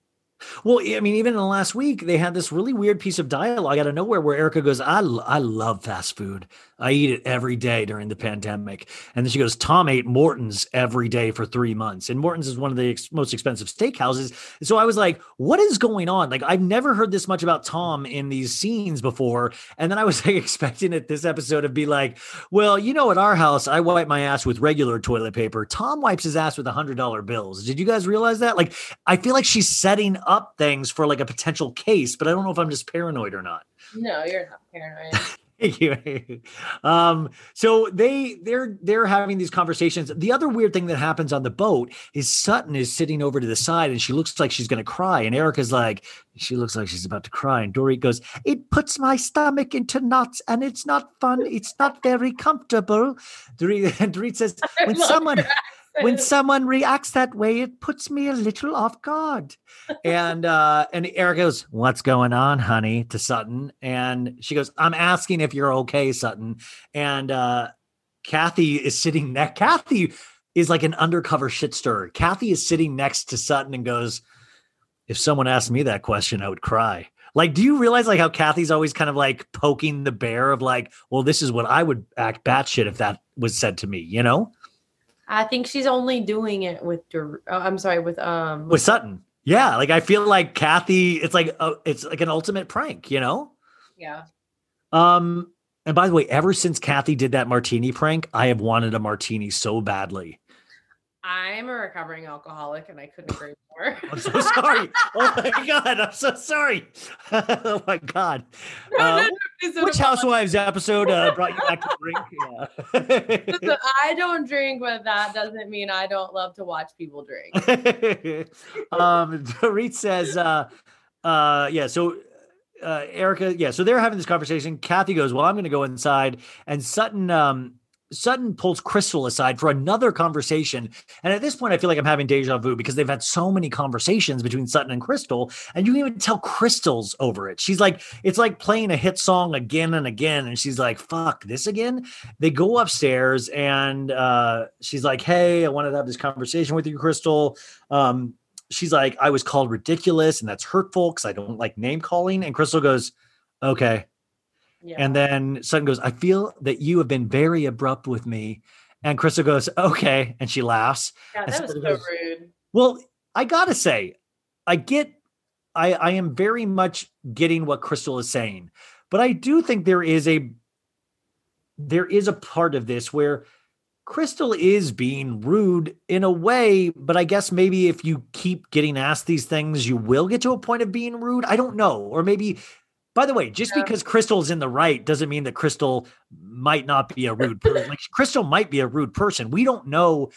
Well, I mean, even in the last week, they had this really weird piece of dialogue out of nowhere where Erika goes, I, I love fast food. I eat it every day during the pandemic. And then she goes, Tom ate Morton's every day for three months. And Morton's is one of the ex- most expensive steakhouses. So I was like, what is going on? Like, I've never heard this much about Tom in these scenes before. And then I was like expecting it this episode to be like, well, you know, at our house, I wipe my ass with regular toilet paper. Tom wipes his ass with $100 bills. Did you guys realize that? Like, I feel like she's setting up things for like a potential case, but I don't know if I'm just paranoid or not.
No, you're not paranoid.
Thank you. um, so they they're they're having these conversations. The other weird thing that happens on the boat is Sutton is sitting over to the side and she looks like she's gonna cry. And Erika's like, she looks like she's about to cry. And Dorit goes, It puts my stomach into knots and it's not fun. It's not very comfortable. Dorit, and Dorit says, when someone
your
when someone reacts that way, it puts me a little off guard. And uh, and Eric goes, "What's going on, honey?" to Sutton, and she goes, "I'm asking if you're okay, Sutton." And uh, Kathy is sitting next. Kathy is like an undercover shit stirrer. Kathy is sitting next to Sutton and goes, "If someone asked me that question, I would cry." Like, do you realize like how Kathy's always kind of like poking the bear of like, well, this is what I would act batshit if that was said to me, you know?
I think she's only doing it with Dur- oh, I'm sorry, with um
with Sutton. Yeah, like I feel like Kathy. It's like a, it's like an ultimate prank, you know.
yeah.
Um, and by the way, ever since Kathy did that martini prank, I have wanted a martini so badly.
I'm a recovering alcoholic, and I couldn't agree more.
I'm so sorry. Oh my god, I'm so sorry. oh my god. Uh,
no, no, please don't
which. Housewives episode uh, brought you back to drink? Yeah.
I don't drink, but that doesn't mean I don't love to watch people drink.
um, Dorit says, uh, uh, yeah, so uh, Erika, yeah, so they're having this conversation. Kathy goes, Well, I'm going to go inside. And Sutton, um, Sutton pulls Crystal aside for another conversation. And at this point, I feel like I'm having deja vu because they've had so many conversations between Sutton and Crystal. And you can even tell Crystal's over it. She's like, it's like playing a hit song again and again. And she's like, fuck this again. They go upstairs and uh, she's like, hey, I wanted to have this conversation with you, Crystal. Um, she's like, I was called ridiculous and that's hurtful because I don't like name calling. And Crystal goes, okay.
Yeah.
And then Sutton goes, I feel that you have been very abrupt with me. And Crystal goes, okay. And she laughs.
yeah, that was so
goes,
rude.
Well, I gotta say, I get I I am very much getting what Crystal is saying, but I do think there is a there is a part of this where Crystal is being rude in a way, but I guess maybe if you keep getting asked these things, you will get to a point of being rude. I don't know. Or maybe, by the way, just
Yeah.
because Crystal's in the right doesn't mean that Crystal might not be a rude person. like Crystal might be a rude person. We don't know.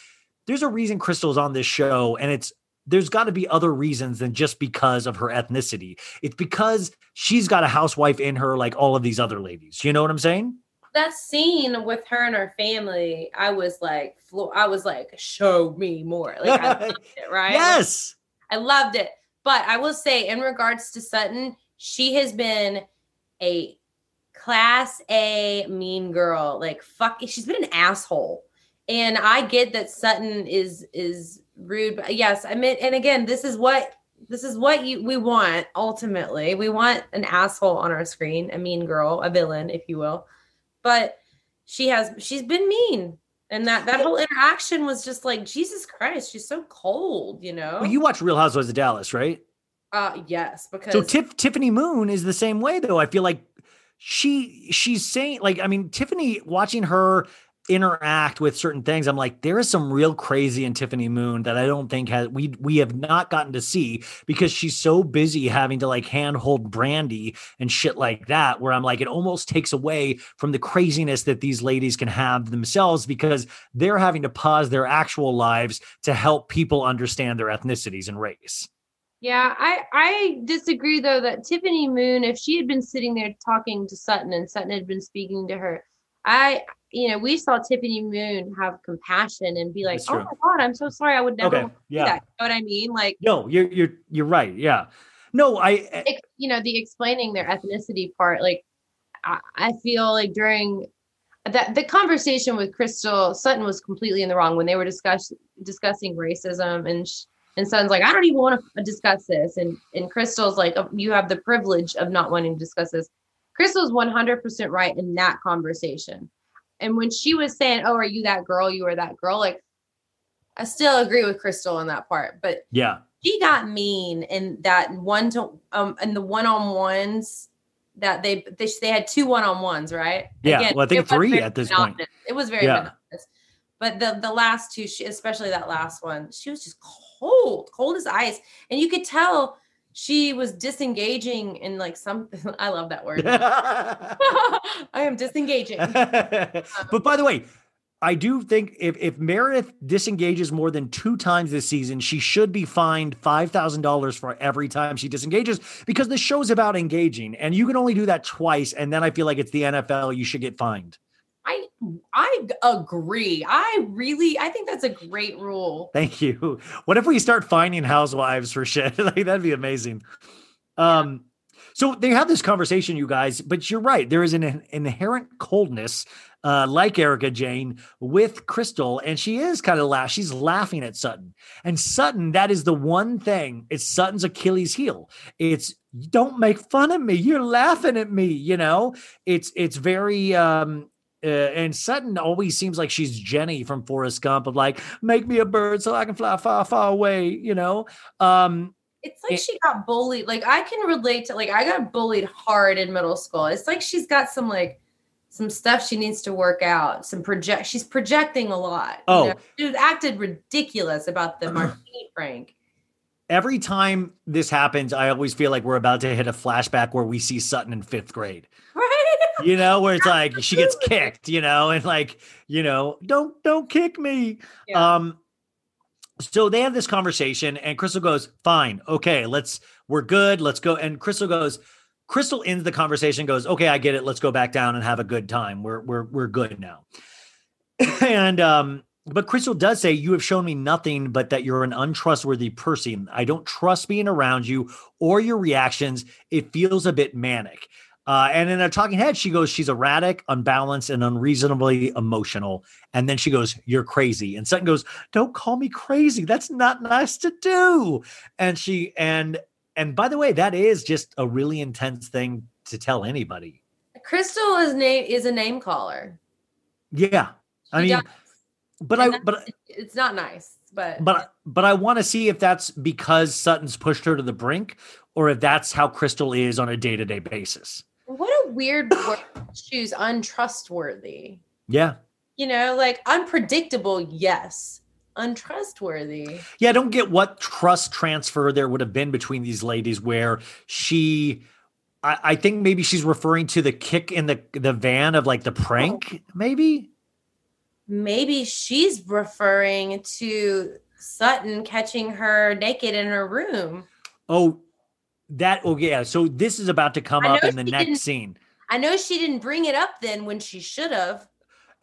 There's a reason Crystal's on this show, and it's there's got to be other reasons than just because of her ethnicity. It's because she's got a housewife in her, like all of these other ladies. You know what I'm saying?
That scene with her and her family, I was like, I was like, show me more. Like, I loved it, right?
Yes.
I loved it. But I will say, in regards to Sutton, she has been a class A mean girl. Like fuck, she's been an asshole. And I get that Sutton is is rude, but yes, I mean, and again, this is what this is what you we want ultimately. We want an asshole on our screen, a mean girl, a villain, if you will. But she has she's been mean. And that that whole interaction was just like Jesus Christ, she's so cold, you know.
Well, you watch Real Housewives of Dallas, right?
Uh yes, because
So Tiff, Tiffany Moon is the same way though. I feel like she she's saying like I mean Tiffany watching her interact with certain things I'm like there is some real crazy in Tiffany Moon that I don't think has we we have not gotten to see because she's so busy having to like handhold Brandi and shit like that where I'm like it almost takes away from the craziness that these ladies can have themselves because they're having to pause their actual lives to help people understand their ethnicities and race.
Yeah, I I disagree though that Tiffany Moon, if she had been sitting there talking to Sutton and Sutton had been speaking to her, I you know we saw Tiffany Moon have compassion and be like, oh my god, I'm so sorry, I would never
Okay,
want to do
yeah.
that. You know what I mean? Like,
No, you're you're you're right. Yeah. No, I eh
ex- you know, the explaining their ethnicity part. Like, I, I feel like during that the conversation with Crystal Sutton was completely in the wrong when they were discuss discussing racism and. Sh- and Sutton's like, I don't even want to discuss this. And and Crystal's like, "Oh, you have the privilege of not wanting to discuss this. Crystal's 100% right in that conversation. And when she was saying, Oh, are you that girl? You are that girl. Like, I still agree with Crystal in that part. But
yeah.
she got mean in that one to, um, and the one on ones that they, they, they had two one on ones, right?
Yeah, well, I think three at this point.
It was very
Yeah.
monotonous. But the the last two, she, especially that last one, she was just cold, cold cold as ice, and you could tell she was disengaging in like something. I love that word. I am disengaging.
but by the way, I do think if, if Meredith disengages more than two times this season, she should be fined $5,000 for every time she disengages because the show's about engaging and you can only do that twice. And then I feel like it's the NFL, you should get fined.
I I agree. I really I think that's a great rule.
Thank you. What if we start finding housewives for shit? like that'd be amazing. Um, so they have this conversation, you guys, but you're right. There is an in- inherent coldness, uh, like Erika Jayne with Crystal, and she is kind of laugh. She's laughing at Sutton, and Sutton. That is the one thing. It's Sutton's Achilles heel. It's don't make fun of me. You're laughing at me. You know. It's it's very um uh, and Sutton always seems like she's Jenny from Forrest Gump of like, make me a bird so I can fly far, far away, you know? Um,
It's like
It-
she got bullied. Like I can relate to like I got bullied hard in middle school. It's like she's got some like some stuff she needs to work out. Some project. She's projecting a lot. you
Oh.
know? Dude acted ridiculous about the martini prank.
Every time this happens, I always feel like we're about to hit a flashback where we see Sutton in fifth grade.
Right?
You know, where it's like she gets kicked, you know, and like, you know, don't don't kick me.
Yeah.
Um so they have this conversation and Crystal goes, "Fine. Okay, let's we're good. Let's go." And Crystal goes, Crystal ends the conversation goes, "Okay, I get it. Let's go back down and have a good time. We're we're we're good now." and um but Crystal does say, You have shown me nothing but that you're an untrustworthy person. I don't trust being around you or your reactions. It feels a bit manic. Uh, and in a talking head, she goes, She's erratic, unbalanced, and unreasonably emotional. And then she goes, You're crazy. And Sutton goes, Don't call me crazy. That's not nice to do. And she, and, and by the way, that is just a really intense thing to tell anybody.
Crystal is name is a name caller.
Yeah. I
She
mean,
does.
but
And
I, but,
it's not nice, but
but but I want to see if that's because Sutton's pushed her to the brink, or if that's how Crystal is on a day to day basis.
What a weird word choose untrustworthy.
Yeah,
You know, like unpredictable, yes. Untrustworthy.
yeah. I don't get what trust transfer there would have been between these ladies, where she, I, I think maybe she's referring to the kick in the the van of like the oh. prank, maybe.
Maybe she's referring to Sutton catching her naked in her room.
Oh, that. Oh, yeah. So this is about to come up in the next scene.
I know she didn't bring it up then when she should have.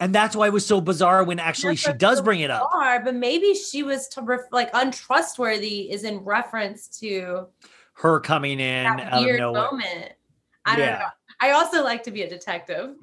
And that's why it was so bizarre when actually she does bring it up.
Bizarre, But maybe she was to ref- like untrustworthy is in reference to
Her coming in
that weird moment. I don't know. I also like to be a detective.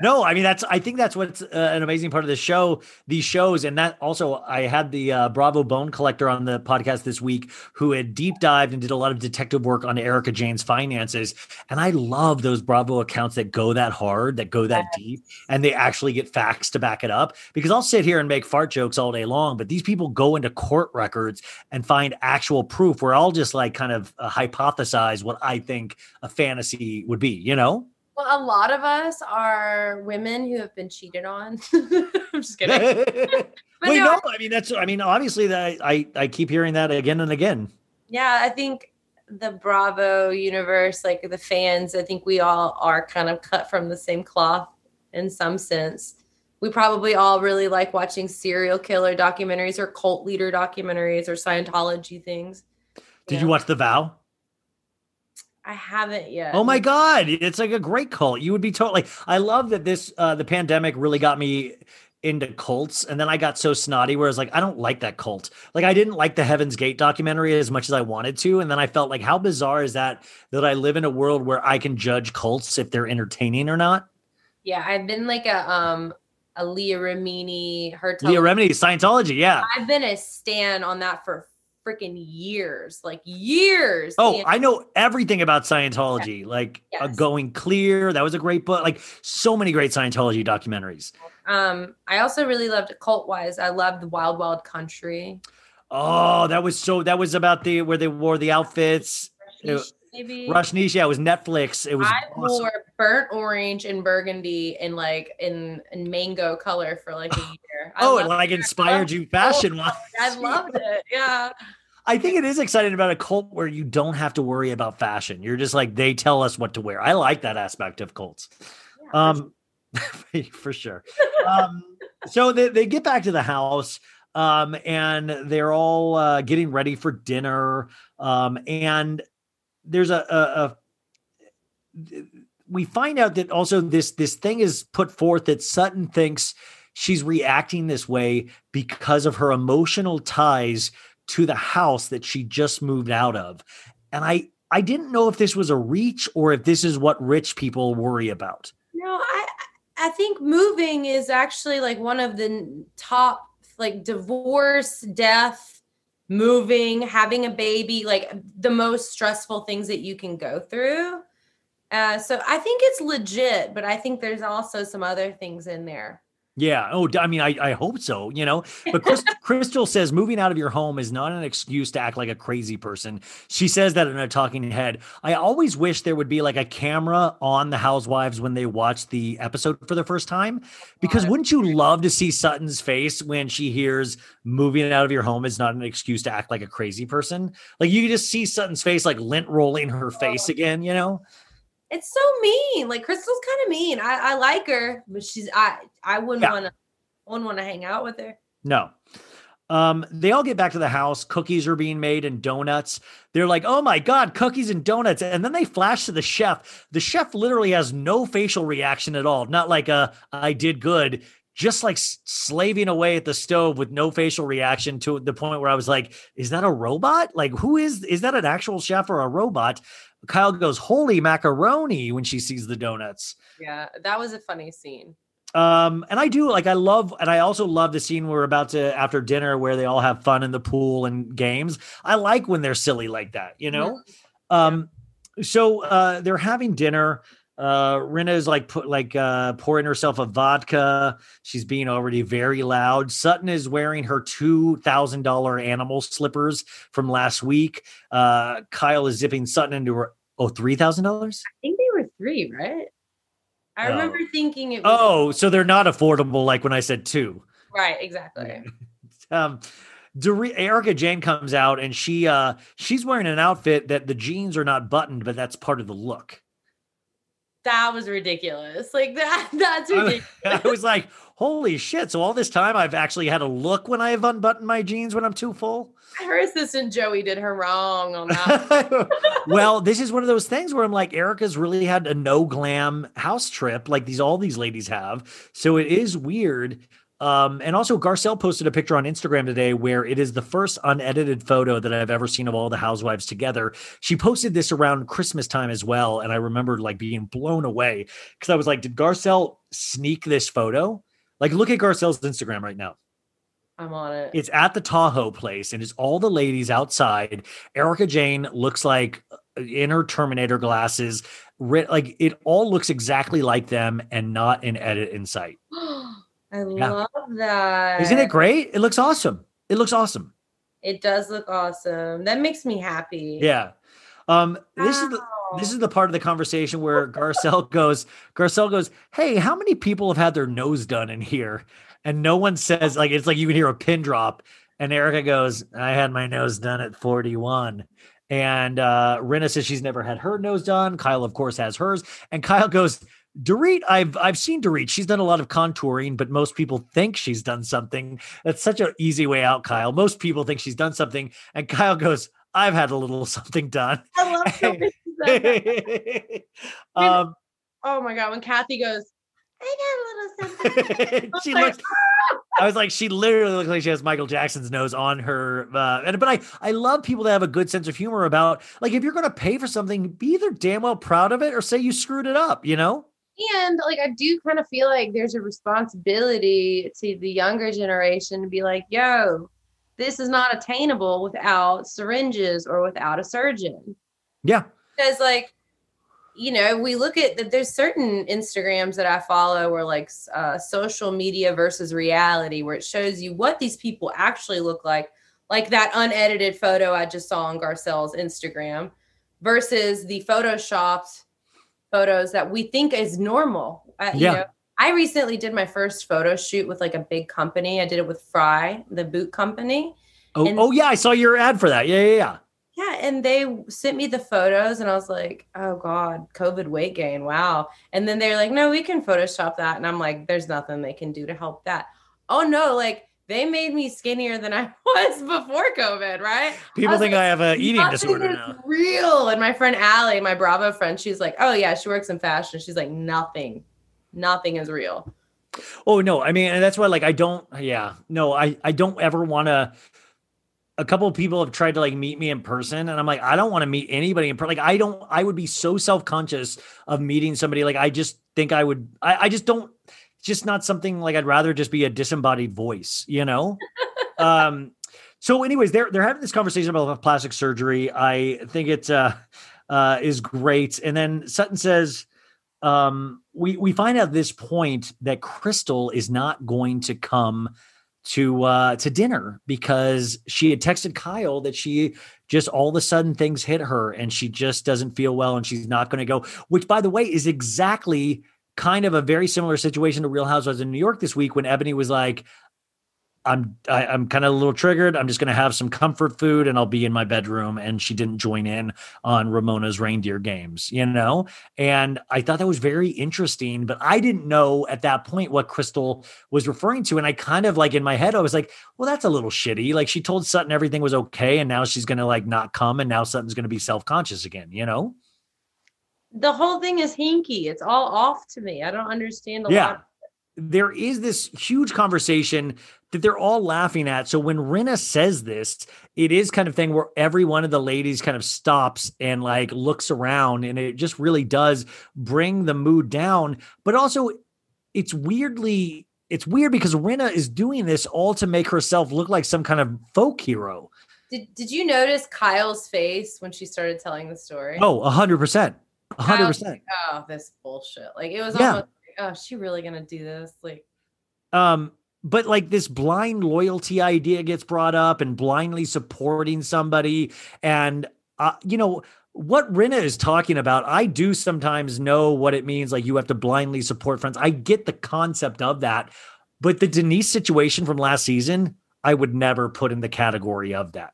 no, I mean that's. I think that's what's uh, an amazing part of the show. These shows, and that also, I had the uh, Bravo Bone Collector on the podcast this week, who had deep dived and did a lot of detective work on Erika Jayne's finances. And I love those Bravo accounts that go that hard, that go that deep, and they actually get facts to back it up. Because I'll sit here and make fart jokes all day long, but these people go into court records and find actual proof. Where I'll just like kind of uh, hypothesize what I think a fantasy would be. You know.
Well, a lot of us are women who have been cheated on. I'm just kidding.
Wait,
no,
no, I mean that's I mean obviously that I I keep hearing that again and again.
yeah, I think the Bravo universe, like the fans, I think we all are kind of cut from the same cloth in some sense. We probably all really like watching serial killer documentaries or cult leader documentaries or Scientology things.
Did
Yeah.
you watch The Vow?
I haven't yet.
Oh my god, it's like a great cult. You would be totally. I love that this uh the pandemic really got me into cults and then I got so snotty where I was like I don't like that cult. Like I didn't like the Heaven's Gate documentary as much as I wanted to and then I felt like how bizarre is that that I live in a world where I can judge cults if they're entertaining or not.
Yeah, I've been like a um a Leah Remini, her
Leah Remini, Scientology, yeah.
I've been a stan on that for freaking years, like years.
Oh,
And-
I know everything about Scientology. Like uh, Going Clear, that was a great book. Like so many great Scientology documentaries.
um, I also really loved cult wise. I loved the Wild Wild Country.
Oh, that was so. That was about the where they wore the outfits. It-
Maybe
Rajneesh, yeah, it was Netflix. It was
I
awesome.
wore burnt orange and burgundy and like in, in mango color for like a year. I
Oh, it like
it.
inspired you fashion wise.
I loved it. Yeah.
I think it is exciting about a cult where you don't have to worry about fashion. You're just like they tell us what to wear. I like that aspect of cults. Um, for sure. Um, so they, they get back to the house. Um, and they're all uh, getting ready for dinner. Um, and there's a, a, a we find out that also this this thing is put forth that Sutton thinks she's reacting this way because of her emotional ties to the house that she just moved out of. And I I didn't know if this was a reach or if this is what rich people worry about.
No, I I think moving is actually like one of the top like divorce, death, moving, having a baby, like the most stressful things that you can go through. Uh, so I think it's legit, but I think there's also some other things in there.
Yeah. Oh, I mean, I, I hope so, you know. But Chris, Crystal says moving out of your home is not an excuse to act like a crazy person. She says that in a talking head. I always wish there would be like a camera on the housewives when they watch the episode for the first time. Because wouldn't you love to see Sutton's face when she hears moving out of your home is not an excuse to act like a crazy person? Like you could just see Sutton's face like lint rolling her oh, face again, you know?
It's so mean. Like Crystal's kind of mean. I, I like her, but she's I I wouldn't
Yeah.
want to wouldn't want to hang out with her.
No. Um, they all get back to the house. Cookies are being made and donuts. They're like, oh my God, cookies and donuts. And then they flash to the chef. The chef literally has no facial reaction at all. Not like a I did good, just like slaving away at the stove with no facial reaction to the point where I was like, is that a robot? Like, who is is that an actual chef or a robot? Kyle goes, holy macaroni when she sees the donuts.
Yeah, that was a funny scene.
Um, and I do like I love and I also love the scene we're about to after dinner where they all have fun in the pool and games. I like when they're silly like that, you know? Um so uh they're having dinner. Uh Rinna is like put like uh pouring herself a vodka. She's being already very loud. Sutton is wearing her two thousand dollar animal slippers from last week. Uh Kyle is zipping Sutton into her oh three thousand dollars?
I think they were three, right? I
Oh.
remember thinking it was
Oh, so they're not affordable like when I said two.
right, exactly.
um Erika Jayne comes out and she uh she's wearing an outfit that the jeans are not buttoned, but that's part of the look.
That was ridiculous. Like that that's
I,
ridiculous.
I was like, holy shit. So all this time I've actually had a look when I have unbuttoned my jeans when I'm too full.
Her assistant Joey did her wrong on that.
well, this is one of those things where I'm like, Erika's really had a no glam house trip, like these all these ladies have. So it is weird. Um, and also Garcelle posted a picture on Instagram today where it is the first unedited photo that I've ever seen of all the housewives together. She posted this around Christmas time as well. And I remember like being blown away because I was like, did Garcelle sneak this photo? Like, look at Garcelle's Instagram right now.
I'm on it.
It's at the Tahoe place, and it's all the ladies outside. Erika Jayne looks like uh, in her Terminator glasses. Like it all looks exactly like them, and not an edit in sight.
I love that.
Isn't it great? It looks awesome. It looks awesome.
It does look awesome. That makes me happy.
Yeah. Um. This is the this is the part of the conversation where Garcelle goes. Garcelle goes, "Hey, how many people have had their nose done in here?" And no one says like it's like you can hear a pin drop. And Erika goes, "I had my nose done at 41." And uh Rinna says she's never had her nose done. Kyle, of course, has hers. And Kyle goes, Dorit, I've I've seen Dorit. She's done a lot of contouring, but most people think she's done something. That's such an easy way out, Kyle. Most people think she's done something. And Kyle goes, I've had a little something done.
I love so much that.
um,
Oh my god, when Kathy goes, I got a little something.
she looks. I was like, she literally looks like she has Michael Jackson's nose on her. Uh, and but I, I love people that have a good sense of humor about like if you're going to pay for something, be either damn well proud of it or say you screwed it up. You know?
And like I do kind of feel like there's a responsibility to the younger generation to be like, yo, this is not attainable without syringes or without a surgeon.
Yeah.
Because like, you know, we look at that there's certain Instagrams that I follow where like uh, social media versus reality, where it shows you what these people actually look like, like that unedited photo I just saw on Garcelle's Instagram versus the photoshopped photos that we think is normal. Uh, you
Yeah.
know, I recently did my first photo shoot with like a big company. I did it with Frye, the boot company.
Oh,
And-
oh yeah, I saw your ad for that. Yeah, yeah, yeah.
Yeah, and they sent me the photos, and I was like, "Oh God, COVID weight gain, wow!" And then they're like, "No, we can Photoshop that," and I'm like, "There's nothing they can do to help that." Oh no, like they made me skinnier than I was before COVID, right?
People
was
think
like,
I have an eating
Nothing
disorder
is
now.
Real, and my friend Allie, my Bravo friend, she's like, "Oh yeah, she works in fashion." She's like, "Nothing, nothing is real."
Oh no, I mean, and that's why, like, I don't. Yeah, no, I, I don't ever want to. A couple of people have tried to like meet me in person, and I'm like, I don't want to meet anybody in person. Like, I don't. I would be so self conscious of meeting somebody. Like, I just think I would. I, I just don't. Just not something like I'd rather just be a disembodied voice, you know. um. So, anyways, they're they're having this conversation about plastic surgery. I think it's uh, uh is great. And then Sutton says, um, we we find out at this point that Crystal is not going to come to uh to dinner because she had texted Kyle that she just all of a sudden things hit her and she just doesn't feel well and she's not going to go which by the way is exactly kind of a very similar situation to Real Housewives in New York this week when Eboni was like I'm I, I'm kind of a little triggered. I'm just going to have some comfort food and I'll be in my bedroom. And she didn't join in on Ramona's reindeer games, you know. And I thought that was very interesting, but I didn't know at that point what Crystal was referring to. And I kind of like in my head, I was like, well, that's a little shitty. Like she told Sutton everything was okay, and now she's going to like not come, and now Sutton's going to be self conscious again, you know.
The whole thing is hinky. It's all off to me. I don't understand a
Yeah.
lot.
there is this huge conversation that they're all laughing at. So when Rinna says this, it is kind of thing where every one of the ladies kind of stops and like looks around and it just really does bring the mood down. But also it's weirdly it's weird because Rinna is doing this all to make herself look like some kind of folk hero.
Did Did you notice Kyle's face when she started telling the story?
Oh, a hundred percent. A hundred
Kyle's
percent.
Oh, this bullshit. Like it was
Yeah.
almost like, oh, is she really gonna do this? Like
um but like this blind loyalty idea gets brought up and blindly supporting somebody and uh, you know what Rinna is talking about I do sometimes know what it means like you have to blindly support friends I get the concept of that but the Denise situation from last season I would never put in the category of that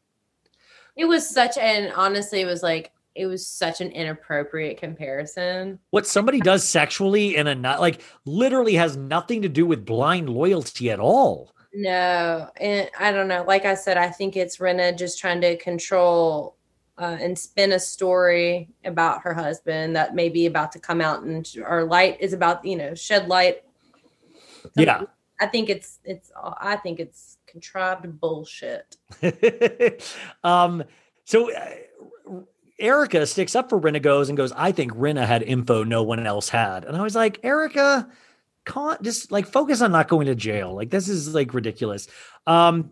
it was such an honestly, it was like it was such an inappropriate comparison.
what somebody does sexually in a not like literally has nothing to do with blind loyalty at all
No, and I don't know. Like I said, I think it's Rinna just trying to control uh, and spin a story about her husband that may be about to come out, and or light is about you know shed light.
yeah
I think it's it's I think it's contrived bullshit.
um, so uh, Erika sticks up for Rinna goes and goes, I think Rinna had info no one else had. And I was like, Erika, can't just like focus on not going to jail. Like this is like ridiculous. Um,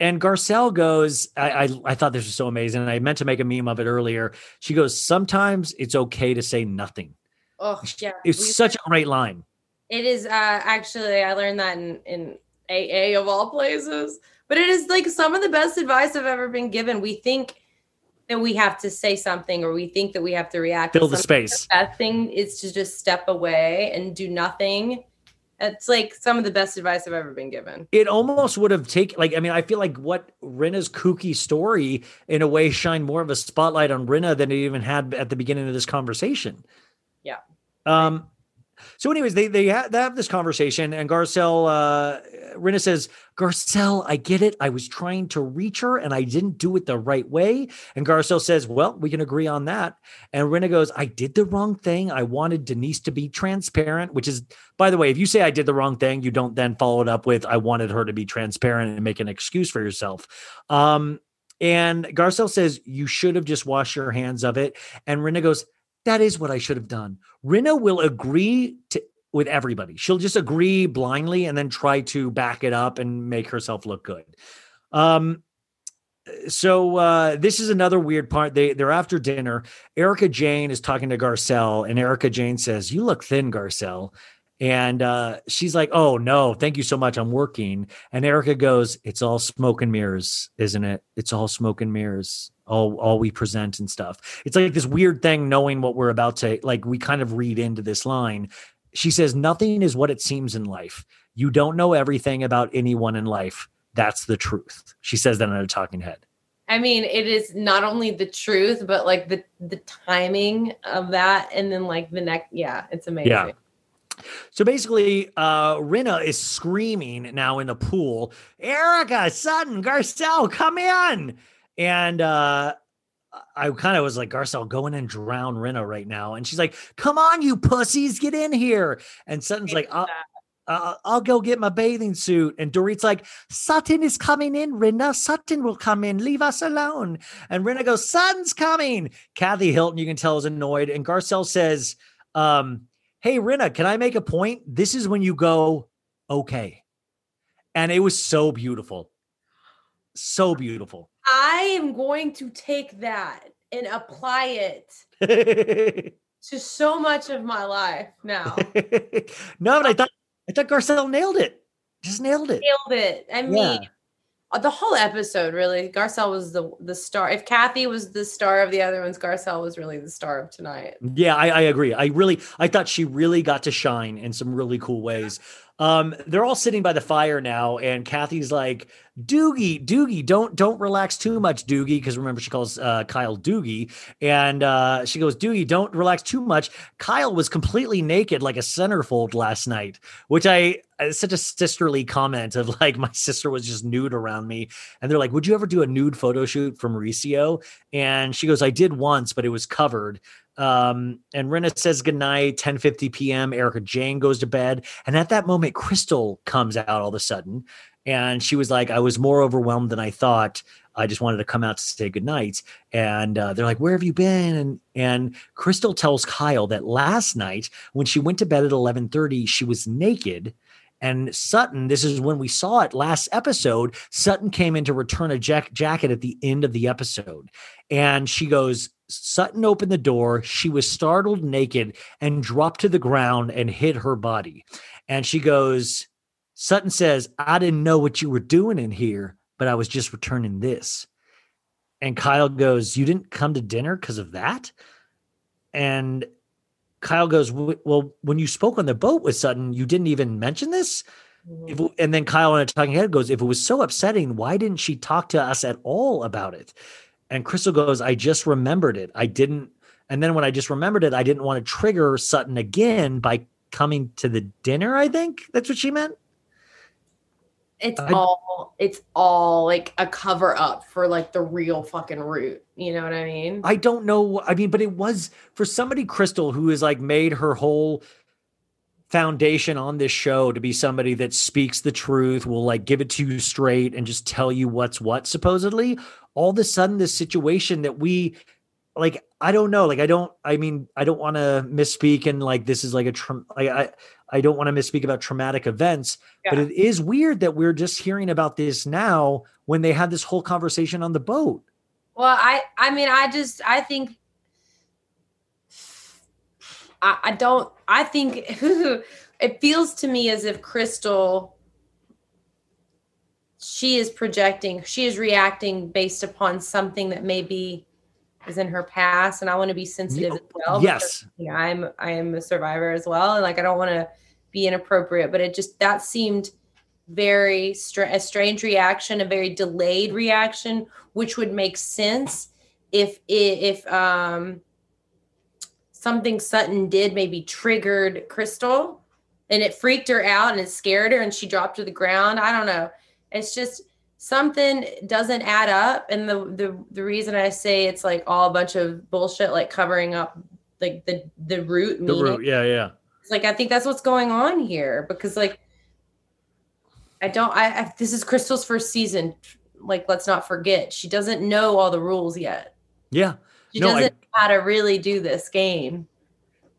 and Garcelle goes, I, I I thought this was so amazing. And I meant to make a meme of it earlier. She goes, sometimes it's okay to say nothing.
Oh yeah,
It's
we-
such a great line.
It is uh actually I learned that in in AA of all places. But it is like some of the best advice I've ever been given. We think that we have to say something or we think that we have to react.
Fill the space.
The best thing is to just step away and do nothing. It's like some of the best advice I've ever been given.
it almost would have taken like I mean I feel like what Rinna's kooky story in a way shined more of a spotlight on Rinna than it even had at the beginning of this conversation.
Yeah.
Um so anyways they they, ha- they have this conversation and Garcelle uh Rinna says Garcelle I get it I was trying to reach her and I didn't do it the right way and Garcelle says well we can agree on that and Rinna goes I did the wrong thing I wanted Denise to be transparent which is by the way, if you say I did the wrong thing, you don't then follow it up with I wanted her to be transparent and make an excuse for yourself. Um, and Garcelle says you should have just washed your hands of it. And Rinna goes, That is what I should have done. Rinna will agree to with everybody. She'll just agree blindly and then try to back it up and make herself look good. Um, so uh, this is another weird part. They they're after dinner. Erika Jayne is talking to Garcelle, and Erika Jayne says, "You look thin, Garcelle." And uh, she's like, "Oh no, thank you so much. I'm working." And Erika goes, "It's all smoke and mirrors, isn't it? It's all smoke and mirrors. All all we present and stuff. It's like this weird thing, knowing what we're about to like. We kind of read into this line. She says, "Nothing is what it seems in life. You don't know everything about anyone in life. That's the truth." She says that on a talking head.
I mean, it is not only the truth, but like the the timing of that, and then like the next, yeah, it's amazing.
Yeah. So basically, uh, Rinna is screaming now in the pool, Erika, Sutton, Garcelle, come in. And uh, I kind of was like, Garcelle, go in and drown Rinna right now. And she's like, come on, you pussies, get in here. And Sutton's like, I'll, uh, I'll go get my bathing suit. And Dorit's like, Sutton is coming in, Rinna. Sutton will come in. Leave us alone. And Rinna goes, Sutton's coming. Kathy Hilton, you can tell, is annoyed. And Garcelle says, um, Hey, Rinna, can I make a point? This is when you go, okay. And it was so beautiful. So beautiful.
I am going to take that and apply it to so much of my life now.
no, but I thought I thought Garcelle nailed it. Just nailed it.
Nailed it. I mean,
Yeah.
uh, the whole episode really. Garcelle was the the star. If Kathy was the star of the other ones, Garcelle was really the star of tonight.
Yeah, I, I agree. I really, I thought she really got to shine in some really cool ways. Um, they're all sitting by the fire now, and Kathy's like, "Doogie, Doogie, don't don't relax too much, Doogie," because remember she calls uh, Kyle Doogie, and uh, she goes, "Doogie, don't relax too much." Kyle was completely naked like a centerfold last night, which I it's such a sisterly comment of like my sister was just nude around me, and they're like, "Would you ever do a nude photo shoot for Mauricio?" And she goes, "I did once, but it was covered." Um, and Rinna says goodnight, 10 50 p.m. Erika Jayne goes to bed. And at that moment, Crystal comes out all of a sudden. And she was like, I was more overwhelmed than I thought. I just wanted to come out to say goodnight. And uh, they're like, Where have you been? And and Crystal tells Kyle that last night when she went to bed at 11:30, she was naked. And Sutton, this is when we saw it last episode. Sutton came in to return a jack- jacket at the end of the episode. And she goes, Sutton opened the door. She was startled naked and dropped to the ground and hid her body. And she goes, Sutton says, I didn't know what you were doing in here, but I was just returning this. And Kyle goes, You didn't come to dinner because of that? And Kyle goes, Well, when you spoke on the boat with Sutton, you didn't even mention this? If, mm-hmm. and then Kyle on a talking head goes, If it was so upsetting, why didn't she talk to us at all about it? And Crystal goes, I just remembered it. I didn't. And then when I just remembered it, I didn't want to trigger Sutton again by coming to the dinner. I think that's what she meant.
It's
I-
all it's all like a cover up for like the real fucking root. You know what I mean?
I don't know. I mean, but it was for somebody, Crystal, who has like made her whole foundation on this show to be somebody that speaks the truth, will like give it to you straight and just tell you what's what, supposedly. All of a sudden, this situation that we like, I don't know. Like, I don't, I mean, I don't want to misspeak and like this is like a, tra- I, I, I don't want to misspeak about traumatic events, but it is weird that we're just hearing about this now when they had this whole conversation on the boat.
Well, I I mean, I just I think I, I don't I think it feels to me as if Crystal she is projecting, she is reacting based upon something that maybe is in her past, and I want to be sensitive as well. because,
yes.
you know, I'm I am a survivor as well, and like I don't want to be inappropriate, but it just that seemed very str- a strange reaction, a very delayed reaction, which would make sense if if um something Sutton did maybe triggered Crystal and it freaked her out and it scared her and she dropped to the ground. I don't know. It's just something doesn't add up. And the the the reason I say it's like all a bunch of bullshit, like covering up like the the root
The
meaning.
root. Yeah. Yeah.
It's like I think that's what's going on here because like I don't I, I this is Crystal's first season. Like let's not forget she doesn't know all the rules yet.
Yeah.
She
No,
doesn't know how to really do this game.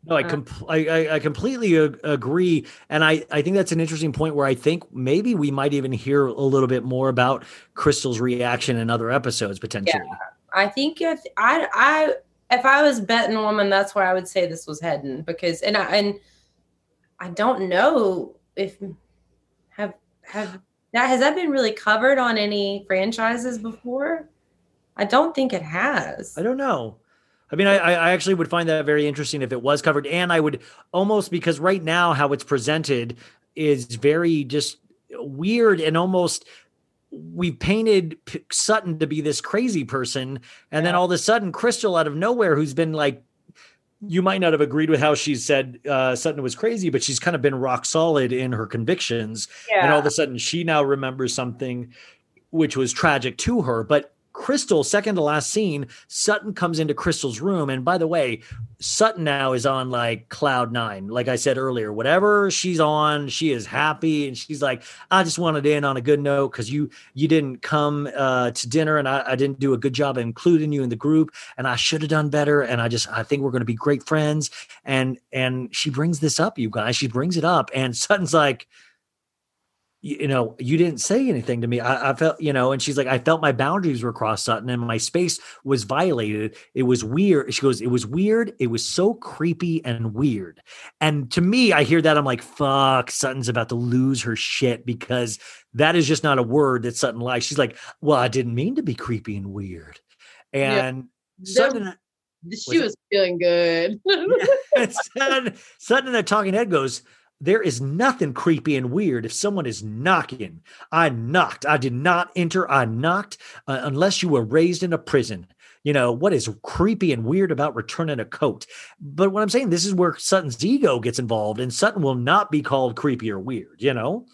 No, I,
Uh,
com- I, I, I completely ag- agree. And I, I think that's an interesting point where I think maybe we might even hear a little bit more about Crystal's reaction in other episodes potentially.
Yeah, I think if I I if I was betting woman, that's where I would say this was heading because and I and I don't know if have have that has that been really covered on any franchises before? I don't think it has.
I don't know. I mean, I, I actually would find that very interesting if it was covered. And I would almost because right now how it's presented is very just weird and almost we painted Sutton to be this crazy person, and then all of a sudden Crystal out of nowhere, who's been like, you might not have agreed with how she said uh, Sutton was crazy, but she's kind of been rock solid in her convictions, and all of a sudden she now remembers something which was tragic to her. But Crystal, second to last scene, Sutton comes into Crystal's room. And by the way, Sutton now is on like cloud nine. Like I said earlier, whatever she's on, she is happy. And she's like, I just wanted end on a good note because you you didn't come uh, to dinner and I, I didn't do a good job of including you in the group. And I should have done better. And I just I think we're gonna be great friends. And and she brings this up, you guys. She brings it up. And Sutton's like, you, know, you didn't say anything to me. I, I felt, you know, and she's like, I felt my boundaries were crossed, Sutton, and my space was violated. It was weird. She goes, it was weird. It was so creepy and weird. And to me, I hear that. I'm like, fuck, Sutton's about to lose her shit because that is just not a word that Sutton likes. She's like, well, I didn't mean to be creepy and weird. And Sutton,
She was feeling good.
Sutton, Sutton in that talking head goes, there is nothing creepy and weird if someone is knocking. I knocked. I did not enter. I knocked uh, unless you were raised in a prison. You know, what is creepy and weird about returning a coat? But what I'm saying, this is where Sutton's ego gets involved, and Sutton will not be called creepy or weird, you know?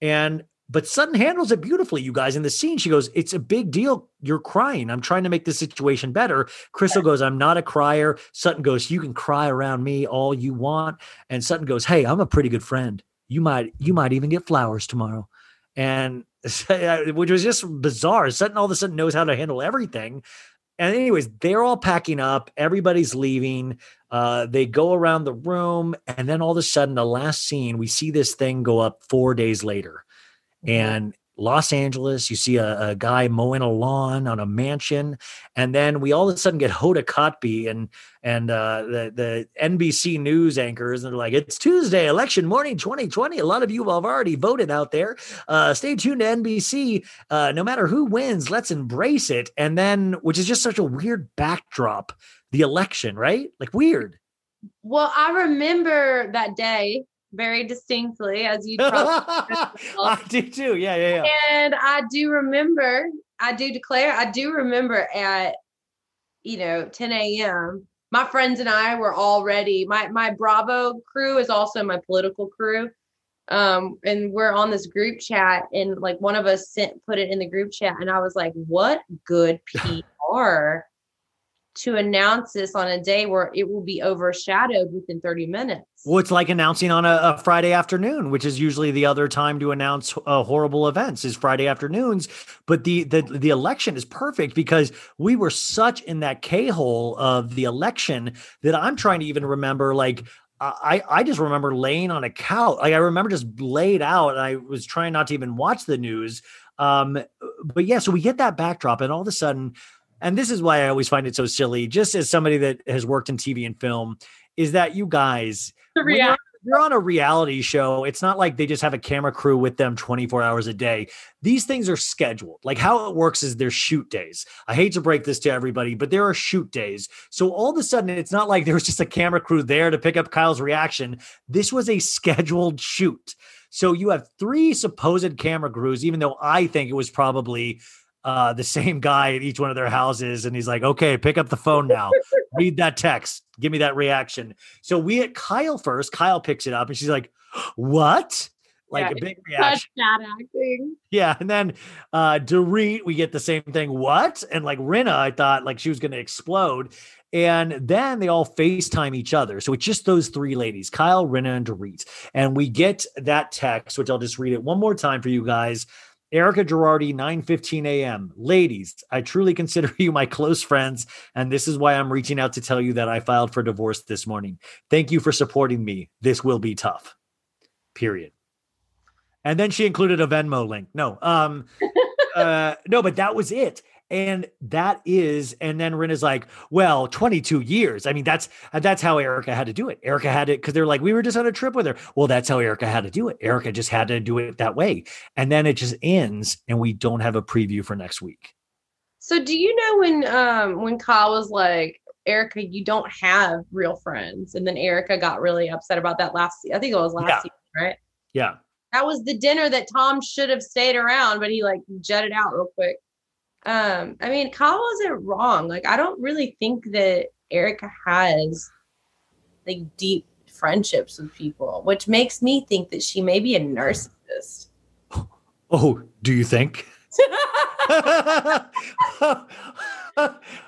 And but Sutton handles it beautifully, you guys. In the scene, she goes, It's a big deal. You're crying. I'm trying to make the situation better. Crystal goes, I'm not a crier. Sutton goes, You can cry around me all you want. And Sutton goes, Hey, I'm a pretty good friend. You might, you might even get flowers tomorrow. And which was just bizarre. Sutton all of a sudden knows how to handle everything. And anyways, they're all packing up. Everybody's leaving. Uh, they go around the room, and then all of a sudden, the last scene, we see this thing go up four days later and Los Angeles, you see a, a guy mowing a lawn on a mansion, and then we all of a sudden get Hoda Kotb and and uh, the the NBC News anchors, and they're like, "It's Tuesday, election morning, 2020. A lot of you have already voted out there. Uh, stay tuned to NBC. Uh, no matter who wins, let's embrace it." And then, which is just such a weird backdrop, the election, right? Like weird.
well, I remember that day very distinctly, as you
I do too. Yeah, yeah, yeah.
and I do remember, I do declare, I do remember at you know 10 a.m. My friends and I were already my my Bravo crew is also my political crew, um, and we're on this group chat, and like one of us sent put it in the group chat, and I was like, "What good PR to announce this on a day where it will be overshadowed within 30 minutes."
Well, it's like announcing on a, a Friday afternoon, which is usually the other time to announce uh, horrible events is Friday afternoons. But the the the election is perfect because we were such in that K hole of the election that I'm trying to even remember like. I, I just remember laying on a couch. Like I remember just laid out and I was trying not to even watch the news. Um, but yeah, so we get that backdrop and all of a sudden, and this is why I always find it so silly, just as somebody that has worked in TV and film, is that you guys you're, you're on a reality show, it's not like they just have a camera crew with them 24 hours a day. These things are scheduled. Like how it works is there's shoot days. I hate to break this to everybody, but there are shoot days. So all of a sudden, it's not like there was just a camera crew there to pick up Kyle's reaction. This was a scheduled shoot. So you have three supposed camera crews, even though I think it was probably uh, the same guy at each one of their houses. And he's like, okay, pick up the phone now, read that text, give me that reaction. So we hit Kyle first. Kyle picks it up and she's like, what? Like
Yeah,
a big reaction.
bad acting.
Yeah. And then uh Dorit, we get the same thing. What? And like Rinna, I thought like she was gonna explode. And then they all FaceTime each other. So it's just those three ladies, Kyle, Rinna, and Dorit. And we get that text, which I'll just read it one more time for you guys. Erika Girardi, 9:15 a.m. Ladies, I truly consider you my close friends, and this is why I'm reaching out to tell you that I filed for divorce this morning. Thank you for supporting me. This will be tough. Period. And then she included a Venmo link. No, um, uh, no, but that was it. And that is, and then Rinna's like, well, 22 years. I mean, that's that's how Erika had to do it. Erika had it because they're like, we were just on a trip with her. Well, that's how Erika had to do it. Erika just had to do it that way. And then it just ends, and we don't have a preview for next week.
So do you know when um when Kyle was like, Erika, you don't have real friends, and then Erika got really upset about that last. I think it was last
Yeah.
season, right?
Yeah.
That was the dinner that Tom should have stayed around, but he like jetted out real quick. Um, I mean, Kyle wasn't wrong. Like, I don't really think that Erika has like deep friendships with people, which makes me think that she may be a narcissist.
Oh, do you think? uh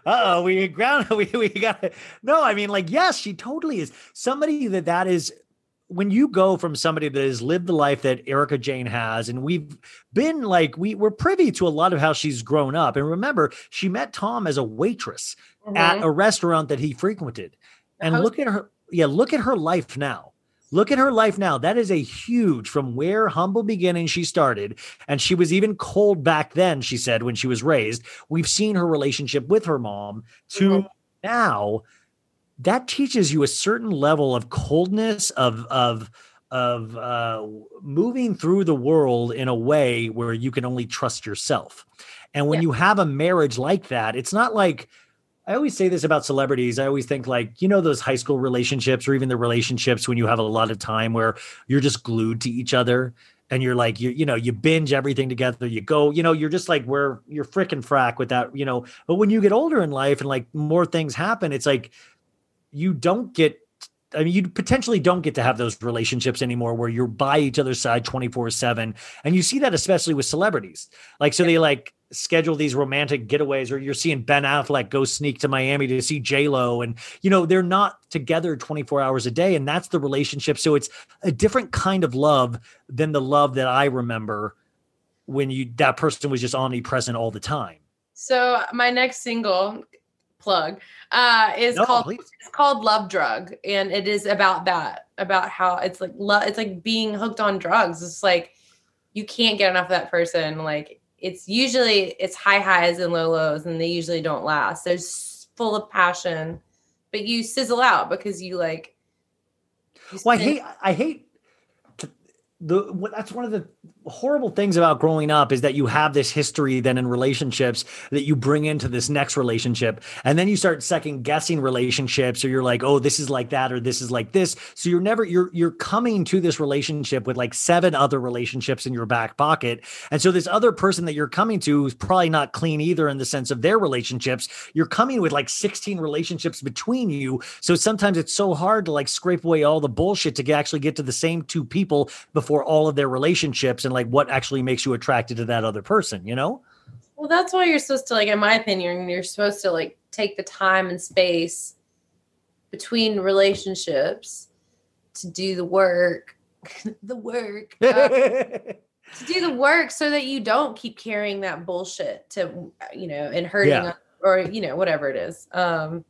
oh, we ground we we got it. no. I mean, like, yes, she totally is somebody that that is. When you go from somebody that has lived the life that Erika Jayne has, and we've been like we we're privy to a lot of how she's grown up. And remember, she met Tom as a waitress at
Mhm.
a restaurant that he frequented. And
host-
look at her, yeah, look at her life now. Look at her life now. That is a huge from where humble beginnings she started. And she was even cold back then, she said, when she was raised. We've seen her relationship with her mom to
Mhm.
now. That teaches you a certain level of coldness, of, of, of uh, moving through the world in a way where you can only trust yourself. And when
Yeah.
you have a marriage like that, it's not like I always say this about celebrities. I always think like, you know, those high school relationships or even the relationships when you have a lot of time where you're just glued to each other and you're like, you, you know, you binge everything together. You go, you know, you're just like where you're frickin' frack with that, you know. But when you get older in life and like more things happen, it's like you don't get I mean, you potentially don't get to have those relationships anymore where you're by each other's side 24 7. And you see that especially with celebrities. Like, so they like schedule these romantic getaways, or you're seeing Ben Affleck go sneak to Miami to see J Lo. And, you know, they're not together 24 hours a day. And that's the relationship. So it's a different kind of love than the love that I remember when you that person was just omnipresent all the time.
So my next single plug uh is
No,
called
please.
it's called Love Drug and it is about that about how it's like love it's like being hooked on drugs. It's like you can't get enough of that person. Like it's usually it's high highs and low lows and they usually don't last. There's full of passion but you sizzle out because you like you
Well, I hate I hate the that's one of the horrible things about growing up is that you have this history then in relationships that you bring into this next relationship. And then you start second guessing relationships or you're like oh this is like that or this is like this. So you're never you're you're coming to this relationship with like seven other relationships in your back pocket. And so this other person that you're coming to is probably not clean either in the sense of their relationships you're coming with like 16 relationships between you. So sometimes it's so hard to like scrape away all the bullshit to actually get to the same two people before all of their relationships and like what actually makes you attracted to that other person you know
Well, that's why you're supposed to like, in my opinion, you're supposed to like take the time and space between relationships to do the work, the work, uh, to do the work, so that you don't keep carrying that bullshit to, you know, and hurting
Yeah.
or you know whatever it is. Um,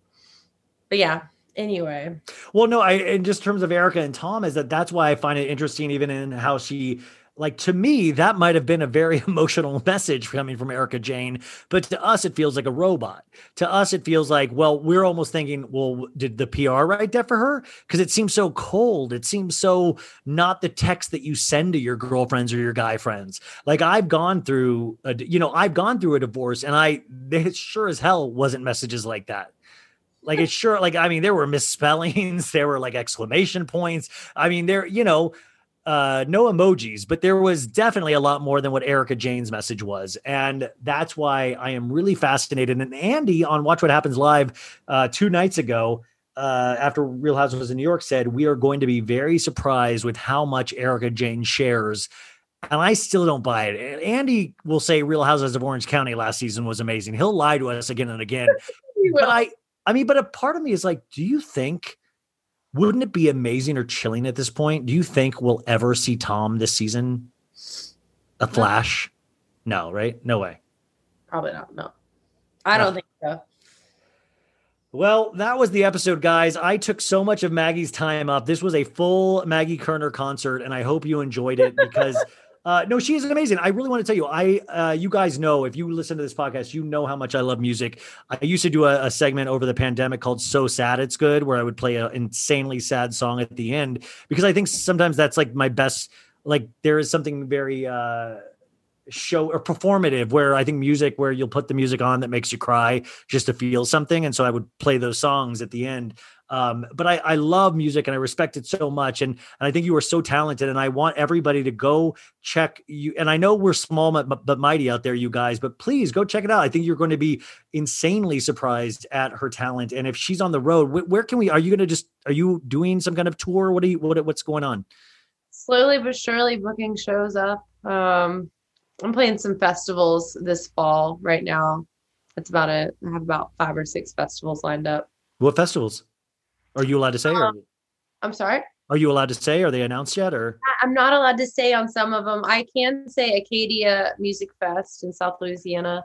but yeah. Anyway,
Well, no, I in just terms of Erika and Tom is that that's why I find it interesting, even in how she like to me that might have been a very emotional message coming from Erika Jayne, but to us it feels like a robot. To us it feels like well we're almost thinking well did the PR write that for her because it seems so cold. It seems so not the text that you send to your girlfriends or your guy friends. Like I've gone through, a, you know, I've gone through a divorce and I it sure as hell wasn't messages like that like it's sure like i mean there were misspellings there were like exclamation points i mean there you know uh no emojis but there was definitely a lot more than what erika jayne's message was and that's why i am really fascinated and andy on watch what happens live uh two nights ago uh, after Real Housewives of New York said, we are going to be very surprised with how much Erika Jayne shares. And I still don't buy it. Andy will say Real Housewives of Orange County last season was amazing. He'll lie to us again and again but I, I mean, but a part of me is like, do you think, wouldn't it be amazing or chilling at this point? Do you think we'll ever see Tom this season? A flash? No, right? No way.
probably not. No, I don't ah. think so.
Well, that was the episode, guys. I took so much of Maggie's time up. This was a full Maggie Koerner concert, and I hope you enjoyed it because uh no, she is amazing. I really want to tell you, I uh you guys know if you listen to this podcast, you know how much I love music. I used to do a, a segment over the pandemic called So Sad It's Good, where I would play an insanely sad song at the end because I think sometimes that's like my best, like there is something very uh show or performative where I think music where you'll put the music on that makes you cry just to feel something. And so I would play those songs at the end. Um, but I, I love music and I respect it so much. And, and I think you are so talented. And I want everybody to go check you. And I know we're small but, but mighty out there, you guys, but please go check it out. I think you're going to be insanely surprised at her talent. And if she's on the road, wh- where can we? Are you going to just? Are you doing some kind of tour? What are you? What what's going on?
slowly but surely booking shows up. Um, I'm playing some festivals this fall right now. That's about it. I have about five or six festivals lined up.
What festivals? Are you allowed to say? Or
Um, I'm sorry.
are you allowed to say? Are they announced yet? Or
I'm not allowed to say on some of them. I can say Acadia Music Fest in South Louisiana,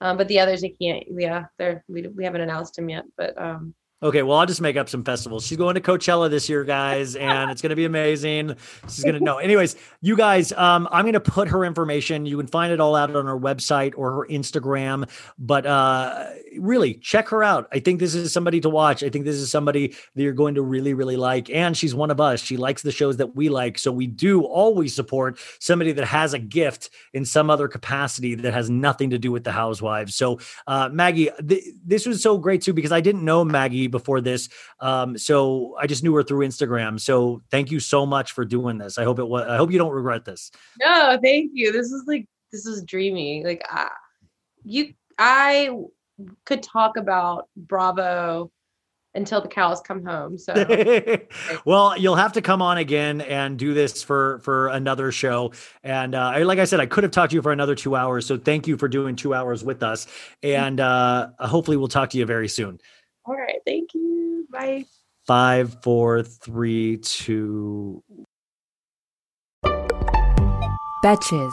um, but the others I can't. Yeah, they're we, we haven't announced them yet. But um,
Okay, well, I'll just make up some festivals. She's going to Coachella this year, guys, and it's going to be amazing. She's going to know. Anyways, you guys, um, I'm going to put her information. You can find it all out on her website or her Instagram. But uh, really, check her out. I think this is somebody to watch. I think this is somebody that you're going to really, really like. And she's one of us. She likes the shows that we like. So we do always support somebody that has a gift in some other capacity that has nothing to do with the housewives. So, uh, Maggie, th- this was so great too because I didn't know Maggie before this. Um, so I just knew her through Instagram. So thank you so much for doing this. I hope it was, I hope you don't regret this.
No, thank you. This is like this is dreamy. Like ah, you, I could talk about Bravo until the cows come home. So
well, you'll have to come on again and do this for for another show. And uh, I- like I said, I could have talked to you for another two hours. So thank you for doing two hours with us. And uh, hopefully, we'll talk to you very soon.
All right, thank you. Bye.
Five, four, three, two.
Betches.